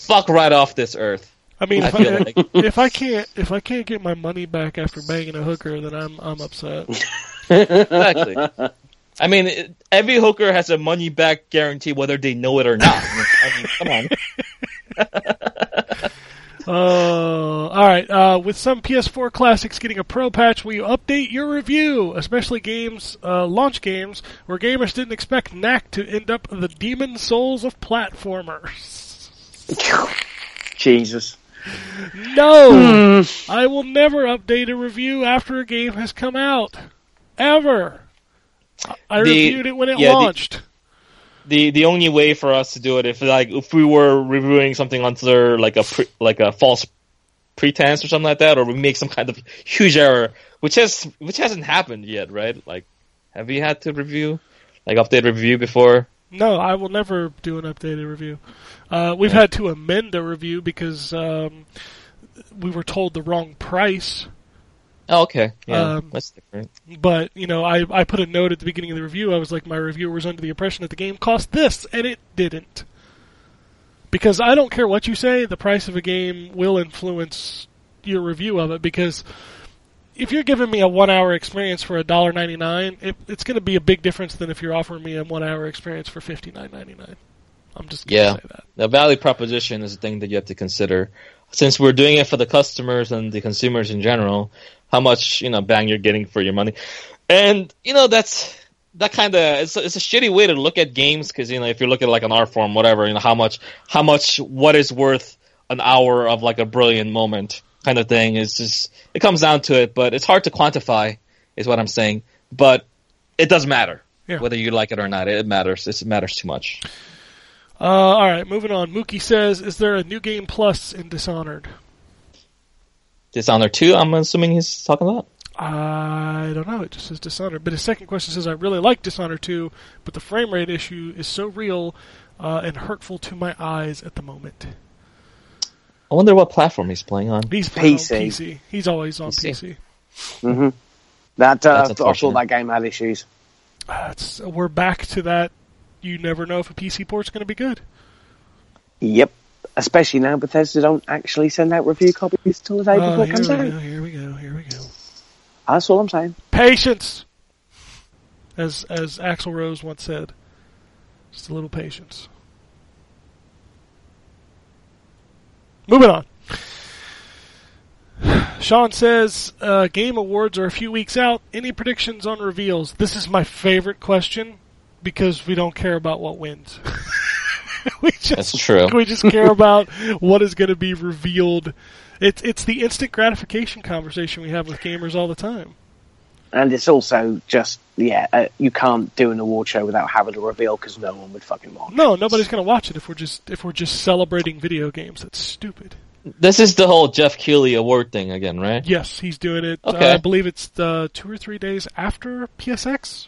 fuck right off this earth. I mean, I if I, like if I can't if I can't get my money back after banging a hooker, then I'm I'm upset. exactly. I mean, it- every hooker has a money back guarantee, whether they know it or not. I mean, come on. Uh, all right. Uh, with some PS4 classics getting a pro patch, will you update your review, especially games, uh, launch games, where gamers didn't expect Knack to end up the Demon's Souls of platformers? Jesus. No, hmm. I will never update a review after a game has come out, ever. I The- reviewed it when it yeah, the- launched. The the only way for us to do it if like if we were reviewing something under like a pre, like a false pretense or something like that, or we make some kind of huge error, which has which hasn't happened yet, right? Like, have you had to review like update review before? No, I will never do an updated review. Uh, we've had to amend a review because um, we were told the wrong price Oh, okay. Yeah, Um, that's different. But you know, I I put a note at the beginning of the review. I was like, my reviewer was under the impression that the game cost this, and it didn't. Because I don't care what you say, the price of a game will influence your review of it. Because if you're giving me a one-hour experience for a dollar ninety-nine, it, it's going to be a big difference than if you're offering me a one-hour experience for fifty-nine ninety-nine. I'm just going to Yeah. say that. The value proposition is a thing that you have to consider. Since we're doing it for the customers and the consumers in general, how much you know bang you're getting for your money, and you know that's that kind of it's, a- it's a shitty way to look at games because you know if you look at like an art form, whatever, you know how much how much what is worth an hour of like a brilliant moment kind of thing is just it comes down to it, but it's hard to quantify, is what I'm saying. But it doesn't matter Yeah. whether you like it or not. It matters. It matters too much. Uh, all right, moving on. Mookie says, "Is there a new game plus in Dishonored?" Dishonored 2, I'm assuming he's talking about. I don't know. It just says Dishonored. But his second question says, "I really like Dishonored 2, but the frame rate issue is so real uh, and hurtful to my eyes at the moment." I wonder what platform he's playing on. He's playing PC. on PC. He's always on PC. PC. That uh, I thought that game had issues. Uh, it's, we're back to that. You never know if a PC port's going to be good. Yep. Especially now Bethesda don't actually send out review copies till the day Oh, before it comes out. go. Here we go. Here we go. That's all I'm saying. Patience, as as Axl Rose once said. Just a little patience. Moving on. Sean says, uh, Game Awards are a few weeks out. Any predictions on reveals? This is my favorite question because we don't care about what wins. we just That's true. we just care about what is going to be revealed. It's it's the instant gratification conversation we have with gamers all the time. And it's also just, yeah, uh, you can't do an award show without having a reveal because no one would fucking watch. No, nobody's going to watch it if we're just if we're just celebrating video games. That's stupid. This is the whole Geoff Keighley award thing again, right? Yes, he's doing it. Okay. Uh, I believe it's uh, two or three days after PSX.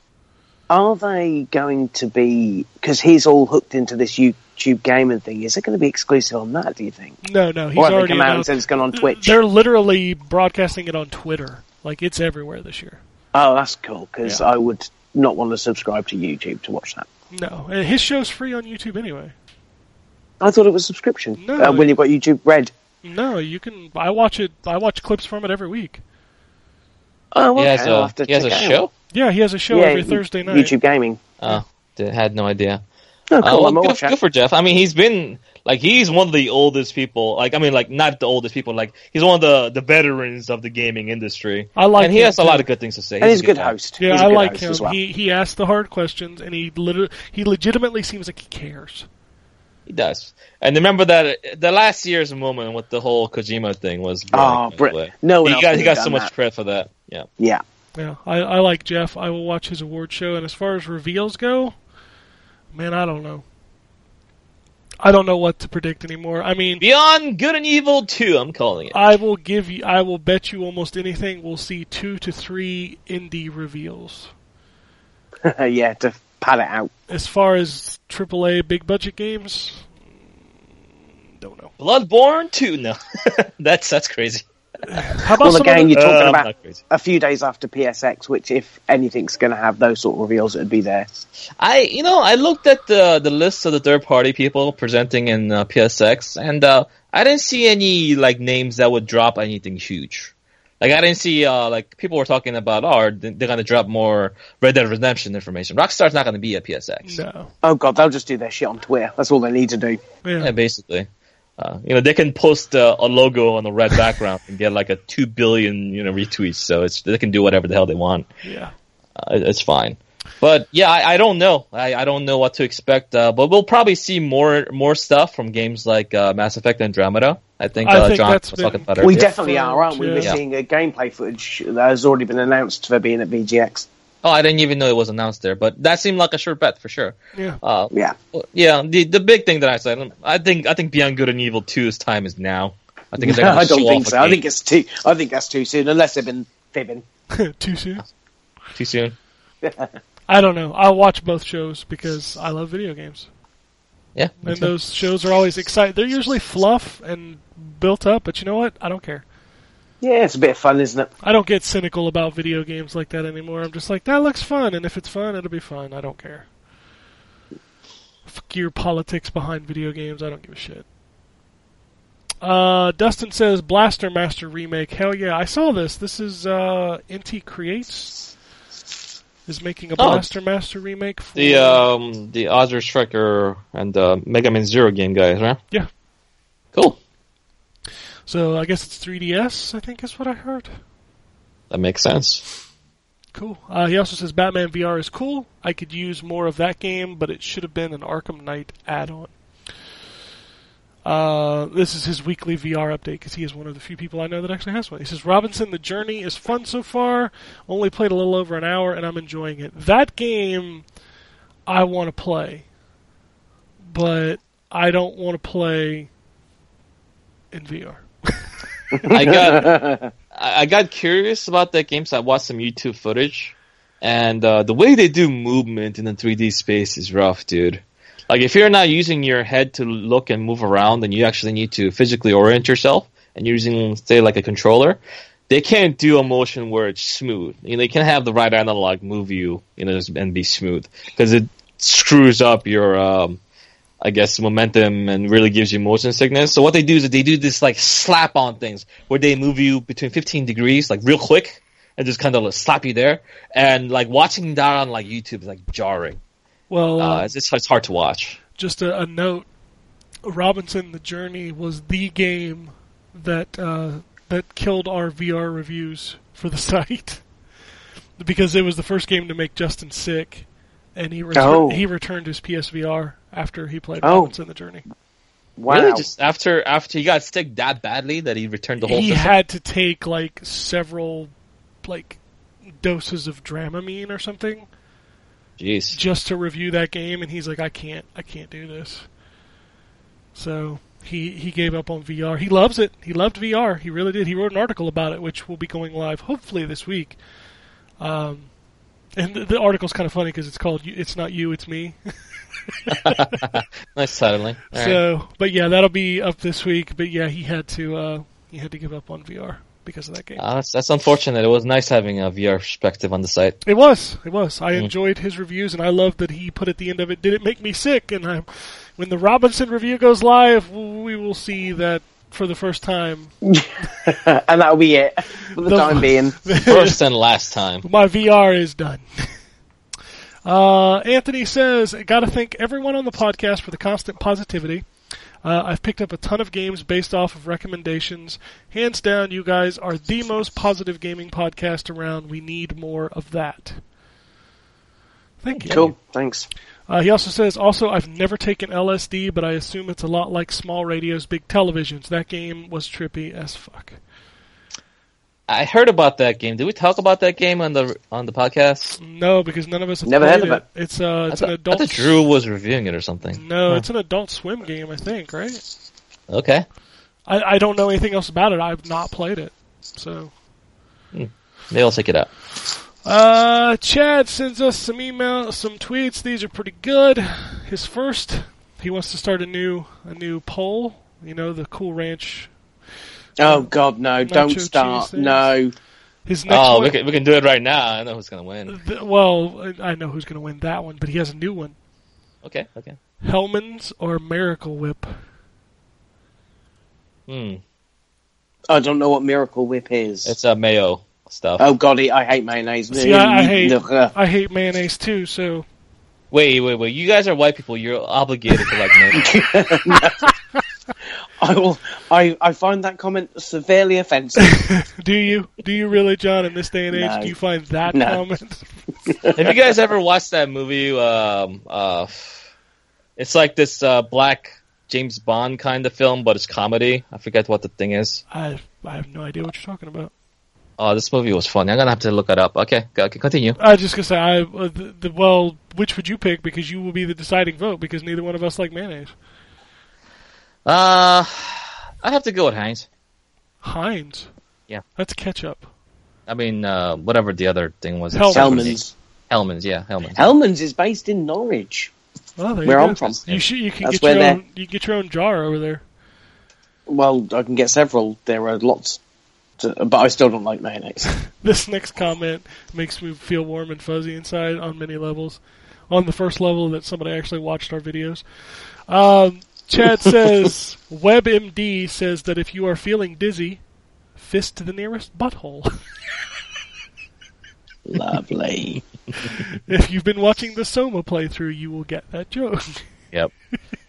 Are they going to be, because he's all hooked into this YouTube gaming thing, is it going to be exclusive on that, do you think? No, no, he's or already come out and announced- said it's going on Twitch? They're literally broadcasting it on Twitter. Like it's everywhere this year. Oh, that's cool, because Yeah. I would not want to subscribe to YouTube to watch that. No, and his show's free on YouTube anyway. I thought it was subscription. No. Uh, when you've got YouTube Red. No, you can. I watch it. I watch clips from it every week. Oh, okay. He has I'll a have to he has a out. show. Yeah, he has a show Yeah, every Thursday night. YouTube Gaming. Oh, had no idea. Oh, Uh, cool. well, I'm gonna good, good for Geoff. I mean, he's been like he's one of the oldest people. Like, I mean, like not the oldest people. Like, he's one of the the veterans of the gaming industry. I like and he him, has a lot of good things to say. And he's a good guy. host. Yeah, He's a I good like him. as well. He he asks the hard questions, and he liter- he legitimately seems like he cares. He does. And remember that the last year's moment with the whole Kojima thing was. Ah, oh, brilliant, by the Brit- way. no he got he got so much that. credit for that. Yeah. Yeah. Yeah, I, I like Geoff. I will watch his award show. And as far as reveals go, man, I don't know. I don't know what to predict anymore. I mean, Beyond Good and Evil Two, I'm calling it. I will give you. I will bet you almost anything. We'll see two to three indie reveals. yeah, to pad it out. As far as AAA big budget games, don't know. Bloodborne Two, no, that's that's crazy. How about Well, again, other- you're talking Uh, about a few days after PSX, which, if anything's going to have those sort of reveals, it'd be there. I, you know, I looked at the the list of the third party people presenting in uh, PSX, and uh, I didn't see any like names that would drop anything huge. Like I didn't see uh, like people were talking about, oh, they're going to drop more Red Dead Redemption information. Rockstar's not going to be at PSX. no. Oh god, they'll just do their shit on Twitter. That's all they need to do. Yeah. Yeah, basically. Uh, you know, they can post uh, a logo on the red background and get like a two billion, you know, retweets. So it's they can do whatever the hell they want. yeah. uh, it's fine. But yeah, I, I don't know. I, I don't know what to expect. Uh, but we'll probably see more more stuff from games like uh, Mass Effect Andromeda. I think, I uh, think John that's was been- talking about it. We definitely are, aren't we? We're Yeah. seeing a gameplay footage that has already been announced for being at VGX. Oh, I didn't even know it was announced there, but that seemed like a sure bet for sure. Yeah. Uh, Yeah. yeah, the the big thing that I said, I think I think Beyond Good and Evil 2's time is now. I think they're gonna I don't think so. a I game think it's too. I think that's too soon, unless they've been fibbing. Too soon. too soon. I don't know. I'll watch both shows because I love video games. Yeah, And too. those shows are always exciting. They're usually fluff and built up, but you know what? I don't care. Yeah, it's a bit of fun, isn't it? I don't get cynical about video games like that anymore. I'm just like, that looks fun, and if it's fun, it'll be fun. I don't care. Fuck your politics behind video games. I don't give a shit. Uh, Dustin says Blaster Master remake. Hell yeah, I saw this. This is uh, Inti Creates is making a Oh. Blaster Master remake for The um the Azure Striker and uh, Mega Man Zero game guys, right? Yeah. Cool. So I guess it's 3DS. I think is what I heard. That makes sense. Cool. Uh, he also says Batman VR is cool. I could use more of that game, but it should have been an Arkham Knight add-on. Uh, this is his weekly VR update because he is one of the few people I know that actually has one. He says Robinson: The Journey is fun so far. Only played a little over an hour, and I'm enjoying it. That game, I want to play, but I don't want to play in VR. I got I got curious about that game, so I watched some YouTube footage, and uh, the way they do movement in the 3D space is rough, dude. Like if you're not using your head to look and move around, and you actually need to physically orient yourself, and you're using say like a controller, they can't do a motion where it's smooth. You know, they can't have the right analog move you, you know, and be smooth because it screws up your um, I guess, momentum and really gives you motion sickness. So what they do is that they do this like slap on things where they move you between 15 degrees, like real quick, and just kind of like, slap you there. And like watching that on like YouTube is like jarring. Well, Uh, it's, it's it's hard to watch. just a, a note: Robinson: The Journey was the game that uh, that killed our VR reviews for the site because it was the first game to make Justin sick, and he retur- Oh. he returned his PSVR after he played Oh. Robinson: The Journey. Wow. Really, just after after he got sick that badly that he returned the whole he system. had to take like several like doses of Dramamine or something Jeez. just to review that game, and he's like, I can't, I can't do this. So he he gave up on VR. He loves it. He loved VR. He really did. He wrote an article about it, which will be going live hopefully this week. Um, and the, the article's kind of funny because it's called "You- "It's Not You, It's Me." Nice titling. All right. so, but yeah, that'll be up this week. But yeah, he had to uh, he had to give up on VR because of that game. Uh, that's, that's unfortunate. It was nice having a VR perspective on the site. It was. It was. I Mm. enjoyed his reviews, and I loved that he put at the end of it, "Did it make me sick?" And I, when the Robinson review goes live, we will see that for the first time. and that'll be it for the The- time being. First and last time. My VR is done. Uh, Anthony says, "Got to thank everyone on the podcast for the constant positivity. Uh, I've picked up a ton of games based off of recommendations. Hands down, you guys are the most positive gaming podcast around. We need more of that." Thank you. Cool. Thanks. Uh, he also says, also, I've never taken LSD, but I assume it's a lot like small radios, big televisions. That game was trippy as fuck. I heard about that game. Did we talk about that game on the on the podcast? No, because none of us have Never played heard of it. It's uh, I it's thought, an I adult. thought Drew was reviewing it or something. No, it's an Adult Swim game, I think. Right? Okay. I, I don't know anything else about it. I've not played it. So, Maybe I'll check it out. Uh, Chad sends us some email, some tweets. These are pretty good. His first, he wants to start a new a new poll. You know, the Cool Ranch. Oh God, no! Don't start. No. His next Oh, one, we can, we can do it right now. I know who's gonna win. Th- well, I I know who's going to win that one, but he has a new one: Okay, okay. Hellmann's or Miracle Whip. Hmm. I don't know what Miracle Whip is. It's a mayo stuff. oh God, I hate mayonnaise. See, I, I hate I hate mayonnaise too. So Wait, wait, wait. You guys are white people. You're obligated to like mayo. I will. I, I find that comment severely offensive. do you do you really, John? In this day and age, No. do you find that No. comment? Have you guys ever watched that movie? Um, uh, it's like this uh, black James Bond kind of film, but it's comedy. I forget what the thing is. I I have no idea what you're talking about. Oh, this movie was funny. I'm gonna have to look it up. Okay, go- okay continue. I was just gonna say I uh, the, the well, which would you pick? Because you will be the deciding vote. Because neither one of us like mayonnaise. Uh, I have to go with Heinz. Heinz. Yeah. that's ketchup. I mean, uh, whatever the other thing was. Hellmann's. Hellmann's. Hellmann's, yeah, Hellmann's. Hellmann's is based in Norwich, Well, there where you I'm go. from. You should you can That's get your where own you get your own jar over there. Well, I can get several. There are lots. So- but I still don't like mayonnaise. This next comment makes me feel warm and fuzzy inside on many levels. On the first level, that somebody actually watched our videos. Um, Chad says, WebMD says that if you are feeling dizzy, fist to the nearest butthole. Lovely. if you've been watching the Soma playthrough, you will get that joke. Yep.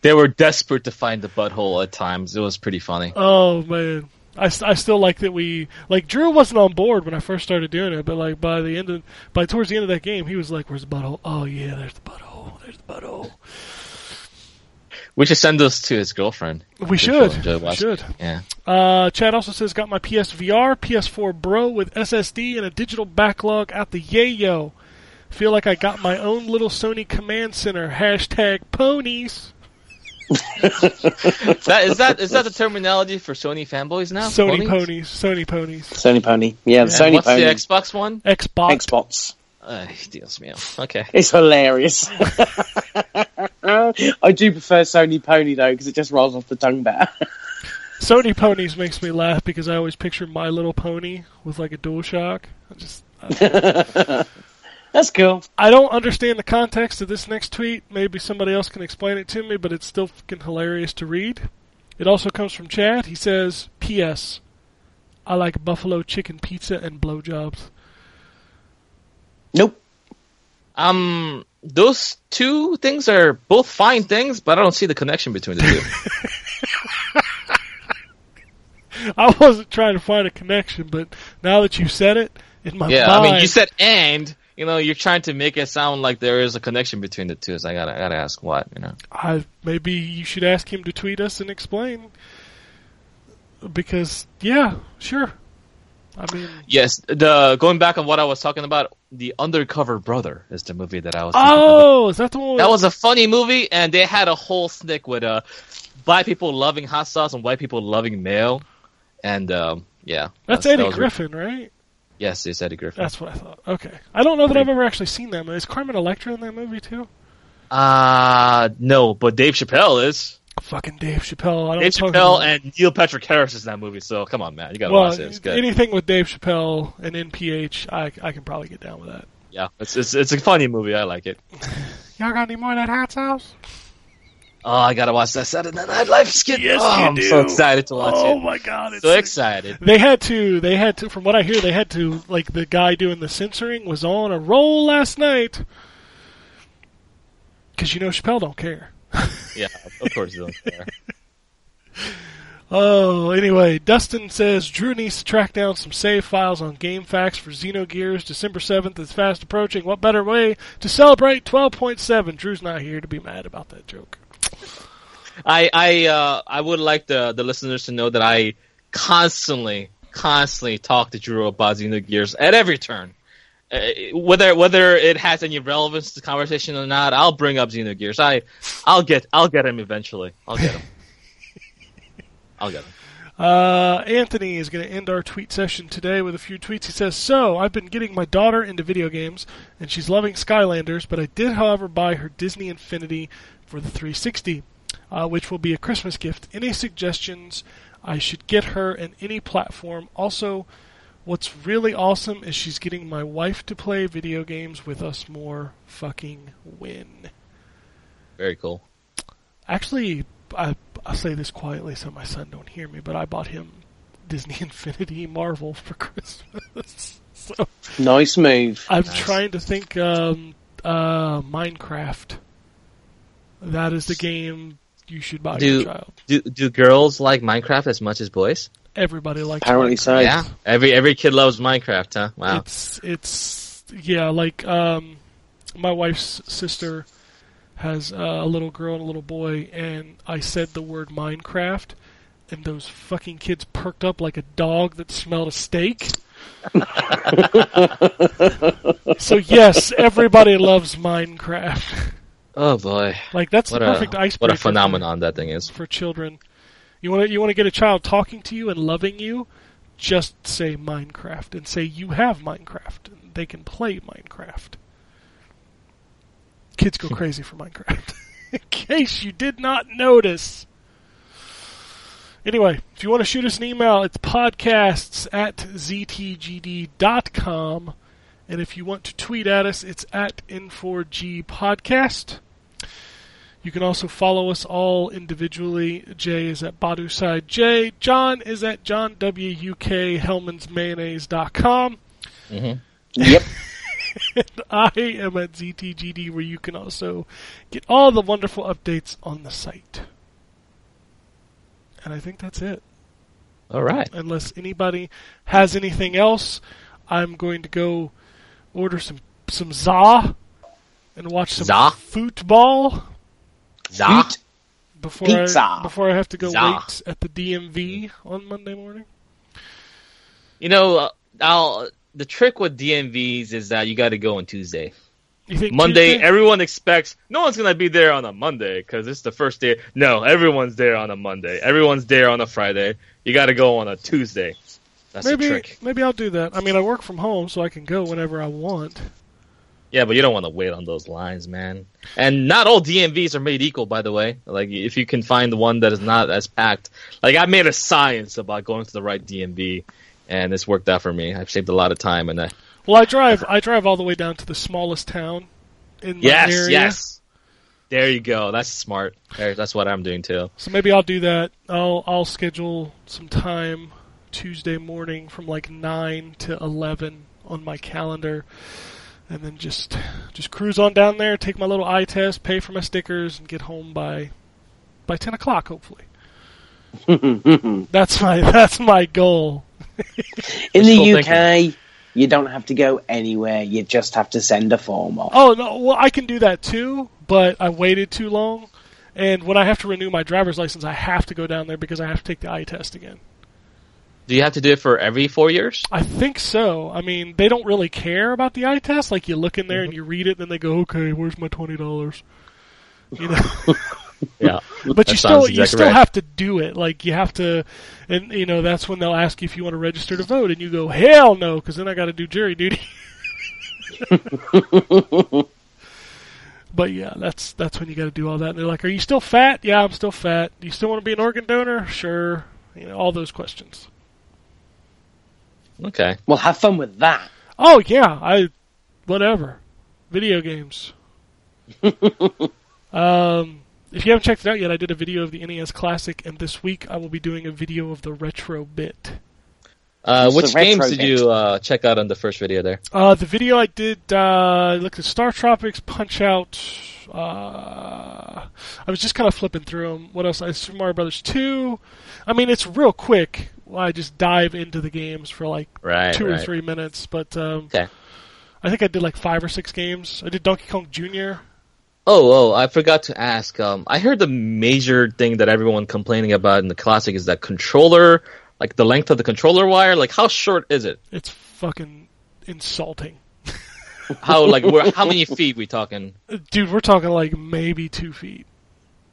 They were desperate to find the butthole at times. It was pretty funny. Oh man, I, I still like that we like Drew wasn't on board when I first started doing it, but like by the end of by towards the end of that game, he was like, "Where's the butthole? Oh yeah, there's the butthole. There's the butthole." We should send those to his girlfriend. We should. We should. Yeah. Uh, Chad also says, "Got my PSVR, PS4 Pro with SSD and a digital backlog out the yayo. Feel like I got my own little Sony command center. Hashtag ponies. That is that is that the terminology for Sony fanboys now? Sony Ponies? ponies. Sony ponies. Sony Pony. Yeah, the Sony what's Pony. the Xbox one? Xbox. Xbox. Uh, Dios mío. Okay. It's hilarious. I do prefer Sony Pony though because it just rolls off the tongue better. Sony ponies makes me laugh because I always picture My Little Pony with like a dual shock. I just That's cool. I don't understand the context of this next tweet. Maybe somebody else can explain it to me, but it's still fucking hilarious to read. It also comes from Chad. He says, "P.S. I like buffalo chicken pizza and blowjobs." Nope. Um, those two things are both fine things, but I don't see the connection between the two. I wasn't trying to find a connection, but now that you said it, in my yeah, mind, I mean, you said and. You know, you're trying to make it sound like there is a connection between the two. So I gotta, I gotta ask what. You know. I, maybe you should ask him to tweet us and explain. Because yeah, sure. I mean, Yes, the going back on what I was talking about, the Undercover Brother is the movie that I was. oh, is that the one? That was a funny movie, and they had a whole snick with uh, black people loving hot sauce and white people loving mayo, and um, yeah, that's that Eddie was- Griffin, right? Yes, it's Eddie Griffin. That's what I thought. Okay, I don't know that I've ever actually seen that. movie. Is Carmen Electra in that movie too? Uh no, but Dave Chappelle is. Fucking Dave Chappelle. I don't Dave Chappelle and Neil Patrick Harris is in that movie. So come on, man, you gotta well, watch it. It's good. anything with Dave Chappelle and NPH, I I can probably get down with that. yeah, it's, it's it's a funny movie. I like it. Y'all got any more of that hot sauce? Oh, I gotta watch that Saturday Night Live skit. Yes, oh, you I'm do. so excited to watch oh it. my god, it's So excited. They had to. They had to. From what I hear, they had to. Like the guy doing the censoring was on a roll last night. Because you know Chappelle don't care. Yeah, of course he don't care. Oh, anyway, Dustin says Drew needs to track down some save files on GameFAQs for Xenogears. December 7th is fast approaching. What better way to celebrate 12.7? Drew's not here to be mad about that joke. I I uh I would like the the listeners to know that I constantly constantly talk to Drew about Xenogears at every turn. Uh, whether whether it has any relevance to the conversation or not, I'll bring up Xenogears. I I'll get I'll get him eventually. I'll get him. I'll get him. Uh, Anthony is going to end our tweet session today with a few tweets. He says, So, I've been getting my daughter into video games, and she's loving Skylanders, but I did, however, buy her Disney Infinity for the 360, uh, which will be a Christmas gift. Any suggestions I should get her in any platform? Also, what's really awesome is she's getting my wife to play video games with us more. Fucking win. Very cool. Actually, I I say this quietly so my son don't hear me, but I bought him Disney Infinity Marvel for Christmas. so Nice move. I'm Nice. trying to think um uh Minecraft. That is the game you should buy Do- your child. Do do girls like Minecraft as much as boys? Everybody likes Apparently Minecraft. so. Yeah. Every every kid loves Minecraft, huh? Wow. It's it's yeah, like um my wife's sister has uh, a little girl and a little boy and I said the word Minecraft and those fucking kids perked up like a dog that smelled a steak. so yes, everybody loves Minecraft. Oh boy. Like that's What the perfect a icebreaker what a phenomenon that thing is. for, for children. You want to you want to get a child talking to you and loving you, just say Minecraft and say you have Minecraft and they can play Minecraft. Kids go crazy for Minecraft. In case you did not notice. Anyway, if you want to shoot us an email, it's podcasts at ztgd.com. And if you want to tweet at us, it's at N4G Podcast. You can also follow us all individually. Jay is at Baduside J. John is at John W. UK Hellman'smayonnaise.com. Mm-hmm. Yep. I am at ZTGD, where you can also get all the wonderful updates on the site. And I think that's it. All right. Unless anybody has anything else, I'm going to go order some some za and watch some Za? football Za. Eat. before Pizza. I, before I have to go Za. wait at the DMV on Monday morning. You know, uh, I'll, the trick with DMVs is that you got to go on Tuesday. You think Monday, Tuesday? everyone expects no one's gonna be there on a Monday because it's the first day. No, everyone's there on a Monday. Everyone's there on a Friday. You got to go on a Tuesday. That's the maybe trick. maybe I'll do that. I mean, I work from home, so I can go whenever I want. Yeah, but you don't want to wait on those lines, man. And not all DMVs are made equal, by the way. Like, if you can find the one that is not as packed. Like, I made a science about going to the right DMV, and it's worked out for me. I've saved a lot of time, and uh, Well, I drive. I drive all the way down to the smallest town in my yes, area. yes. There you go. That's smart. That's what I'm doing too. So maybe I'll do that. I'll I'll schedule some time Tuesday morning from like nine to eleven on my calendar, and then just just cruise on down there, take my little eye test, pay for my stickers, and get home by by ten o'clock, hopefully. That's my that's my goal. In the UK, thinking. you don't have to go anywhere. You just have to send a form off. Oh no, well I can do that too, but I waited too long, and when I have to renew my driver's license, I have to go down there because I have to take the eye test again. Do you have to do it for every four years? I think so. I mean, they don't really care about the eye test. Like you look in there and mm-hmm. you read it, then they go, "Okay, where's my twenty dollars?" You know, Yeah. but you still sounds you still right. have to do it. Like you have to, and you know that's when they'll ask you if you want to register to vote, and you go, "Hell no," because then I got to do jury duty. but yeah, that's that's when you got to do all that. And they're like, "Are you still fat?" Yeah, I'm still fat. Do you still want to be an organ donor? Sure. You know all those questions. Okay. Well, have fun with that. Oh yeah, I whatever. Video games. um, if you haven't checked it out yet, I did a video of the NES Classic, and this week I will be doing a video of the Retro Bit. Uh, which games did you uh, check out on the first video there? Uh, the video I did, uh, I looked at StarTropics, Punch Out. Uh, I was just kind of flipping through them. What else? I Super Mario Brothers 2. I mean, it's real quick. I just dive into the games for like Right. two or three minutes, but um, Okay. I think I did like five or six games. I did Donkey Kong Jr. Oh, oh, I forgot to ask. Um, I heard the major thing that everyone complaining about in the classic is that controller, like the length of the controller wire. Like, how short is it? It's fucking insulting. How like how many feet we talking? Dude, we're talking like maybe two feet.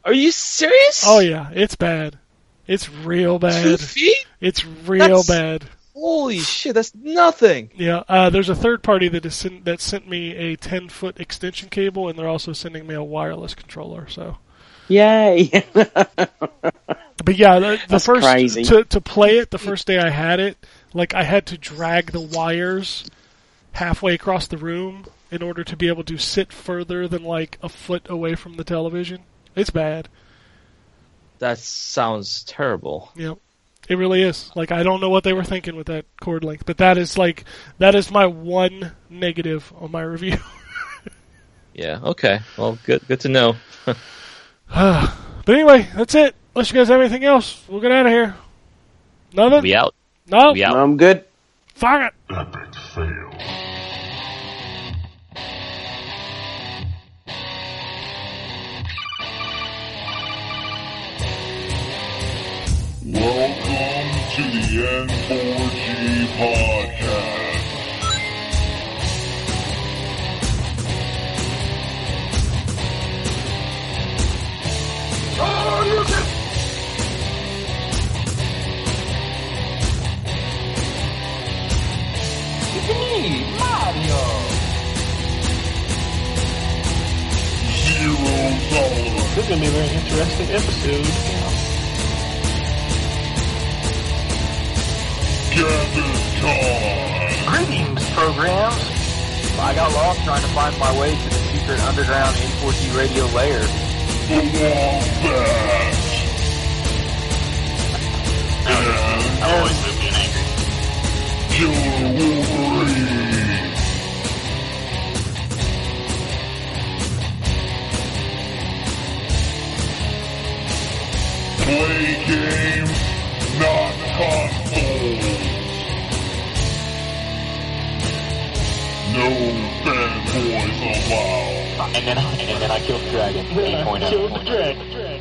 Are you serious? Oh yeah, it's bad. It's real bad. two bad. feet? It's real That's- bad. Holy shit, that's nothing. Yeah, uh, there's a third party that is sent, that sent me a 10 foot extension cable, and they're also sending me a wireless controller. So, Yay! but yeah, the, the That's first crazy. to to play it, the first day I had it, like I had to drag the wires halfway across the room in order to be able to sit further than like a foot away from the television. It's bad. That sounds terrible. Yep. It really is. Like I don't know what they were thinking with that cord length, but that is like that is my one negative on my review. Yeah. Okay. Well, good. Good to know. but anyway, that's it. Unless you guys have anything else, we'll get out of here. Nothing? We out. no? We out. I'm good. Fuck it. Epic fail. Welcome to the N4G podcast. Zero dollars. This is to be a very interesting episode. Greetings, programs. I got lost trying to find my way to the secret underground N4G radio layer. The Wombat. And I always have been angry. Killer Wolverine. Play games not consoles. No bad boys allowed. And then, and then I killed the dragon. 8.0. Killed the dragon.